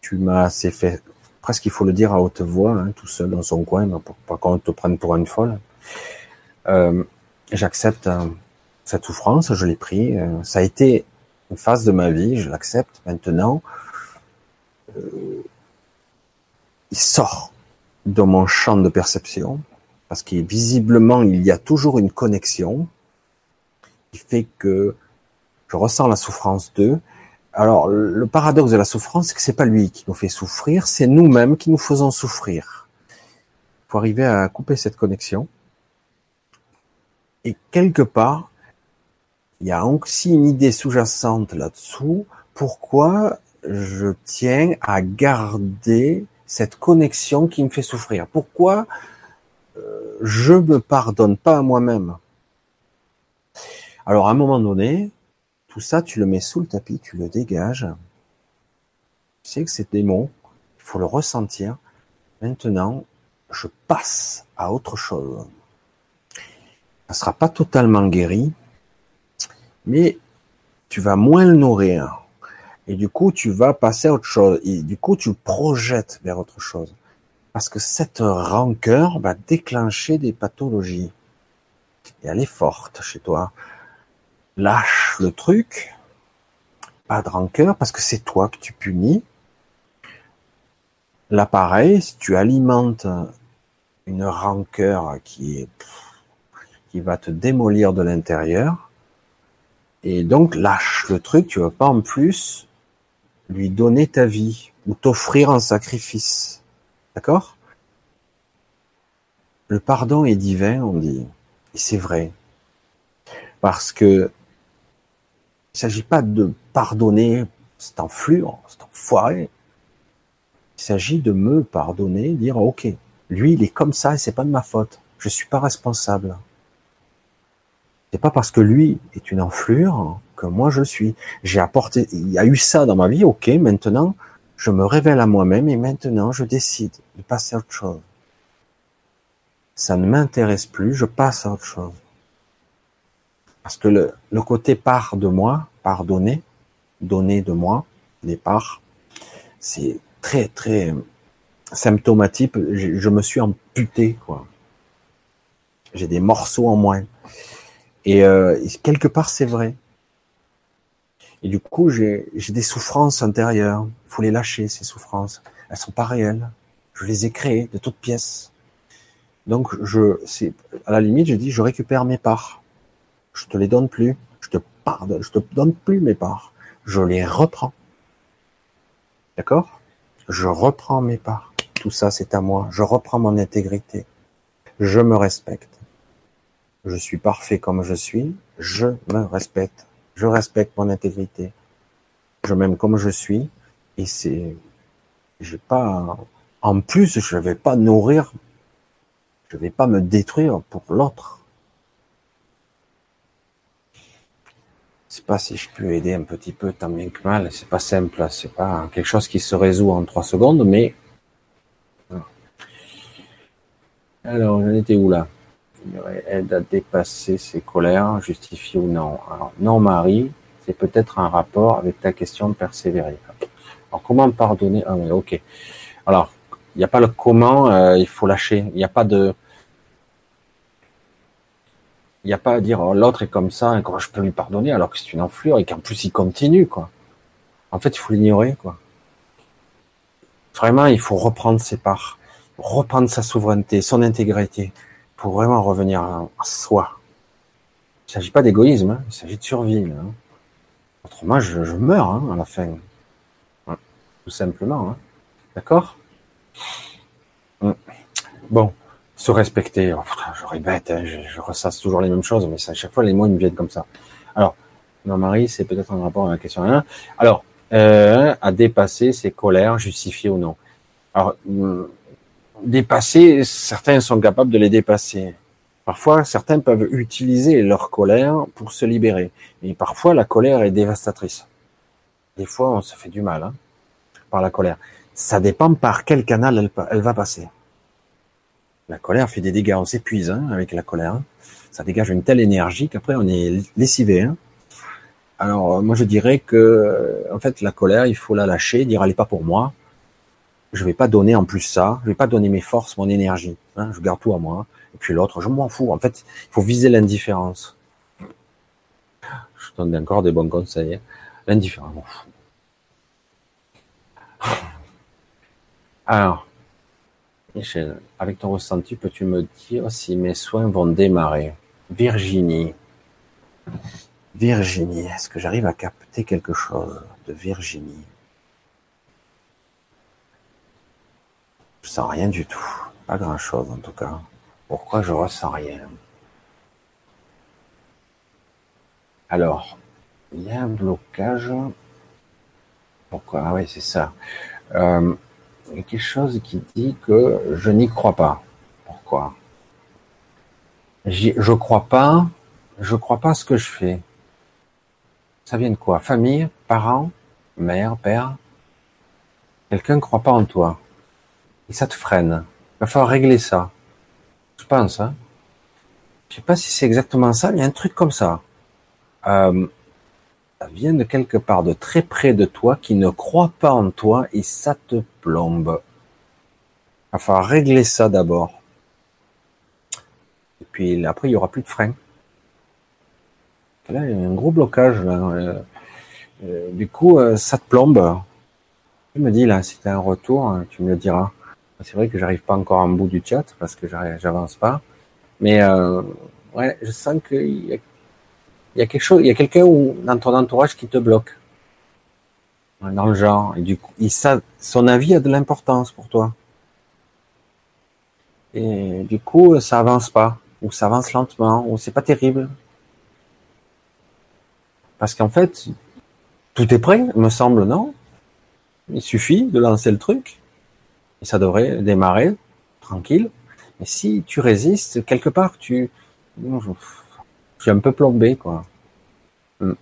tu m'as assez fait presque il faut le dire à haute voix, hein, tout seul dans son coin, pour pas qu'on te prenne pour une folle. Euh, J'accepte euh, cette souffrance, je l'ai pris. Euh, ça a été une phase de ma vie, je l'accepte maintenant. Euh, il sort de mon champ de perception parce que visiblement il y a toujours une connexion qui fait que je ressens la souffrance d'eux, alors, le paradoxe de la souffrance, c'est que c'est pas lui qui nous fait souffrir, c'est nous-mêmes qui nous faisons souffrir. Il faut arriver à couper cette connexion. Et quelque part, il y a aussi une idée sous-jacente là-dessous. Pourquoi je tiens à garder cette connexion qui me fait souffrir Pourquoi euh, je me pardonne pas à moi-même? Alors, à un moment donné, tout ça, tu le mets sous le tapis, tu le dégages. Tu sais que c'est démon, il faut le ressentir. Maintenant, je passe à autre chose. Ça sera pas totalement guéri, mais tu vas moins le nourrir. Et du coup, tu vas passer à autre chose. Et du coup, tu projettes vers autre chose. Parce que cette rancœur va déclencher des pathologies. Et elle est forte chez toi. Lâche le truc. Pas de rancœur parce que c'est toi que tu punis. L'appareil, si tu alimentes une rancœur qui est, qui va te démolir de l'intérieur, et donc lâche le truc, tu vas pas en plus lui donner ta vie ou t'offrir un sacrifice. D'accord? Le pardon est divin, on dit. Et c'est vrai. Parce que il s'agit pas de pardonner cet enflure, cet enfoiré. Il s'agit de me pardonner, dire ok, lui il est comme ça et c'est pas de ma faute. Je suis pas responsable. C'est pas parce que lui est une enflure que moi je suis. J'ai apporté, il y a eu ça dans ma vie, ok, maintenant je me révèle à moi-même et maintenant je décide de passer à autre chose. Ça ne m'intéresse plus, je passe à autre chose. Parce que le, le côté part de moi, pardonner, donner de moi, les parts, c'est très très symptomatique. Je, me suis amputé, quoi. J'ai des morceaux en moins. Et, euh, quelque part, c'est vrai. Et du coup, j'ai des souffrances intérieures. Il faut les lâcher, ces souffrances. Elles sont pas réelles. Je les ai créées de toutes pièces. Donc, je, à la limite, je dis, je récupère mes parts. Je te les donne plus. Je te pardonne. Je te donne plus mes parts. Je les reprends. D'accord? Je reprends mes parts. Tout ça, c'est à moi. Je reprends mon intégrité. Je me respecte je suis parfait comme je suis, je me respecte, je respecte mon intégrité, je m'aime comme je suis, et c'est, j'ai pas, en plus, je vais pas nourrir, je vais pas me détruire pour l'autre. Je sais pas si je peux aider un petit peu tant bien que mal. C'est pas simple, c'est pas quelque chose qui se résout en trois secondes, mais alors, j'en étais où là? Aide à dépasser ses colères, justifier ou non. Alors, non, Marie, c'est peut-être un rapport avec ta question de persévérer. Alors, comment pardonner Ah oui, ok. Alors, il n'y a pas le comment, euh, il faut lâcher. Il n'y a pas de... Il n'y a pas à dire oh, l'autre est comme ça et comment je peux lui pardonner alors que c'est une enflure et qu'en plus il continue quoi. En fait, il faut l'ignorer quoi. Vraiment, il faut reprendre ses parts, reprendre sa souveraineté, son intégrité pour vraiment revenir à, soi. Il ne s'agit pas d'égoïsme, hein, il s'agit de survie. Hein. Autrement, je, meurs hein, à la fin. tout simplement. Hein. D'accord? Bon, se respecter. Oh, je répète, je, je, ressasse toujours les mêmes choses, mais à chaque fois les mots me viennent comme ça. Alors, ma Marie, c'est peut-être un rapport à la question 1. Alors, euh, à dépasser ses colères, justifiées ou non. Alors, hum, dépasser, certains sont capables de les dépasser. Parfois, certains peuvent utiliser leur colère pour se libérer. Et parfois, la colère est dévastatrice. Des fois, on se fait du mal hein, par la colère. Ça dépend par quel canal elle, va passer. La colère fait des dégâts, on s'épuise hein, avec la colère. Ça dégage une telle énergie qu'après on est lessivé. Hein. Alors moi je dirais que en fait la colère il faut la lâcher, dire elle est pas pour moi, je vais pas donner en plus ça, je vais pas donner mes forces, mon énergie. Hein, je garde tout à moi. Et puis l'autre, je m'en fous. En fait, il faut viser l'indifférence. Je donne encore des bons conseils. Hein. L'indifférence, Alors, Michel, avec ton ressenti, peux-tu me dire si mes soins vont démarrer? Virginie. Virginie, est-ce que j'arrive à capter quelque chose de Virginie? Je sens rien du tout. Pas grand chose en tout cas. Pourquoi je ressens rien? Alors, il y a un blocage. Pourquoi? Ah oui, c'est ça. Euh, il y a quelque chose qui dit que je n'y crois pas. Pourquoi? Je crois pas. Je crois pas ce que je fais. Ça vient de quoi? Famille, parents, mère, père? Quelqu'un ne croit pas en toi et ça te freine. Il va falloir régler ça. Je pense. Hein. Je sais pas si c'est exactement ça, mais il y a un truc comme ça. Euh, ça vient de quelque part de très près de toi qui ne croit pas en toi et ça te plombe. Il va falloir régler ça d'abord. Et puis après, il y aura plus de frein. Là, il y a un gros blocage. Euh, euh, du coup, euh, ça te plombe. Tu me dis là, si tu as un retour, tu me le diras. C'est vrai que j'arrive pas encore en bout du chat parce que j'avance pas. Mais ouais, je sens qu'il y a, il y a quelque chose, il y a quelqu'un dans ton entourage qui te bloque dans le genre. Et du coup, il, son avis a de l'importance pour toi. Et du coup, ça avance pas, ou ça avance lentement, ou c'est pas terrible. Parce qu'en fait, tout est prêt, me semble, non? Il suffit de lancer le truc, et ça devrait démarrer tranquille. Mais si tu résistes, quelque part, tu, je, suis un peu plombé, quoi. Hmm.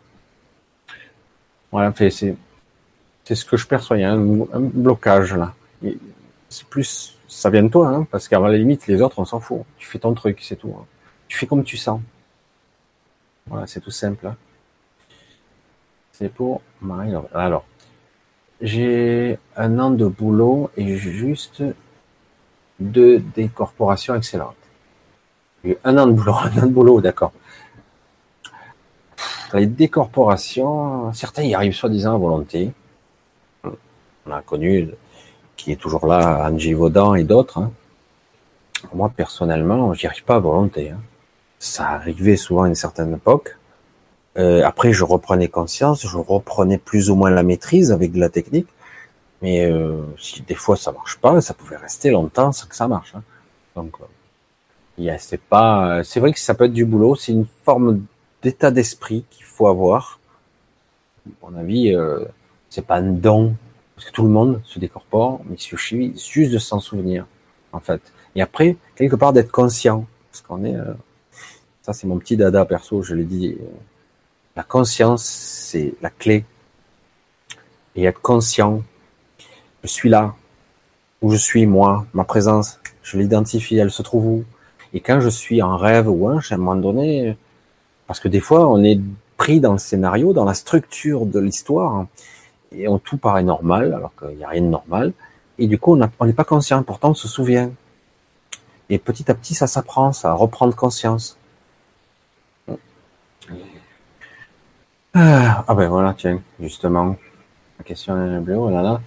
Voilà, c'est, c'est ce que je perçois. Il y a un, blocage là. C'est plus, ça vient de toi, hein, parce qu'à la limite, les autres, on s'en fout. Tu fais ton truc, c'est tout. Hein. Tu fais comme tu sens. Voilà, c'est tout simple. Hein. C'est pour Marie. Alors, j'ai un an de boulot et juste deux décorporations excellentes. Un an de boulot, [laughs] un an de boulot, d'accord. Les décorporations, certains y arrivent soi-disant à volonté on a connu, qui est toujours là, Angie Vaudan et d'autres. Hein. Moi, personnellement, j'y arrive pas à volonté. Hein. Ça arrivait souvent à une certaine époque. Euh, après, je reprenais conscience, je reprenais plus ou moins la maîtrise avec de la technique. Mais euh, si des fois ça marche pas, ça pouvait rester longtemps sans que ça marche. Hein. Donc, euh, c'est pas, c'est vrai que ça peut être du boulot. C'est une forme d'état d'esprit qu'il faut avoir. Mon avis, euh, c'est pas un don parce que tout le monde se décorpore, mais il suffit juste de s'en souvenir, en fait. Et après, quelque part, d'être conscient, parce qu'on est, euh, ça c'est mon petit dada perso, je l'ai dit, euh, la conscience, c'est la clé. Et être conscient, je suis là, où je suis, moi, ma présence, je l'identifie, elle se trouve où. Et quand je suis en rêve ou un, à un moment donné, parce que des fois, on est pris dans le scénario, dans la structure de l'histoire, et on tout paraît normal, alors qu'il n'y a rien de normal. Et du coup, on n'est pas conscient, pourtant on se souvient. Et petit à petit, ça s'apprend, ça reprendre conscience. Ah, ah, ben voilà, tiens, justement, la question est plus haut, là, là.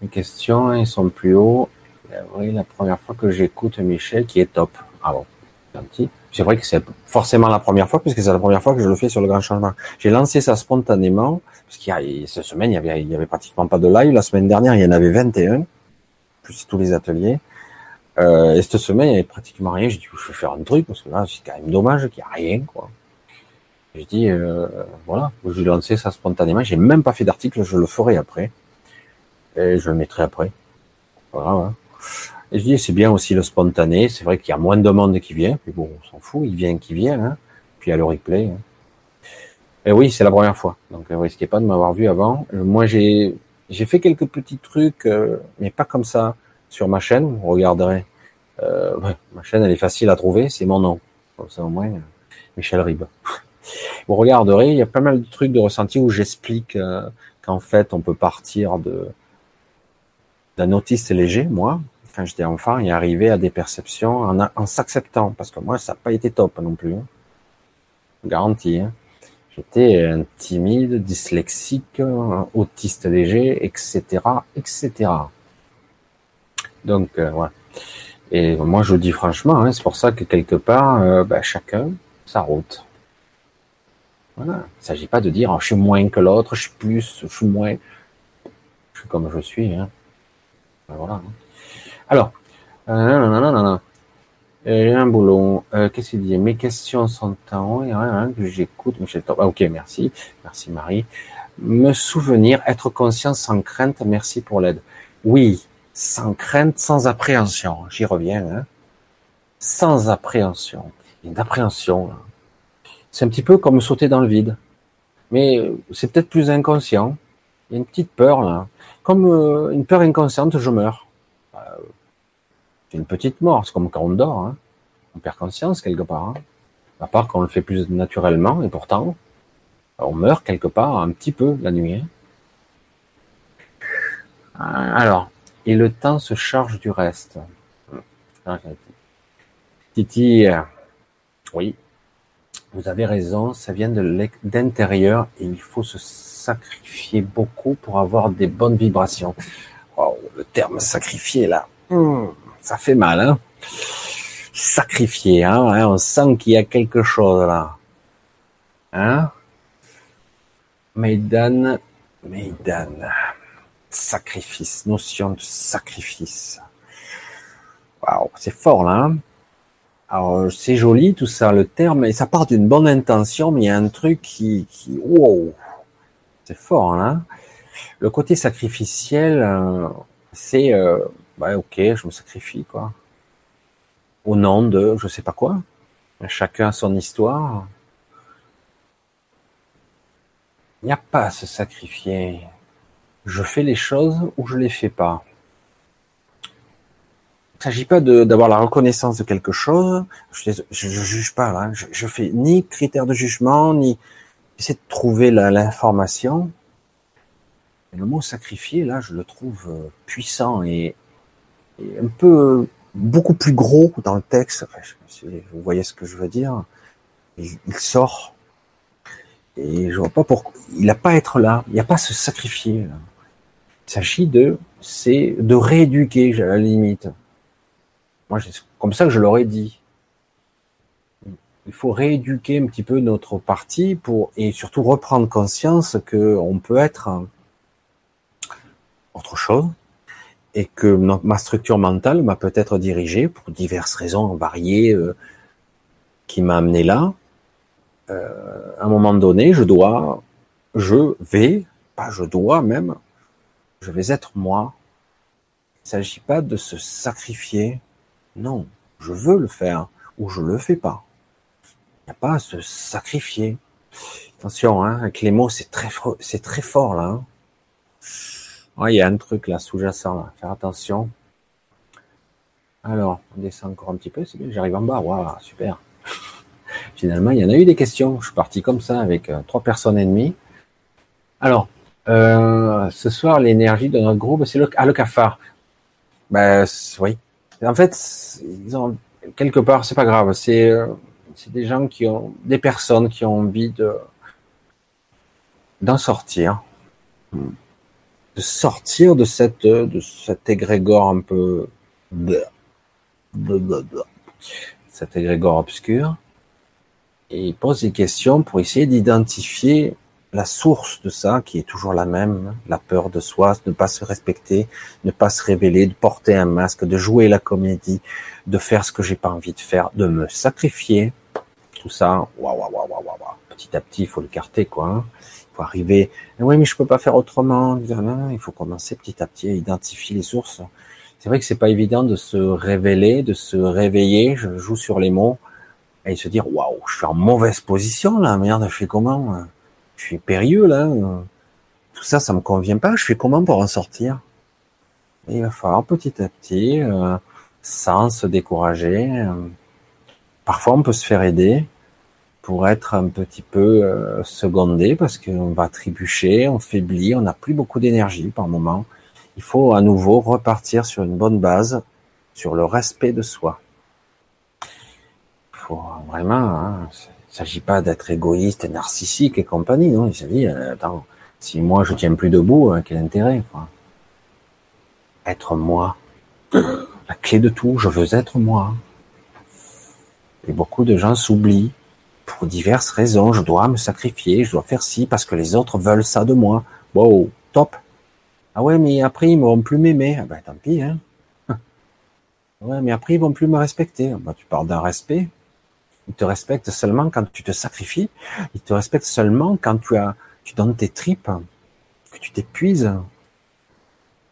Les questions, elles sont plus haut. Oui, la première fois que j'écoute Michel, qui est top. Ah bon, petit. C'est vrai que c'est forcément la première fois, puisque c'est la première fois que je le fais sur le grand changement. J'ai lancé ça spontanément, parce qu'il y a, cette semaine, il y avait, il y avait pratiquement pas de live. La semaine dernière, il y en avait 21, plus tous les ateliers. Euh, et cette semaine, il n'y avait pratiquement rien. J'ai dit, je vais faire un truc, parce que là, c'est quand même dommage qu'il n'y ait rien, quoi. J'ai dit, euh, voilà, je lancer ça spontanément. J'ai même pas fait d'article, je le ferai après. Et je le mettrai après. Voilà, hein. Et je dis, c'est bien aussi le spontané. C'est vrai qu'il y a moins de monde qui vient. Puis bon, on s'en fout. Il vient qui vient. Hein. Puis il y a le replay. Hein. Et oui, c'est la première fois. Donc, ne risquez pas de m'avoir vu avant. Euh, moi, j'ai, j'ai fait quelques petits trucs, euh, mais pas comme ça sur ma chaîne. Vous regarderez. Euh, ma chaîne, elle est facile à trouver. C'est mon nom. Comme ça, au moins, Michel Rib. Vous regarderez. Il y a pas mal de trucs de ressenti où j'explique qu'en fait, on peut partir de d'un autiste léger, moi, quand j'étais enfant et arriver à des perceptions en, s'acceptant. Parce que moi, ça n'a pas été top non plus. Hein. Garantie. Hein. J'étais un timide, dyslexique, autiste léger, etc., etc. Donc, euh, voilà. Et moi, je dis franchement, hein, c'est pour ça que quelque part, euh, ben, chacun sa route. Il ne s'agit pas de dire, oh, je suis moins que l'autre, je suis plus, je suis moins. Je suis comme je suis. Hein. Ben, voilà. Hein. Alors, euh, j'ai un boulot. Euh, Qu'est-ce qu'il dit? Mes questions sont en haut. Il y a rien que j'écoute. Ah, ok, merci. Merci Marie. Me souvenir, être conscient sans crainte. Merci pour l'aide. Oui, sans crainte, sans appréhension. J'y reviens. Hein. Sans appréhension. Une appréhension. C'est un petit peu comme sauter dans le vide. Mais c'est peut-être plus inconscient. Il y a une petite peur là. Comme euh, une peur inconsciente, je meurs. C'est une petite mort, c'est comme quand on dort, hein. on perd conscience quelque part. Hein. À part qu'on le fait plus naturellement, et pourtant, on meurt quelque part un petit peu la nuit. Hein. Alors, et le temps se charge du reste. Titi, euh, oui, vous avez raison, ça vient de d'intérieur et il faut se sacrifier beaucoup pour avoir des bonnes vibrations. le terme sacrifier là, hmm, ça fait mal, hein Sacrifier, hein, hein on sent qu'il y a quelque chose là. Hein? Maïdan, Maïdan, sacrifice, notion de sacrifice. Waouh, c'est fort là. Hein alors c'est joli tout ça, le terme, et ça part d'une bonne intention, mais il y a un truc qui, qui wow, c'est fort là. Hein. le côté sacrificiel, euh, c'est, euh, bah ok, je me sacrifie quoi, au nom de, je sais pas quoi. Chacun a son histoire. Il n'y a pas à se sacrifier. Je fais les choses ou je les fais pas. Il s'agit pas d'avoir la reconnaissance de quelque chose. Je, ne juge pas là. Je, je, fais ni critère de jugement, ni j'essaie de trouver l'information. Le mot sacrifier là, je le trouve euh, puissant et, et, un peu beaucoup plus gros dans le texte. vous voyez ce que je veux dire? Il, il sort et je vois pas pourquoi. Il n'a pas à être là. Il n'y a pas à se sacrifier. Là. Il s'agit de, c'est de rééduquer à la limite. Moi, c'est comme ça que je l'aurais dit. Il faut rééduquer un petit peu notre parti pour et surtout reprendre conscience que on peut être autre chose et que ma structure mentale m'a peut-être dirigé pour diverses raisons variées euh, qui m'a amené là. Euh, à un moment donné, je dois, je vais, pas je dois même, je vais être moi. Il ne s'agit pas de se sacrifier non, je veux le faire ou je le fais pas. Il n'y a pas à se sacrifier. Attention, hein, avec les mots, c'est très, c'est très fort là. Hein. il y a un truc là sous-jacent là. Faire attention. Alors, on descend encore un petit peu. C'est j'arrive en bas. Waouh, super. [laughs] Finalement, il y en a eu des questions. Je suis parti comme ça avec euh, trois personnes et demie. Alors, euh, ce soir, l'énergie de notre groupe, c'est le, ah, le cafard. Ben, oui, en fait, quelque part, c'est pas grave. C'est, euh, c'est des gens qui ont, des personnes qui ont envie de, d'en sortir, de sortir de cette, de cet égrégore un peu, cet égrégore obscur, et ils posent des questions pour essayer d'identifier la source de ça, qui est toujours la même, la peur de soi, de ne pas se respecter, ne pas se révéler, de porter un masque, de jouer la comédie, de faire ce que j'ai pas envie de faire, de me sacrifier, tout ça, waouh, waouh, waouh, waouh, petit à petit, il faut le carter, quoi. Hein. Il faut arriver, oui, mais je peux pas faire autrement. il faut commencer petit à petit à identifier les sources. C'est vrai que c'est pas évident de se révéler, de se réveiller. Je joue sur les mots et se dire, waouh, je suis en mauvaise position là. Merde, je fais comment je suis périlleux là. Tout ça, ça me convient pas. Je fais comment pour en sortir? Il va falloir petit à petit, euh, sans se décourager. Euh, parfois, on peut se faire aider pour être un petit peu euh, secondé parce qu'on va trébucher, on faiblit, on n'a plus beaucoup d'énergie par moment. Il faut à nouveau repartir sur une bonne base, sur le respect de soi. Il faut vraiment, hein, s'agit pas d'être égoïste, narcissique et compagnie, non. Il s'agit, euh, attends, si moi je tiens plus debout, hein, quel intérêt, quoi. Être moi. La clé de tout, je veux être moi. Et beaucoup de gens s'oublient pour diverses raisons. Je dois me sacrifier, je dois faire ci parce que les autres veulent ça de moi. Wow, top. Ah ouais, mais après ils vont plus m'aimer. Ah ben tant pis, hein. [laughs] Ouais, mais après ils vont plus me respecter. Bah, tu parles d'un respect. Il te respecte seulement quand tu te sacrifies. Il te respecte seulement quand tu as, tu donnes tes tripes, que tu t'épuises.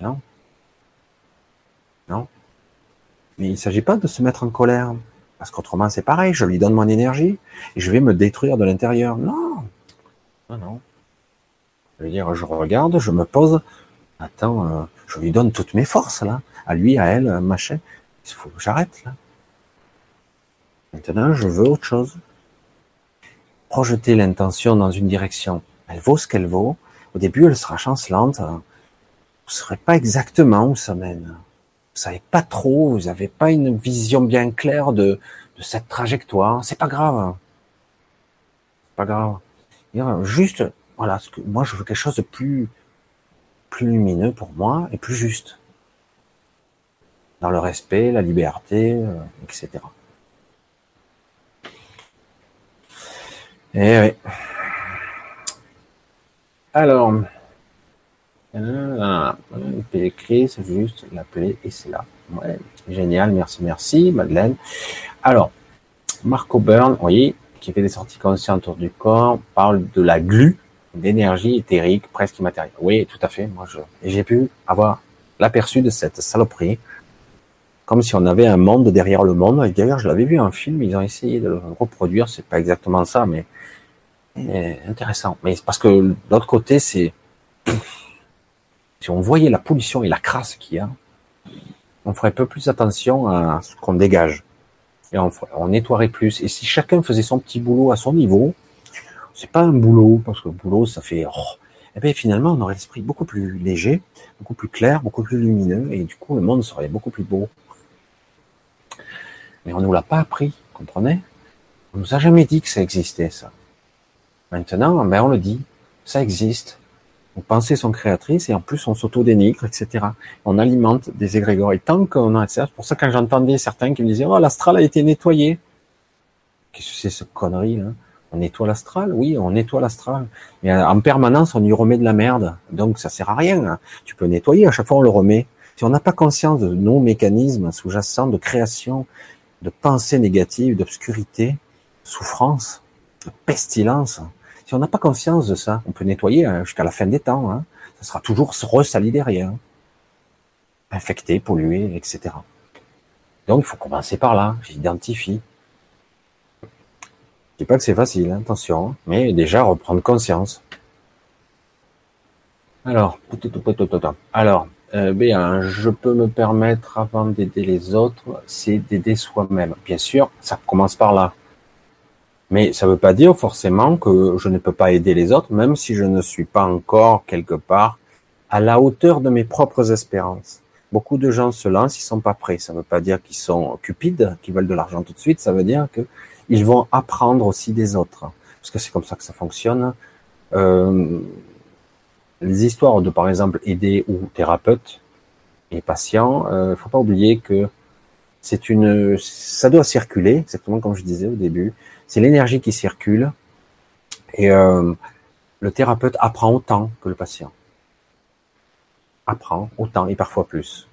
Non. Non. Mais il ne s'agit pas de se mettre en colère. Parce qu'autrement, c'est pareil. Je lui donne mon énergie et je vais me détruire de l'intérieur. Non. Non, non. Je veux dire, je regarde, je me pose. Attends, euh, je lui donne toutes mes forces, là. À lui, à elle, machin. Il faut que j'arrête, là. Maintenant, je veux autre chose. Projeter l'intention dans une direction. Elle vaut ce qu'elle vaut. Au début, elle sera chancelante. Vous ne saurez pas exactement où ça mène. savez pas trop, vous n'avez pas une vision bien claire de, de cette trajectoire, c'est pas grave. Pas grave. Juste, voilà, ce que, moi je veux quelque chose de plus, plus lumineux pour moi et plus juste. Dans le respect, la liberté, euh, etc. Et oui. Alors, écrit, c'est juste l'appeler et c'est là. Génial, merci, merci, Madeleine. Alors, Marco vous voyez, qui fait des sorties conscientes autour du corps, parle de la glu, d'énergie éthérique presque immatérielle. Oui, tout à fait. Moi, j'ai pu avoir l'aperçu de cette saloperie, comme si on avait un monde derrière le monde. D'ailleurs, je l'avais vu en film, ils ont essayé de le reproduire. C'est pas exactement ça, mais intéressant. Mais parce que l'autre côté, c'est [coughs] si on voyait la pollution et la crasse qu'il y a, on ferait un peu plus attention à ce qu'on dégage et on, nettoierait plus. Et si chacun faisait son petit boulot à son niveau, c'est pas un boulot, parce que le boulot, ça fait, oh, et eh bien finalement, on aurait l'esprit beaucoup plus léger, beaucoup plus clair, beaucoup plus lumineux, et du coup, le monde serait beaucoup plus beau. Mais on nous l'a pas appris, comprenez? On nous a jamais dit que ça existait, ça. Maintenant, ben, on le dit. Ça existe. Nos pensées sont créatrices et en plus on s'auto-dénigre, etc. On alimente des égrégores. Et tant qu'on ça, c'est pour ça que quand j'entendais certains qui me disaient Oh, l'astral a été nettoyé. Qu'est-ce que c'est ce connerie là? On nettoie l'astral? Oui, on nettoie l'astral. Mais euh, en permanence, on y remet de la merde. Donc ça sert à rien. Hein. Tu peux nettoyer, à chaque fois on le remet. Si on n'a pas conscience de nos mécanismes sous-jacents de création, de pensée négative, d'obscurité, souffrance, de pestilence, si on n'a pas conscience de ça, on peut nettoyer hein, jusqu'à la fin des temps. Hein. Ça sera toujours ressali derrière. Infecté, pollué, etc. Donc il faut commencer par là. J'identifie. Je dis pas que c'est facile, hein, attention, mais déjà reprendre conscience. Alors, alors, euh, bien, je peux me permettre avant d'aider les autres, c'est d'aider soi-même. Bien sûr, ça commence par là. Mais ça ne veut pas dire forcément que je ne peux pas aider les autres, même si je ne suis pas encore quelque part à la hauteur de mes propres espérances. Beaucoup de gens se lancent, ils sont pas prêts. Ça ne veut pas dire qu'ils sont cupides, qu'ils veulent de l'argent tout de suite. Ça veut dire qu'ils vont apprendre aussi des autres, parce que c'est comme ça que ça fonctionne. Euh, les histoires de, par exemple, aider ou thérapeute et patient, euh, faut pas oublier que c'est une, ça doit circuler, exactement comme je disais au début. C'est l'énergie qui circule et euh, le thérapeute apprend autant que le patient. Apprend autant et parfois plus.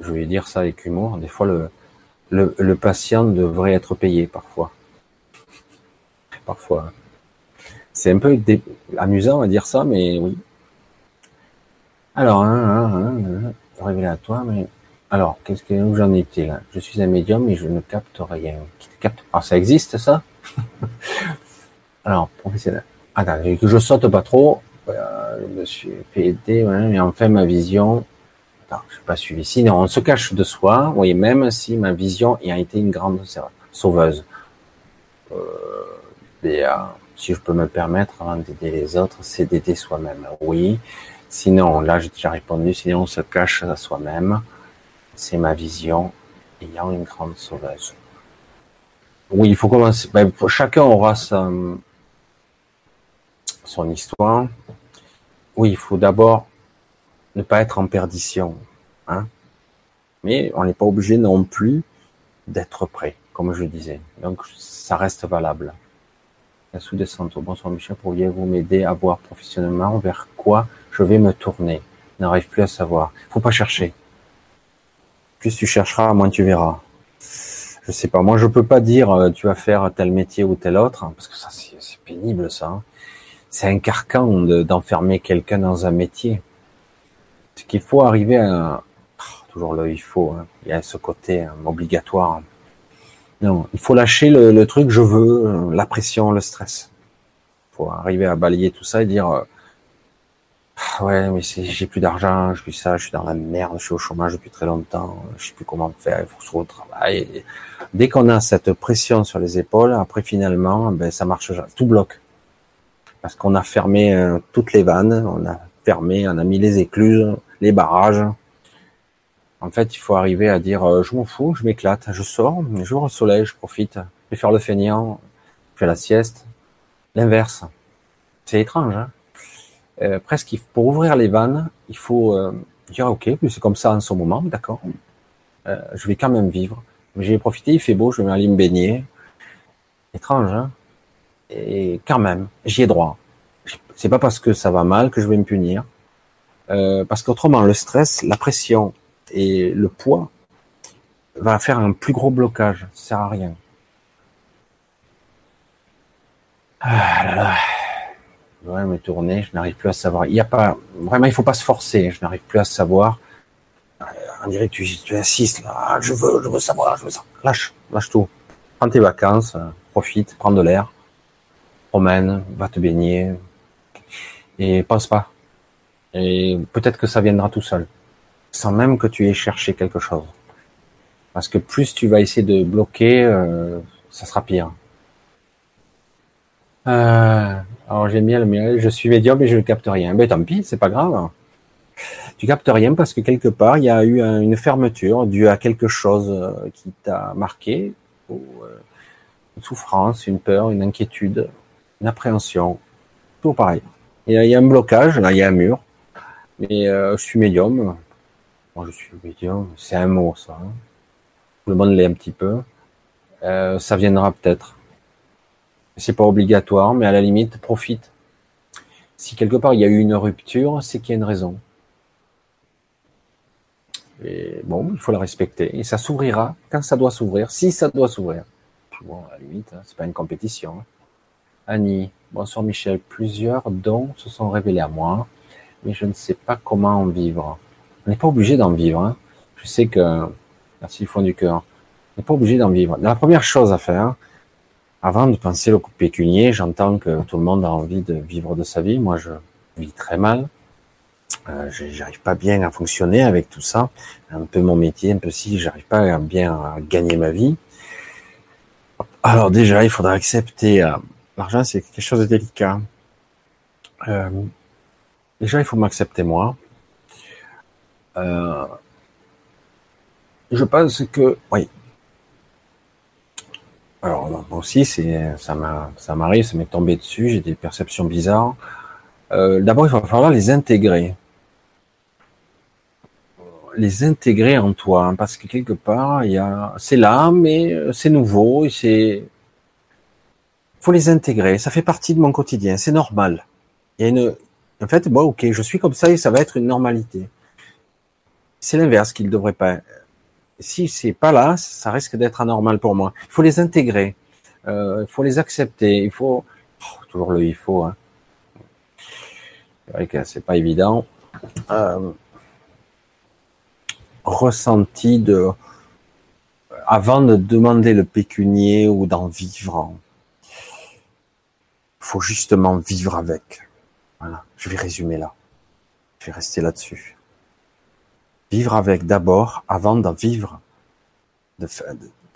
Je vais dire ça avec humour. Des fois, le, le, patient devrait être payé parfois. Parfois. C'est un peu amusant à dire ça, mais oui. Alors, hein, hein, hein, hein révélatoire, mais alors, qu'est-ce que où j'en étais là? Je suis un médium et je ne capte rien. Ah, ça existe ça? [laughs] Alors, professionnel. Attends, que je saute pas trop. je me suis fait aider, mais enfin ma vision. Attends, je suis pas suivi. Sinon, on se cache de soi. Voyez, même si ma vision a été une grande sauveuse. Euh, euh, si je peux me permettre, avant d'aider les autres, c'est d'aider soi-même. Oui. Sinon, là, j'ai déjà répondu. Sinon, on se cache à soi-même. C'est ma vision ayant une grande sauveuse. Oui, il faut commencer. Ben, chacun aura son histoire. Oui, il faut d'abord ne pas être en perdition. Hein. Mais on n'est pas obligé non plus d'être prêt, comme je disais. Donc, ça reste valable. La sous-descente. Bonsoir Michel, pourriez-vous m'aider à voir professionnellement vers quoi je vais me tourner? Je n'arrive plus à savoir. Faut pas chercher plus tu chercheras, moins tu verras. Je sais pas. Moi, je peux pas dire euh, tu vas faire tel métier ou tel autre, hein, parce que ça, c'est pénible, ça. Hein. C'est un carcan d'enfermer quelqu'un dans un métier. Ce qu'il faut arriver à oh, toujours le il faut. Hein. Il y a ce côté obligatoire. Non, il faut lâcher le, truc je veux, euh, la pression, le stress. Il faut arriver à balayer tout ça et dire euh, ouais, mais j'ai plus d'argent, je suis ça, je suis dans la merde, je suis au chômage depuis très longtemps, je sais plus comment faire, il faut se retrouver au travail. dès qu'on a cette pression sur les épaules, après finalement, ben ça marche, tout bloque. Parce qu'on a fermé euh, toutes les vannes, on a fermé, on a mis les écluses, les barrages. En fait, il faut arriver à dire, euh, je m'en fous, je m'éclate, je sors, je vais au soleil, je profite, je vais faire le feignant, je fais la sieste. L'inverse. C'est étrange, hein euh, presque pour ouvrir les vannes, il faut euh, dire ok, c'est comme ça en ce moment, d'accord. Euh, je vais quand même vivre. J'ai profité, il fait beau, je vais aller me baigner. Étrange, hein Et quand même, j'y ai droit. C'est pas parce que ça va mal que je vais me punir, euh, parce qu'autrement le stress, la pression et le poids va faire un plus gros blocage. Ça sert à rien. Ah ouais, me tourner, je n'arrive plus à savoir. Il y a pas, vraiment, il faut pas se forcer. Je n'arrive plus à savoir. Euh, on dirait que tu, tu insistes là. Je veux, je veux savoir, je veux ça. Lâche, lâche tout. Prends tes vacances, euh, profite, prends de l'air, promène, va te baigner et pense pas. Et peut-être que ça viendra tout seul, sans même que tu aies cherché quelque chose. Parce que plus tu vas essayer de bloquer, euh, ça sera pire. Euh, alors j'aime bien le miel, je suis médium et je ne capte rien. Mais tant pis, c'est pas grave. Tu captes rien parce que quelque part il y a eu une fermeture due à quelque chose euh, qui t'a marqué, ou euh, une souffrance, une peur, une inquiétude, une appréhension, tout pareil. Il y a, un blocage, là il y a un mur, mais euh, je suis médium. Moi je suis médium, c'est un mot ça. Hein. Tout le monde l'est un petit peu. ça viendra peut-être c'est pas obligatoire, mais à la limite, profite. Si quelque part il y a eu une rupture, c'est qu'il y a une raison. Et bon, il faut la respecter. Et ça s'ouvrira quand ça doit s'ouvrir, si ça doit s'ouvrir. Bon, à la limite, hein, c'est pas une compétition. Hein. Annie, bonsoir Michel. Plusieurs dons se sont révélés à moi, mais je ne sais pas comment en vivre. On n'est pas obligé d'en vivre. Hein. Je sais que, merci du fond du cœur, on n'est pas obligé d'en vivre. La première chose à faire, avant de penser au coup pécunier, j'entends que tout le monde a envie de vivre de sa vie. Moi, je vis très mal. Euh, j'arrive pas bien à fonctionner avec tout ça. Un peu mon métier, un peu si, j'arrive pas bien à gagner ma vie. Alors déjà, il faudra accepter. Euh, L'argent, c'est quelque chose de délicat. Euh, déjà, il faut m'accepter moi. Euh, je pense que, oui, alors moi aussi, c'est ça m'a ça m'arrive, ça m'est tombé dessus, j'ai des perceptions bizarres. Euh, D'abord, il va falloir les intégrer, les intégrer en toi, hein, parce que quelque part, il y a, c'est là, mais euh, c'est nouveau, c'est, faut les intégrer. Ça fait partie de mon quotidien, c'est normal. Il y a une, en fait, moi, ok, je suis comme ça et ça va être une normalité. C'est l'inverse qu'il devrait pas si c'est pas là, ça risque d'être anormal pour moi. Il faut les intégrer, euh, il faut les accepter, il faut oh, toujours le il faut. Hein. C'est vrai que c'est pas évident. Euh, ressenti de avant de demander le pécunier ou d'en vivre, faut justement vivre avec. Voilà, je vais résumer là. Je vais rester là-dessus vivre avec d'abord avant d'en vivre, de,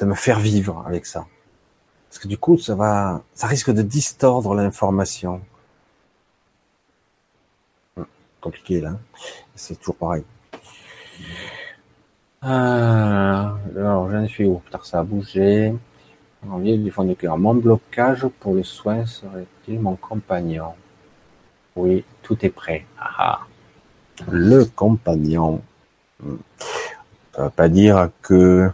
me faire vivre avec ça. Parce que du coup, ça va, ça risque de distordre l'information. Hum, compliqué là. C'est toujours pareil. Euh, alors, j'en suis où? Putain, ça a bougé. Envie du fond du cœur. Mon blocage pour le soin serait-il mon compagnon? Oui, tout est prêt. Ah, le compagnon. Pas dire que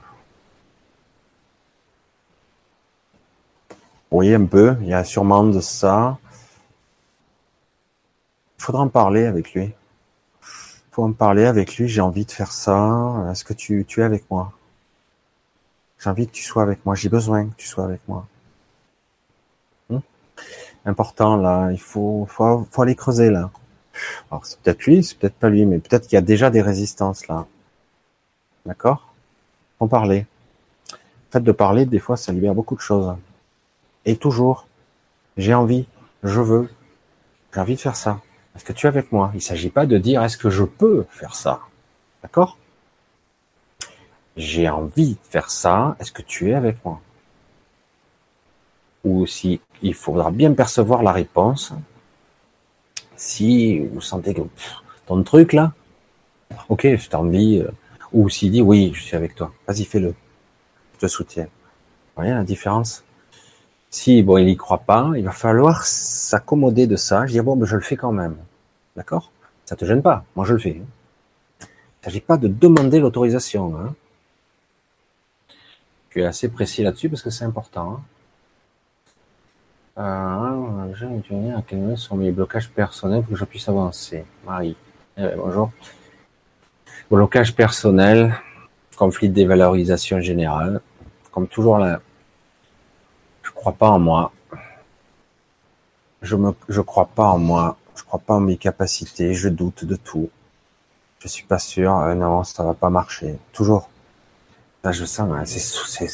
Oui, un peu. Il y a sûrement de ça. Il faudra en parler avec lui. Il faut en parler avec lui. J'ai envie de faire ça. Est-ce que tu, tu es avec moi? J'ai envie que tu sois avec moi. J'ai besoin que tu sois avec moi. Hmm? Important là. Il faut, faut, faut aller creuser là. Alors c'est peut-être lui, c'est peut-être pas lui, mais peut-être qu'il y a déjà des résistances là. D'accord? En parler. Le fait de parler, des fois, ça libère beaucoup de choses. Et toujours, j'ai envie, je veux, j'ai envie de faire ça. Est-ce que tu es avec moi? Il ne s'agit pas de dire est-ce que je peux faire ça? D'accord? J'ai envie de faire ça. Est-ce que tu es avec moi? Ou si il faudra bien percevoir la réponse si vous sentez que ton truc là, Ok, je t'envie. Euh, ou s'il dit oui, je suis avec toi. Vas-y, fais-le. Je te soutiens. Voyez la différence? Si bon, il y croit pas, il va falloir s'accommoder de ça. Je dis bon, mais je le fais quand même. D'accord? Ça te gêne pas? Moi, je le fais. Il ne s'agit pas de demander l'autorisation. Hein. Je suis assez précis là-dessus parce que c'est important. Hein. Euh, j'ai à quel sont mes blocages personnels pour que je puisse avancer. Marie, eh bonjour. Blocage personnel, conflit de dévalorisation générale. Comme toujours là, je crois pas en moi. Je me, je crois pas en moi. Je crois pas en mes capacités. Je doute de tout. Je suis pas sûr. Euh, non, ça va pas marcher. Toujours. Là, je sens. Hein, c'est,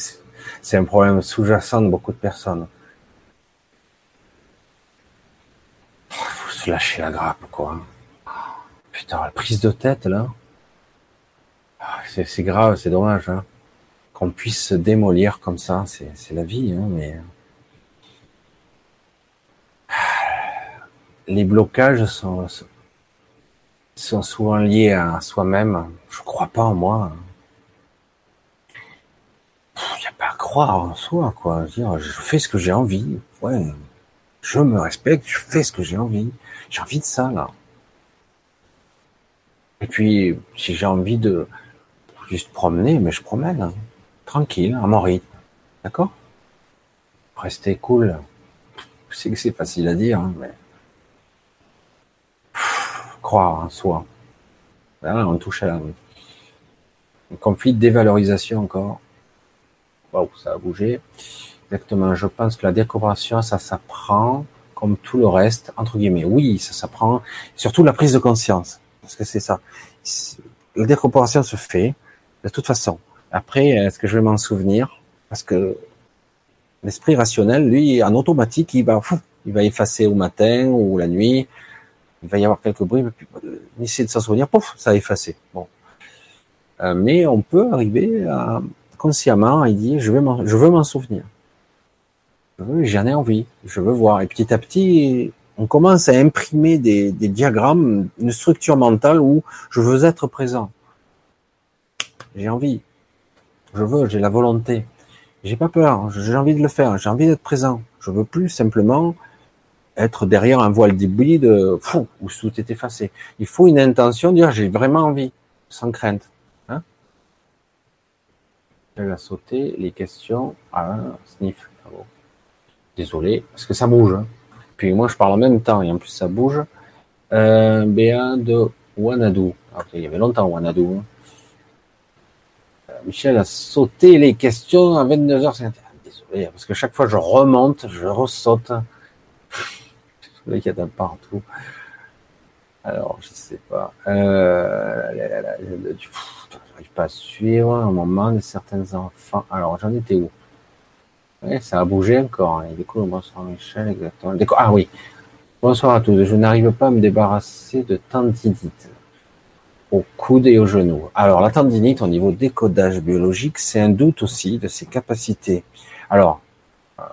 c'est un problème sous-jacent de beaucoup de personnes. Il faut se lâcher la grappe, quoi. Putain, la prise de tête, là. Ah, c'est grave, c'est dommage, hein. Qu'on puisse se démolir comme ça, c'est la vie, hein, mais. Les blocages sont, sont souvent liés à soi-même. Je crois pas en moi. Il n'y a pas à croire en soi, quoi. Dire, je fais ce que j'ai envie. Ouais. Je me respecte, je fais ce que j'ai envie. J'ai envie de ça, là. Et puis, si j'ai envie de juste promener, mais je promène. Hein. Tranquille, à mon rythme. D'accord? Rester cool. Je sais que c'est facile à dire, hein, mais. croire en soi. Là, on touche à la. Un conflit de dévalorisation encore. Waouh, ça a bougé. Exactement. Je pense que la décoration, ça s'apprend comme tout le reste, entre guillemets. Oui, ça s'apprend. Surtout la prise de conscience. Parce que c'est ça. La décorporation se fait, de toute façon. Après, est-ce que je vais m'en souvenir? Parce que l'esprit rationnel, lui, en automatique, il va, il va effacer au matin ou la nuit. Il va y avoir quelques bruits, mais puis, euh, essayer de s'en souvenir, pouf, ça a effacé. Bon. Euh, mais on peut arriver à consciemment à dire, je veux m'en souvenir. J'en ai envie, je veux voir. Et petit à petit, on commence à imprimer des, diagrammes, une structure mentale où je veux être présent. J'ai envie. Je veux, j'ai la volonté. J'ai pas peur, j'ai envie de le faire, j'ai envie d'être présent. Je veux plus simplement être derrière un voile de fou, où tout est effacé. Il faut une intention, dire j'ai vraiment envie, sans crainte. Hein Elle a sauté les questions à sniff. Désolé, parce que ça bouge. Hein. Puis moi je parle en même temps et en plus ça bouge. Euh, de Wanadu. Il y avait longtemps Wanadu. Hein. Michel a sauté les questions à 22h51. Désolé, parce que chaque fois je remonte, je ressaute. Il y a d'un partout. Alors, je sais pas. Euh, j'arrive pas à suivre un moment de certains enfants. Alors, j'en étais où? Ouais, Ça a bougé encore. Hein. bonsoir Michel. Ah oui. Bonsoir à tous. Je n'arrive pas à me débarrasser de tendinite au coude et au genou. Alors, la tendinite, au niveau décodage biologique, c'est un doute aussi de ses capacités. Alors, euh,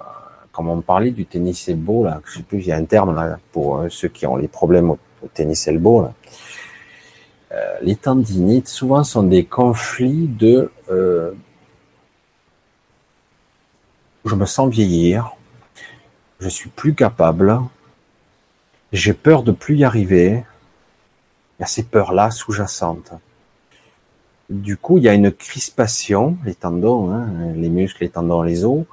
comme on parlait du tennis elbow, là, je sais plus, il y a un terme là, pour euh, ceux qui ont les problèmes au, tennis elbow, là. Euh, les tendinites, souvent, sont des conflits de... Je me sens vieillir, je suis plus capable, j'ai peur de plus y arriver, il y a ces peurs-là sous-jacentes. Du coup, il y a une crispation, les tendons, hein, les muscles, les tendons, les os.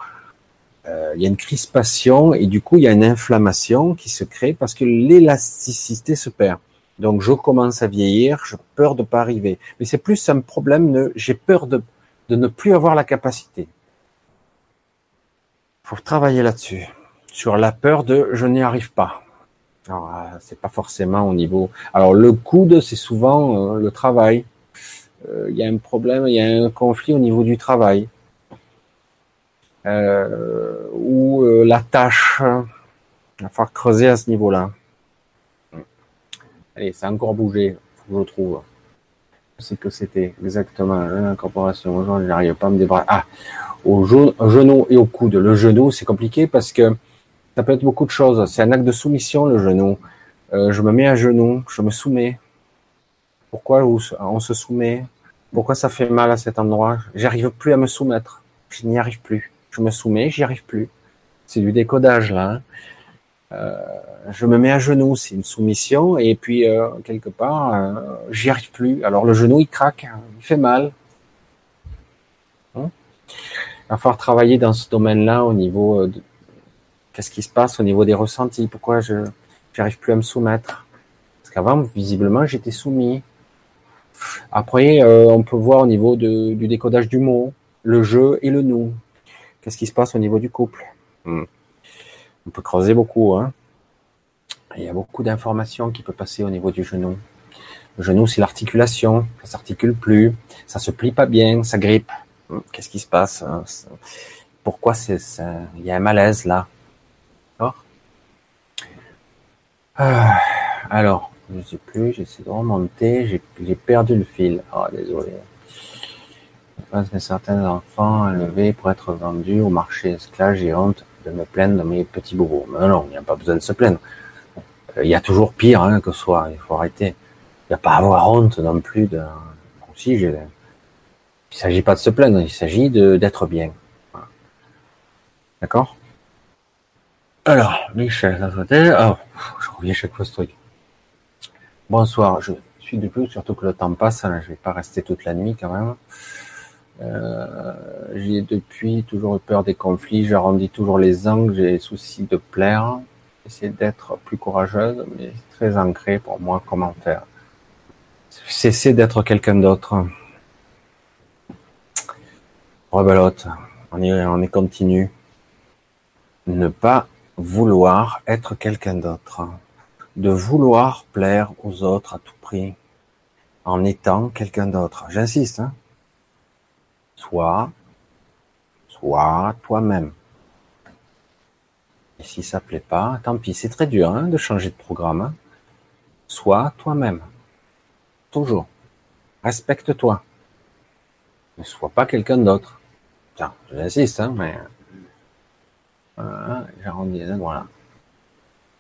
Euh, il y a une crispation et du coup, il y a une inflammation qui se crée parce que l'élasticité se perd. Donc, je commence à vieillir, j'ai peur de pas arriver. Mais c'est plus un problème j'ai peur de, de ne plus avoir la capacité. Faut travailler là-dessus. Sur la peur de, je n'y arrive pas. Alors, euh, c'est pas forcément au niveau. Alors, le coude, c'est souvent euh, le travail. Euh, il y a un problème, il y a un conflit au niveau du travail. ou la tâche. Il va falloir creuser à ce niveau-là. Allez, c'est encore bougé. Je trouve. C'est que c'était exactement l'incorporation. Aujourd'hui, n'arrive pas à me débarrasser. Ah, au genou et au coude. Le genou, c'est compliqué parce que ça peut être beaucoup de choses. C'est un acte de soumission, le genou. Euh, je me mets à genoux, je me soumets Pourquoi on se soumet? Pourquoi ça fait mal à cet endroit? J'arrive plus à me soumettre. Je n'y arrive plus. Je me soumets, j'y arrive plus. C'est du décodage là. Hein. Euh, je me mets à genoux, c'est une soumission, et puis euh, quelque part, euh, j'y arrive plus. Alors le genou il craque, il fait mal. Hein? Il va falloir travailler dans ce domaine-là au niveau de qu'est-ce qui se passe au niveau des ressentis. Pourquoi je j'arrive plus à me soumettre Parce qu'avant, visiblement, j'étais soumis. Après, on peut voir au niveau du décodage du mot, le jeu et le nous. Qu'est-ce qui se passe au niveau du couple? Hmm. On peut creuser beaucoup. Hein il y a beaucoup d'informations qui peuvent passer au niveau du genou. Le genou, c'est l'articulation. Ça s'articule plus. Ça se plie pas bien. Ça grippe. Hmm, qu'est-ce qui se passe hein? Pourquoi c'est Il y a un malaise là? ah, Alors, je ne sais plus. J'essaie de remonter. J'ai perdu le fil. Ah, désolé. Je pense que certains enfants élevés pour être vendus au marché esclave, j'ai honte de me plaindre de mes petits bobos. Mais non, il n'y a pas besoin de se plaindre. Il y a toujours pire hein, que soi. Il faut arrêter. Il n'y a pas à avoir honte non plus de. Il s'agit pas de se plaindre. Il s'agit d'être bien. D'accord? Alors, Michel, oh, je reviens chaque fois ce truc. Bonsoir. Je suis du plus, surtout que le temps passe. Hein, je vais pas rester toute la nuit quand même. Euh, j'ai depuis toujours eu peur des conflits, j'arrondis toujours les angles, j'ai les soucis de plaire, j'essaie d'être plus courageuse, mais très ancré pour moi comment faire. Cesser d'être quelqu'un d'autre. Rebelote, on est, on est continu. Ne pas vouloir être quelqu'un d'autre. De vouloir plaire aux autres à tout prix. En étant quelqu'un d'autre. J'insiste, hein Soit, soit toi-même. Et si ça plaît pas, tant pis, c'est très dur hein, de changer de programme. Hein. Sois toi-même. Toujours. Respecte-toi. Ne sois pas quelqu'un d'autre. Tiens, j'insiste, hein, mais voilà, voilà.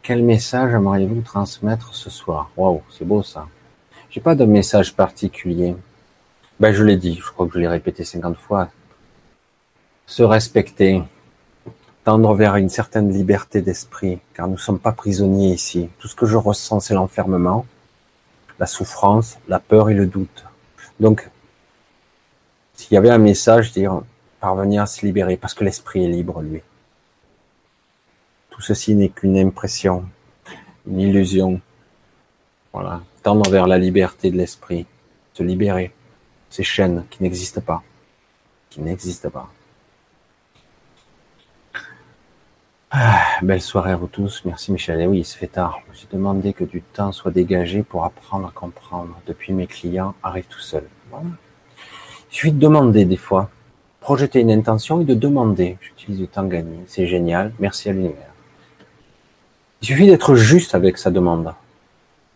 Quel message aimeriez-vous transmettre ce soir? Waouh, c'est beau ça. J'ai pas de message particulier. Ben, je l'ai dit, je crois que je l'ai répété 50 fois. Se respecter, tendre vers une certaine liberté d'esprit, car nous ne sommes pas prisonniers ici. Tout ce que je ressens, c'est l'enfermement, la souffrance, la peur et le doute. Donc, s'il y avait un message, dire parvenir à se libérer, parce que l'esprit est libre, lui. Tout ceci n'est qu'une impression, une illusion. Voilà, tendre vers la liberté de l'esprit, se libérer ces chaînes qui n'existent pas, qui n'existent pas. Ah, belle soirée à vous tous. Merci Michel. Eh oui, il se fait tard. Je me suis demandé que du temps soit dégagé pour apprendre à comprendre. Depuis mes clients arrivent tout seuls. Il suffit de demander des fois. Projeter une intention et de demander. J'utilise du temps gagné. C'est génial. Merci à l'univers. Il suffit d'être juste avec sa demande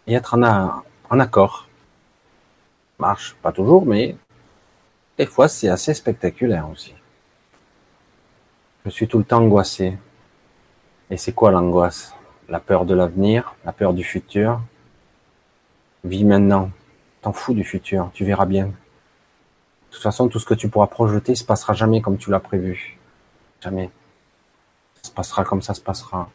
et être en accord marche pas toujours, mais des fois c'est assez spectaculaire aussi. Je suis tout le temps angoissé. Et c'est quoi l'angoisse? La peur de l'avenir, la peur du futur. Vis maintenant. T'en fous du futur, tu verras bien. De toute façon, tout ce que tu pourras projeter se passera jamais comme tu l'as prévu. Jamais. Ça se passera comme ça se passera.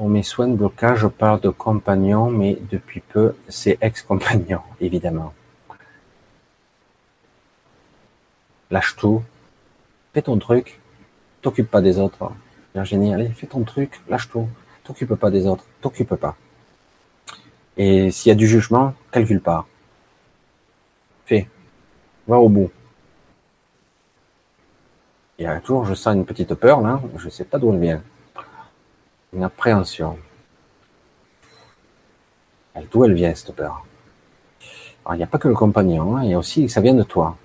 Pour mes soins de blocage, je parle de compagnon, mais depuis peu, c'est ex-compagnon, [laughs] évidemment. Lâche tout. Fais ton truc. T'occupe pas des autres. Virginie, allez, fais ton truc. Lâche tout. T'occupe pas des autres. T'occupe pas. Et s'il y a du jugement, calcule pas. Fais. Va au bout. Il y a toujours, je sens une petite peur là. Je sais pas d'où elle vient une appréhension. D'où elle vient cette peur Alors, il n'y a pas que le compagnon, hein, il y a aussi ça vient de toi.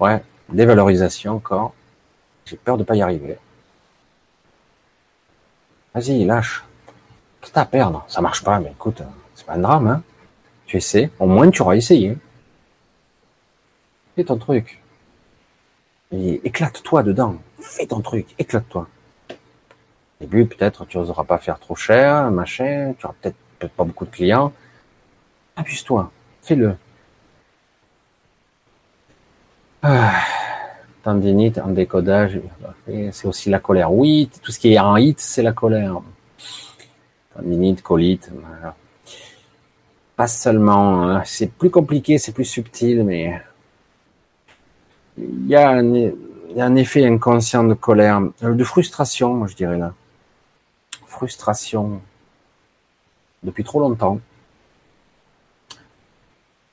Ouais, dévalorisation encore. J'ai peur de pas y arriver. Vas-y, lâche. Qu'est-ce à perdre Ça marche pas, mais écoute, c'est pas un drame. Hein tu essaies, au moins tu auras essayé. Fais ton truc. Et éclate-toi dedans. Fais ton truc, éclate-toi. Au début, peut-être tu n'oseras pas faire trop cher, machin, tu auras peut-être peut pas beaucoup de clients, Abuse-toi, fais-le. Ah, tendinite en décodage, c'est aussi la colère. Oui, tout ce qui est en hit, c'est la colère. Tendinite, colite, pas seulement, hein. c'est plus compliqué, c'est plus subtil, mais il y, a un, effet inconscient de colère, euh, de frustration, moi je dirais là. Frustration depuis trop longtemps.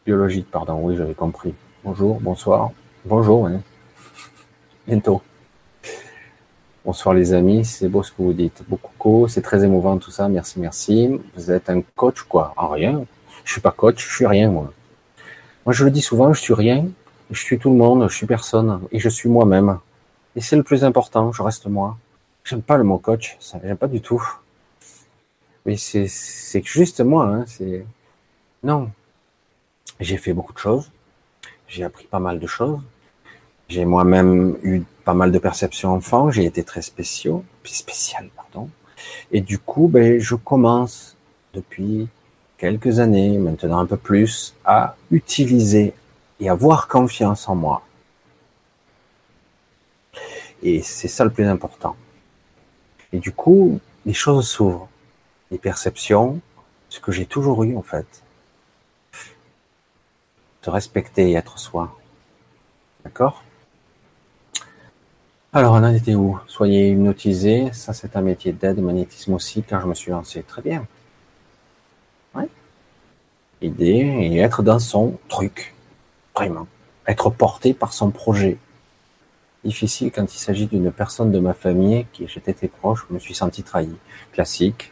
Biologique, pardon, oui, j'avais compris. Bonjour, bonsoir. Bonjour, hein. [laughs] bientôt. Bonsoir les amis, c'est beau ce que vous dites. Beaucoup, c'est très émouvant tout ça. Merci, merci. Vous êtes un coach quoi? En rien. Je suis pas coach, je suis rien, moi. Moi, je le dis souvent, je suis rien, je suis tout le monde, je suis personne, et je suis moi-même. Et c'est le plus important, je reste moi. J'aime pas le mot coach, ça, j'aime pas du tout. Mais c'est, c'est juste moi, hein, c'est, non. J'ai fait beaucoup de choses. J'ai appris pas mal de choses. J'ai moi-même eu pas mal de perceptions enfant. J'ai été très spécial, spécial, pardon. Et du coup, ben, je commence depuis quelques années, maintenant un peu plus, à utiliser et avoir confiance en moi. Et c'est ça le plus important. Et du coup, les choses s'ouvrent. Les perceptions, ce que j'ai toujours eu en fait. Se respecter et être soi. D'accord? Alors, on en était où? Soyez hypnotisés. Ça, c'est un métier d'aide, magnétisme aussi, car je me suis lancé. Très bien aider et être dans son truc. Vraiment. Être porté par son projet. Difficile quand il s'agit d'une personne de ma famille qui j'étais proche, je me suis senti trahi. Classique.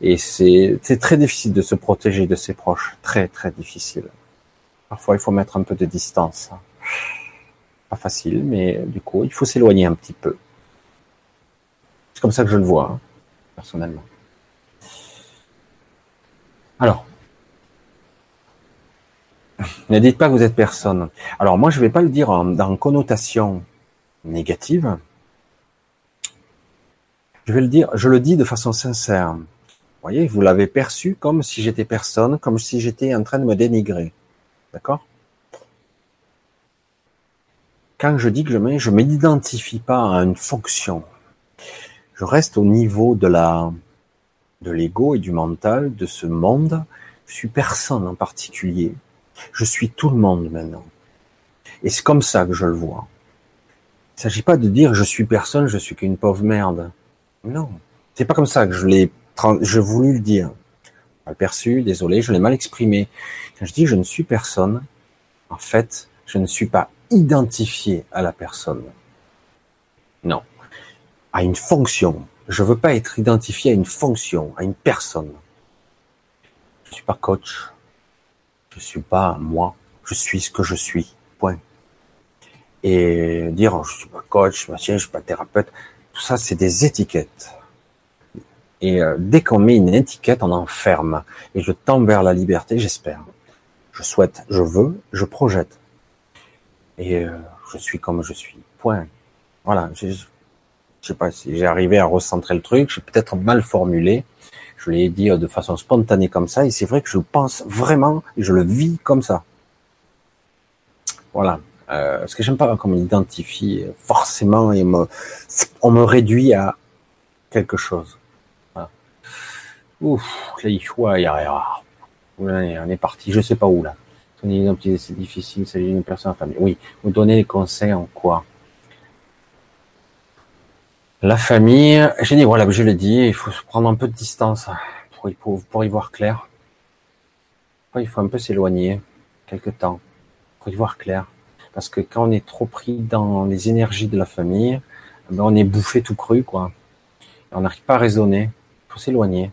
Et c'est très difficile de se protéger de ses proches. Très, très difficile. Parfois, il faut mettre un peu de distance. Pas facile, mais du coup, il faut s'éloigner un petit peu. C'est comme ça que je le vois, hein, personnellement. Alors, ne dites pas que vous êtes personne. Alors moi, je ne vais pas le dire en, dans connotation négative. Je vais le dire, je le dis de façon sincère. Vous voyez, vous l'avez perçu comme si j'étais personne, comme si j'étais en train de me dénigrer. D'accord? Quand je dis que je ne je m'identifie pas à une fonction. Je reste au niveau de la de l'ego et du mental de ce monde. Je suis personne en particulier. Je suis tout le monde maintenant. Et c'est comme ça que je le vois. Il ne s'agit pas de dire je suis personne, je suis qu'une pauvre merde. Non. C'est pas comme ça que je l'ai, je voulu le dire. Mal perçu, désolé, je l'ai mal exprimé. Quand je dis je ne suis personne, en fait, je ne suis pas identifié à la personne. Non. À une fonction. Je veux pas être identifié à une fonction, à une personne. Je suis pas coach. Je suis pas moi, je suis ce que je suis. Et dire je suis pas coach, je suis pas thérapeute, tout ça c'est des étiquettes. Et euh, dès qu'on met une étiquette, on enferme. Et je tends vers la liberté, j'espère. Je souhaite, je veux, je projette. Et euh, je suis comme je suis. Point. Voilà. Je, je sais pas si j'ai arrivé à recentrer le truc. J'ai peut-être mal formulé. Je l'ai dit de façon spontanée comme ça, et c'est vrai que je pense vraiment, je le vis comme ça. Voilà. Euh, parce que j'aime pas qu'on m'identifie forcément et me, on me réduit à quelque chose. Ouf, là, il on est parti, je sais pas où là. C'est difficile, il s'agit d'une personne en famille. Oui, vous donnez des conseils en quoi? La famille, j'ai dit, voilà, je l'ai dit, il faut prendre un peu de distance pour y, pour, y voir clair. Il faut un peu s'éloigner, quelque temps, pour y voir clair. Parce que quand on est trop pris dans les énergies de la famille, ben on est bouffé tout cru, quoi. on n'arrive pas à raisonner. Il faut s'éloigner.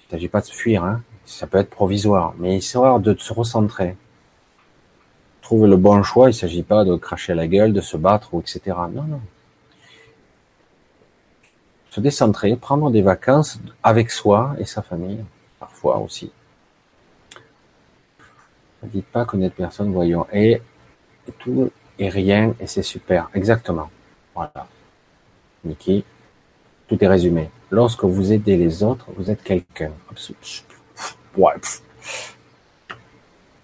Il ne s'agit pas de fuir, hein. ça peut être provisoire, mais il s'agit de se recentrer. Trouver le bon choix, il ne s'agit pas de cracher la gueule, de se battre, ou etc. Non, non se décentrer, prendre des vacances avec soi et sa famille, parfois aussi. Ne dites pas connaître personne, voyons. Et, tout et rien, et c'est super. Exactement. Voilà. Niki, tout est résumé. Lorsque vous aidez les autres, vous êtes quelqu'un.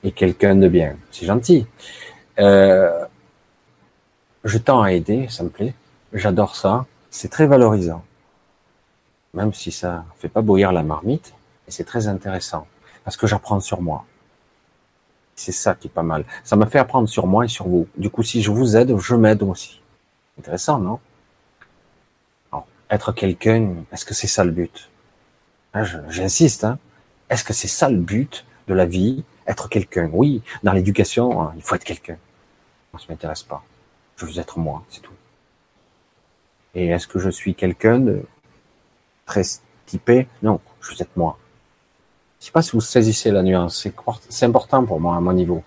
Et quelqu'un de bien. C'est gentil. Euh, je tends à aider, ça me plaît. J'adore ça. C'est très valorisant. Même si ça fait pas bouillir la marmite, et c'est très intéressant. Parce que j'apprends sur moi. C'est ça qui est pas mal. Ça me fait apprendre sur moi et sur vous. Du coup, si je vous aide, je m'aide aussi. Intéressant, non? Être quelqu'un, est-ce que c'est ça le but? Ah, J'insiste. Hein est-ce que c'est ça le but de la vie Être quelqu'un? Oui, dans l'éducation, hein, il faut être quelqu'un. Ça m'intéresse pas. Je veux être moi, c'est tout. Et est-ce que je suis quelqu'un de très typé? Non, je veux être moi. Je sais pas si vous saisissez la nuance. C'est important pour moi à mon niveau.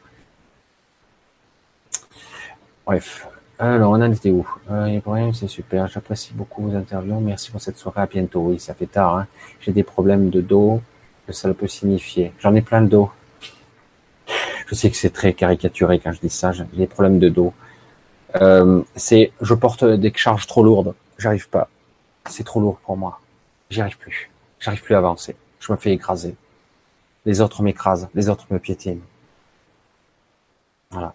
Bref. Alors, on en était où? Euh, c'est super. J'apprécie beaucoup vos interviews. Merci pour cette soirée. À bientôt. Oui, ça fait tard. Hein. J'ai des problèmes de dos. Que ça peut signifier. J'en ai plein de dos. Je sais que c'est très caricaturé quand je dis ça. J'ai des problèmes de dos. Euh, c'est, je porte des charges trop lourdes. J'arrive pas. C'est trop lourd pour moi. J'y arrive plus. J'arrive plus à avancer. Je me fais écraser. Les autres m'écrasent. Les autres me piétinent. Voilà.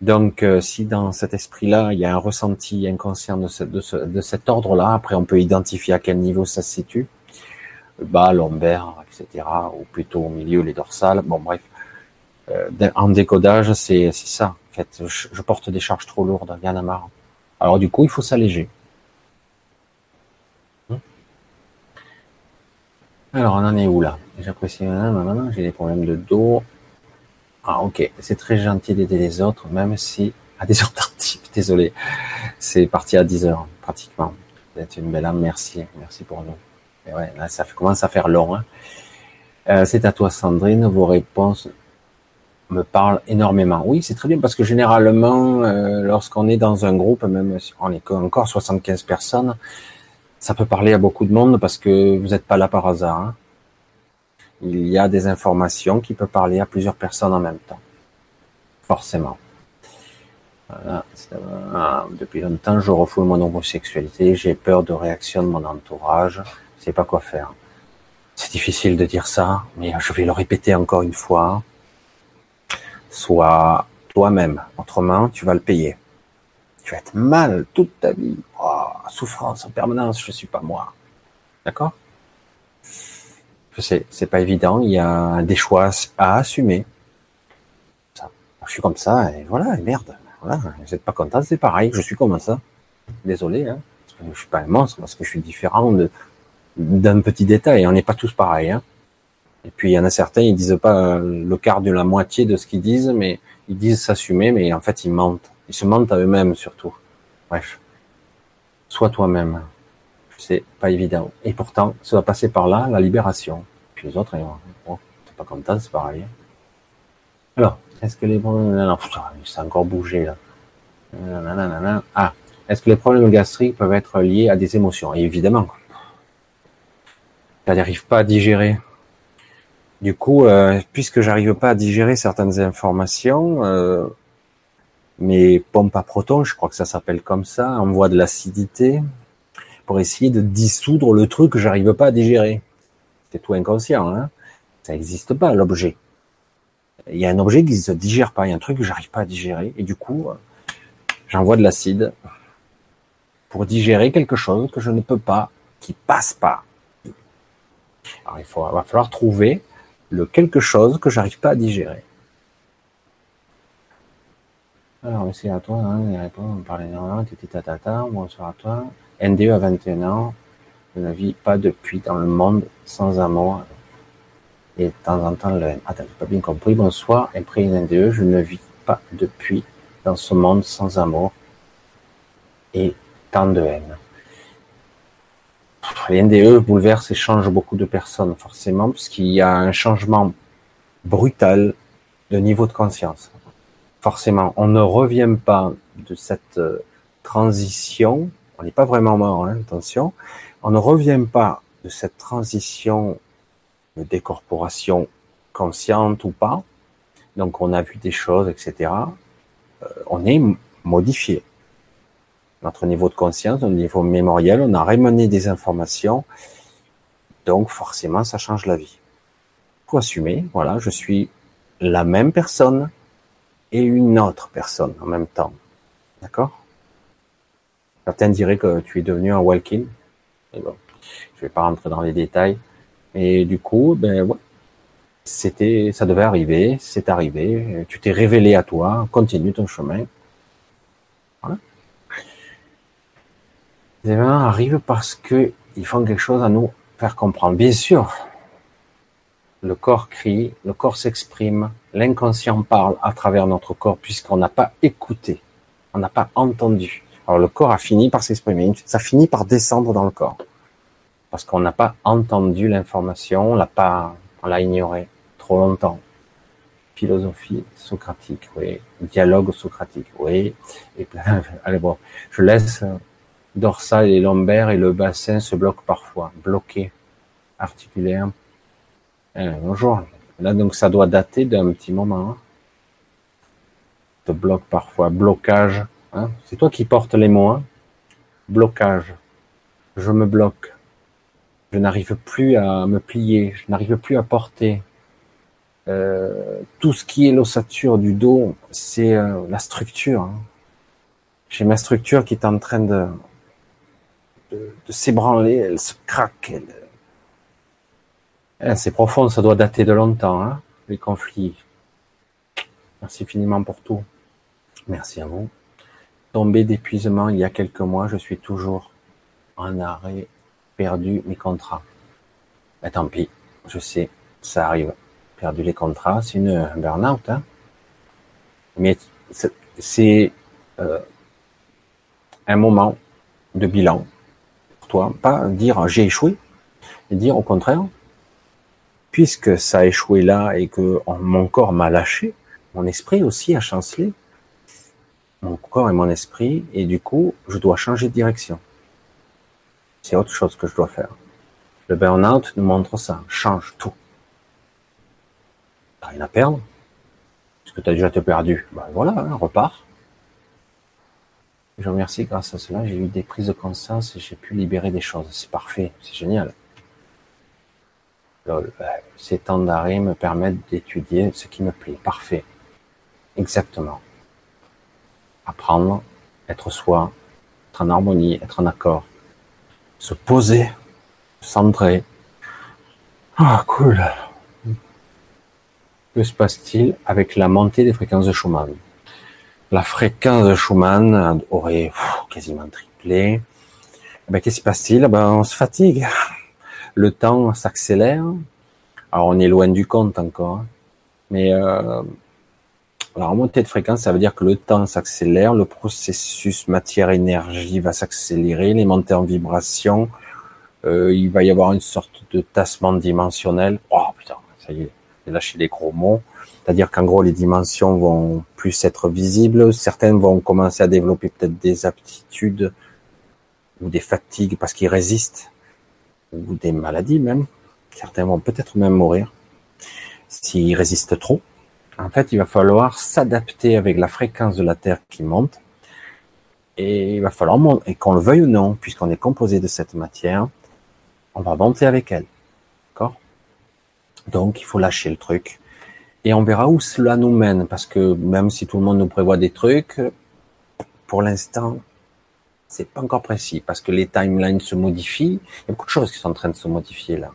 Donc, euh, si dans cet esprit-là, il y a un ressenti inconscient de, de, ce, de cet ordre-là, après on peut identifier à quel niveau ça se situe, bas, lombaire, etc., ou plutôt au milieu, les dorsales. Bon, bref, euh, en décodage, c'est ça. En fait, je, porte des charges trop lourdes, il y en a marre. Alors du coup, il faut s'alléger. Alors, on en est où là? J'apprécie, j'ai des problèmes de dos. Ah ok, c'est très gentil d'aider les autres, même si à des heures tardives, [laughs] désolé. C'est parti à 10 heures, pratiquement. Vous êtes une belle âme, merci, merci pour nous. Et ouais, là, ça commence à faire long. Hein. Euh, c'est à toi Sandrine, vos réponses me parlent énormément. Oui, c'est très bien parce que généralement, euh, lorsqu'on est dans un groupe, même si on est encore 75 personnes, ça peut parler à beaucoup de monde parce que vous n'êtes pas là par hasard. Hein il y a des informations qui peuvent parler à plusieurs personnes en même temps. Forcément. Voilà. Depuis longtemps, je refoule mon homosexualité. J'ai peur de réaction de mon entourage. Je sais pas quoi faire. C'est difficile de dire ça, mais je vais le répéter encore une fois. Sois toi-même. Autrement, tu vas le payer. Tu vas être mal toute ta vie. Oh, souffrance en permanence. Je suis pas moi. D'accord? sais, c'est pas évident. Il y a des choix à assumer. Je suis comme ça et voilà, et merde. Voilà, vous n'êtes pas content, c'est pareil. Je suis comme ça. Désolé, hein, parce que je suis pas un monstre, parce que je suis différent d'un petit détail. On n'est pas tous pareils. Hein. Et puis il y en a certains, ils disent pas le quart de la moitié de ce qu'ils disent, mais ils disent s'assumer, mais en fait ils mentent. Ils se mentent à eux-mêmes surtout. Bref, sois toi-même c'est pas évident. Et pourtant, ça va passer par là, la libération. Puis les autres, ils vont, t'es pas content, c'est pareil. Alors, est-ce que les problèmes, ça a encore bougé là. Ah, est-ce que les problèmes gastriques peuvent être liés à des émotions? Évidemment. Tu n'arrives pas à digérer. Du coup, euh, puisque j'arrive pas à digérer certaines informations, euh, mes pompes à protons, je crois que ça s'appelle comme ça, envoient de l'acidité, pour essayer de dissoudre le truc que j'arrive pas à digérer. C'est tout inconscient, hein. Ça n'existe pas, l'objet. Il y a un objet qui se digère pas, il y a un truc que j'arrive pas à digérer, et du coup, j'envoie de l'acide pour digérer quelque chose que je ne peux pas, qui passe pas. Alors il va falloir trouver le quelque chose que j'arrive pas à digérer. Alors, c'est à toi, hein, on parlait énormément, tata, bonsoir à toi. NDE à 21 ans, je ne vis pas depuis dans le monde sans amour et de temps en temps le haine. Attends, j'ai pas bien compris. Bonsoir, après une NDE, je ne vis pas depuis dans ce monde sans amour et tant de haine. Les NDE bouleversent et changent beaucoup de personnes, forcément, puisqu'il y a un changement brutal de niveau de conscience. Forcément, on ne revient pas de cette euh, transition on n'est pas vraiment mort, hein, attention, on ne revient pas de cette transition de décorporation consciente ou pas, donc on a vu des choses, etc. Euh, on est modifié. Notre niveau de conscience, notre niveau mémoriel, on a ramené des informations, donc forcément ça change la vie. Pour assumer, voilà, je suis la même personne et une autre personne en même temps. D'accord? Certains diraient que tu es devenu un walking. Bon, je vais pas rentrer dans les détails. Et du coup, ben c'était, ça devait arriver, c'est arrivé. Tu t'es révélé à toi, continue ton chemin. Voilà. Les événements arrivent parce que ils font quelque chose à nous faire comprendre. Bien sûr, le corps crie, le corps s'exprime, l'inconscient parle à travers notre corps puisqu'on n'a pas écouté, on n'a pas entendu. Alors le corps a fini par s'exprimer, ça finit par descendre dans le corps parce qu'on n'a pas entendu l'information, on l'a pas, on l'a ignoré trop longtemps. Philosophie socratique, oui. Dialogue socratique, oui. Et [laughs] allez bon, je laisse dorsal et lombaire et le bassin se bloquent parfois, bloqué, articulaire. Eh, bonjour. Là donc ça doit dater d'un petit moment. Hein. Te bloque parfois, blocage. Hein. C'est toi qui portes les mots. Hein. Blocage. Je me bloque. Je n'arrive plus à me plier. Je n'arrive plus à porter. Euh, tout ce qui est l'ossature du dos, c'est euh, la structure. Hein. J'ai ma structure qui est en train de, de, s'ébranler, elle se craque. C'est profond, ça doit dater de longtemps, hein, les conflits. Merci infiniment pour tout. Merci à vous. Tombé d'épuisement il y a quelques mois, je suis toujours en arrêt, perdu mes contrats. Mais tant pis, je sais, ça arrive perdu les contrats, c'est une burn-out. Hein. Mais c'est euh, un moment de bilan pour toi. Pas dire j'ai échoué, mais dire au contraire, puisque ça a échoué là et que mon corps m'a lâché, mon esprit aussi a chancelé, mon corps et mon esprit, et du coup, je dois changer de direction. C'est autre chose que je dois faire. Le burn-out nous montre ça, change tout. T'as rien à perdre. Parce que tu as déjà te perdu. Ben voilà, hein, repars. Je remercie, grâce à cela, j'ai eu des prises de conscience et j'ai pu libérer des choses. C'est parfait, c'est génial. Ben, ces temps d'arrêt me permettent d'étudier ce qui me plaît. Parfait. Exactement. Apprendre, être soi, être en harmonie, être en accord. Se poser, centrer. Ah, cool. Que se passe-t-il avec la montée des fréquences de Schumann? La fréquence de Schumann aurait quasiment triplé. Eh ben, qu'est-ce qui se passe-t-il? Eh ben, On se fatigue. Le temps s'accélère. Alors on est loin du compte encore. Hein. Mais euh, la montée de fréquence, ça veut dire que le temps s'accélère, le processus matière-énergie va s'accélérer, les montées en vibration, euh, il va y avoir une sorte de tassement dimensionnel. Oh putain, ça y est, lâcher les gros mots. C'est-à-dire qu'en gros, les dimensions vont plus être visibles. Certaines vont commencer à développer peut-être des aptitudes ou des fatigues parce qu'ils résistent ou des maladies même. Certains vont peut-être même mourir s'ils résistent trop. En fait, il va falloir s'adapter avec la fréquence de la Terre qui monte. Et il va falloir et qu'on le veuille ou non, puisqu'on est composé de cette matière, on va monter avec elle. Donc, il faut lâcher le truc. Et on verra où cela nous mène, parce que même si tout le monde nous prévoit des trucs, pour l'instant, c'est pas encore précis, parce que les timelines se modifient. Il y a beaucoup de choses qui sont en train de se modifier là.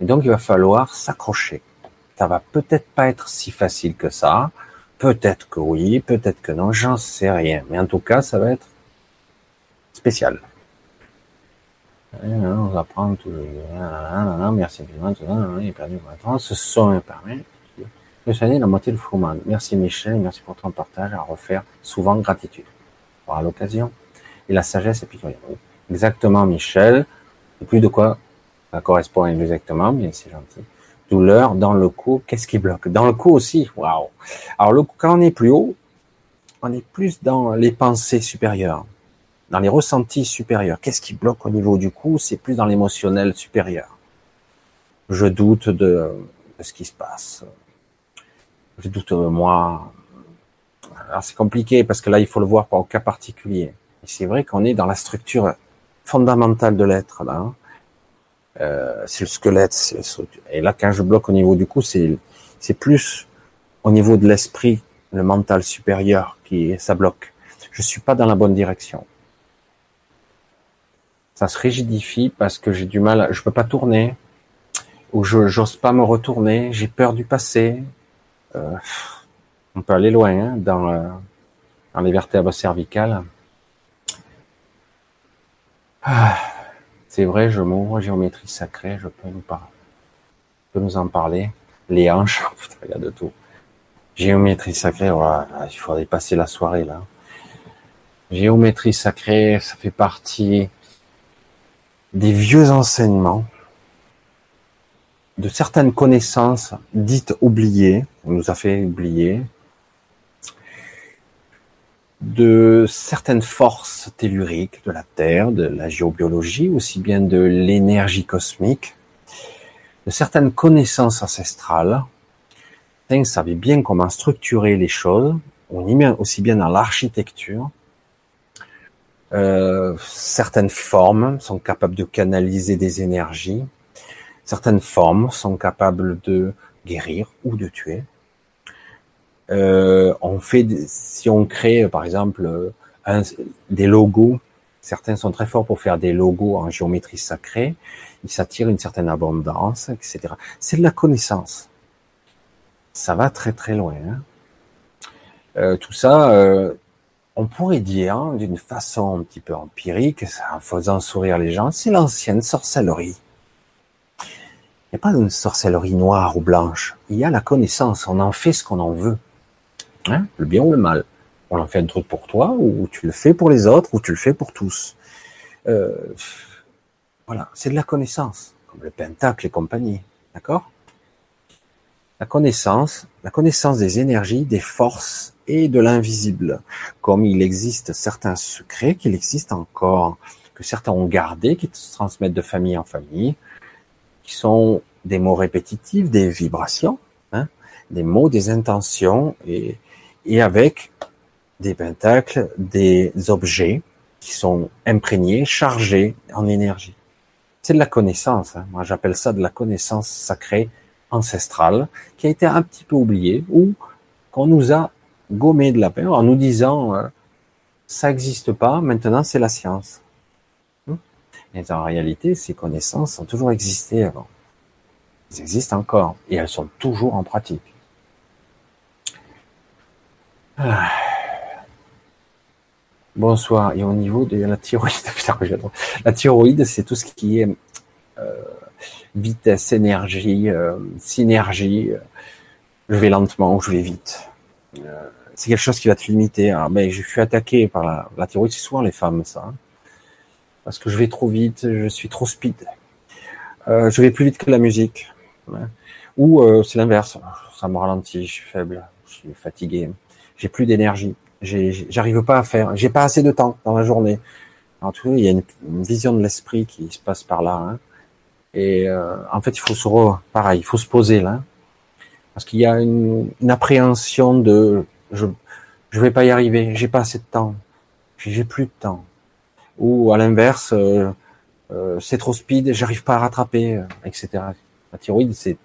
Et donc, il va falloir s'accrocher. Ça va peut-être pas être si facile que ça. Peut-être que oui, peut-être que non, j'en sais rien. Mais en tout cas, ça va être spécial. On va prendre tout le... Merci il est perdu Ce son permet de soigner la moitié de. Merci Michel, merci pour ton partage à refaire. Souvent gratitude. Pour l'occasion. Et la sagesse épicurienne. Exactement Michel. Et plus de quoi ça correspond exactement, mais c'est gentil. Douleur dans le cou, qu'est-ce qui bloque? Dans le cou aussi, waouh. Alors le quand on est plus haut, on est plus dans les pensées supérieures dans les ressentis supérieurs. Qu'est-ce qui bloque au niveau du cou? C'est plus dans l'émotionnel supérieur. Je doute de, ce qui se passe. Je doute de moi. Alors c'est compliqué parce que là, il faut le voir par cas particulier. C'est vrai qu'on est dans la structure fondamentale de l'être là. Hein. Euh, c'est le squelette. Et là, quand je bloque au niveau du cou, c'est c'est plus au niveau de l'esprit, le mental supérieur qui ça bloque. Je suis pas dans la bonne direction. Ça se rigidifie parce que j'ai du mal, je peux pas tourner, ou je j'ose pas me retourner, j'ai peur du passé. Euh, on peut aller loin hein, dans, euh, dans les vertèbres cervicales. Ah, c'est vrai, je m'ouvre, géométrie sacrée, je peux nous parler, nous en parler. Les hanches, [laughs] putain, il y a de tout. Géométrie sacrée, voilà, il faudrait passer la soirée là. Géométrie sacrée, ça fait partie des vieux enseignements, de certaines connaissances dites oubliées, on nous a fait oublier, de certaines forces telluriques de la Terre, de la géobiologie, aussi bien de l'énergie cosmique, de certaines connaissances ancestrales. Ils savaient bien comment structurer les choses, on y met aussi bien dans l'architecture. Euh, certaines formes sont capables de canaliser des énergies. Certaines formes sont capables de guérir ou de tuer. Euh, on fait, si on crée par exemple un, des logos, certains sont très forts pour faire des logos en géométrie sacrée, ils s'attirent une certaine abondance, etc. C'est de la connaissance. Ça va très très loin. Hein. Euh, tout ça, euh, on pourrait dire hein, d'une façon un petit peu empirique, en faisant sourire les gens, c'est l'ancienne sorcellerie. Il n'y a pas une sorcellerie noire ou blanche. Il y a la connaissance. On en fait ce qu'on en veut. Hein, le bien ou le mal. On en fait un truc pour toi, ou tu le fais pour les autres, ou tu le fais pour tous. Euh, voilà, c'est de la connaissance, comme le pentacle et compagnie. D'accord? La connaissance, la connaissance des énergies, des forces et de l'invisible. Comme il existe certains secrets qu'il existe encore, que certains ont gardés, qui se transmettent de famille en famille, qui sont des mots répétitifs, des vibrations, hein, des mots, des intentions, et et avec des pentacles, des objets qui sont imprégnés, chargés en énergie. C'est de la connaissance. Hein. Moi, j'appelle ça de la connaissance sacrée ancestrale qui a été un petit peu oubliée ou qu'on nous a gommé de la peur en nous disant euh, ça n'existe pas, maintenant c'est la science. Mais hmm. en réalité, ces connaissances ont toujours existé avant. Elles existent encore et elles sont toujours en pratique. [sighs] Bonsoir. Et au niveau de la thyroïde, [laughs] la thyroïde, c'est tout ce qui est euh, vitesse, énergie, euh, synergie. Je vais lentement, je vais vite. Euh, c'est quelque chose qui va te limiter. mais ben, je suis attaqué par la, thyroïde. C'est souvent les femmes, ça. Hein. parce que je vais trop vite, je suis trop speed. je vais plus vite que la musique. Ou c'est l'inverse. Ça me ralentit, je suis faible, je suis fatigué j'ai plus d'énergie, j'arrive pas à faire, j'ai pas assez de temps dans la journée. En tout cas, il y a une, vision de l'esprit qui se passe par là. Hein. Et euh, en fait, il faut se re, pareil, il faut se poser là, parce qu'il y a une, appréhension de je je vais pas y arriver, j'ai pas assez de temps, j'ai plus de temps. Ou à l'inverse, euh, euh, c'est trop speed, j'arrive pas à rattraper, etc. La thyroïde, c'est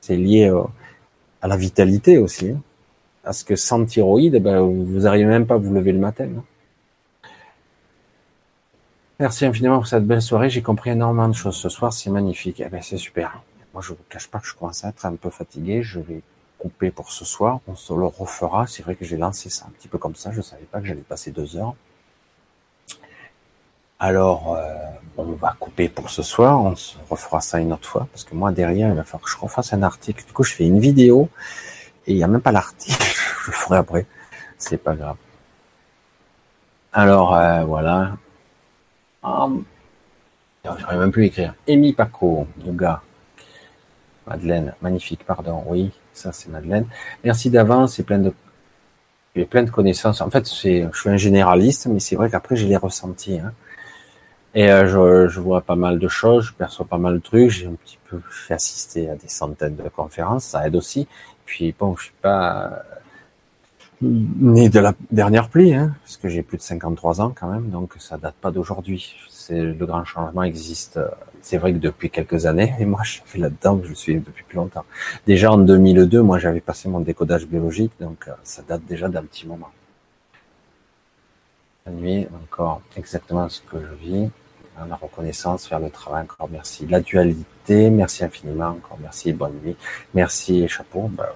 c'est lié à la vitalité aussi. Hein. Parce que sans thyroïde, eh ben, vous n'arrivez même pas à vous lever le matin. Merci infiniment pour cette belle soirée. J'ai compris énormément de choses ce soir. C'est magnifique. Eh ben, c'est super. Moi, je vous cache pas que je commence à être un peu fatigué. Je vais couper pour ce soir. On se le refera. C'est vrai que j'ai lancé ça un petit peu comme ça. Je savais pas que j'allais passer deux heures. Alors, euh, on va couper pour ce soir. On se refera ça une autre fois parce que moi derrière, il va falloir que je refasse un article. Du coup, je fais une vidéo et il n'y a même pas l'article. Je le ferai après. C'est pas grave. Alors, euh, voilà. Um, J'arrive même plus écrire. Amy Paco, gars. Madeleine, magnifique, pardon. Oui, ça c'est Madeleine. Merci d'avance, plein de, j'ai plein de connaissances. En fait, je suis un généraliste, mais c'est vrai qu'après j'ai les ressentis. Hein. Et euh, je, je, vois pas mal de choses, je perçois pas mal de trucs. J'ai un petit peu, fait assister à des centaines de conférences, ça aide aussi. Puis bon, je suis pas né de la dernière pluie, hein, parce que j'ai plus de 53 ans quand même, donc ça date pas d'aujourd'hui. c'est le grand changement existe. C'est vrai que depuis quelques années, [laughs] et moi je fais là-dedans, je suis depuis plus longtemps. Déjà en 2002, moi j'avais passé mon décodage biologique, donc euh, ça date déjà d'un petit moment. La nuit, encore exactement ce que je vis. La reconnaissance, faire le travail, encore merci. La dualité, merci infiniment, encore merci, bonne nuit. Merci, chapeau. Bah,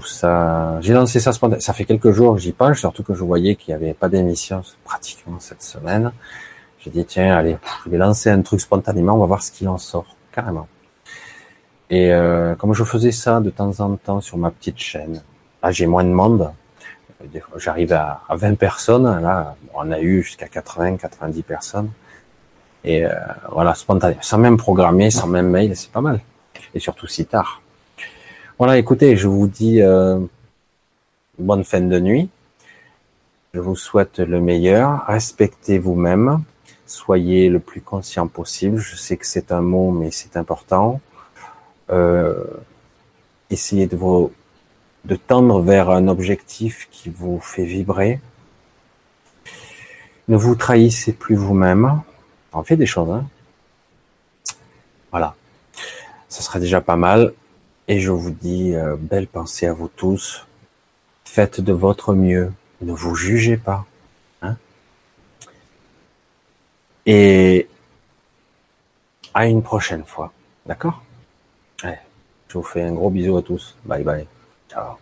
ça. J'ai lancé ça spontanément. Ça fait quelques jours que j'y pense, surtout que je voyais qu'il n'y avait pas d'émission pratiquement cette semaine. J'ai dit tiens, allez, je vais lancer un truc spontanément, on va voir ce qu'il en sort, carrément. Et euh, comme je faisais ça de temps en temps sur ma petite chaîne, là j'ai moins de monde. J'arrive à, 20 personnes, là on a eu jusqu'à 80, 90 personnes. Et euh, voilà, spontané, sans même programmer, sans même mail, c'est pas mal. Et surtout si tard. Voilà, écoutez, je vous dis euh, bonne fin de nuit. Je vous souhaite le meilleur. Respectez vous-même. Soyez le plus conscient possible. Je sais que c'est un mot, mais c'est important. Euh, essayez de vous de tendre vers un objectif qui vous fait vibrer. Ne vous trahissez plus vous-même. En fait des choses. Hein. voilà. Ça serait déjà pas mal. Et je vous dis, euh, belle pensée à vous tous. Faites de votre mieux. Ne vous jugez pas. Hein Et à une prochaine fois. D'accord? Je vous fais un gros bisou à tous. Bye bye. Ciao.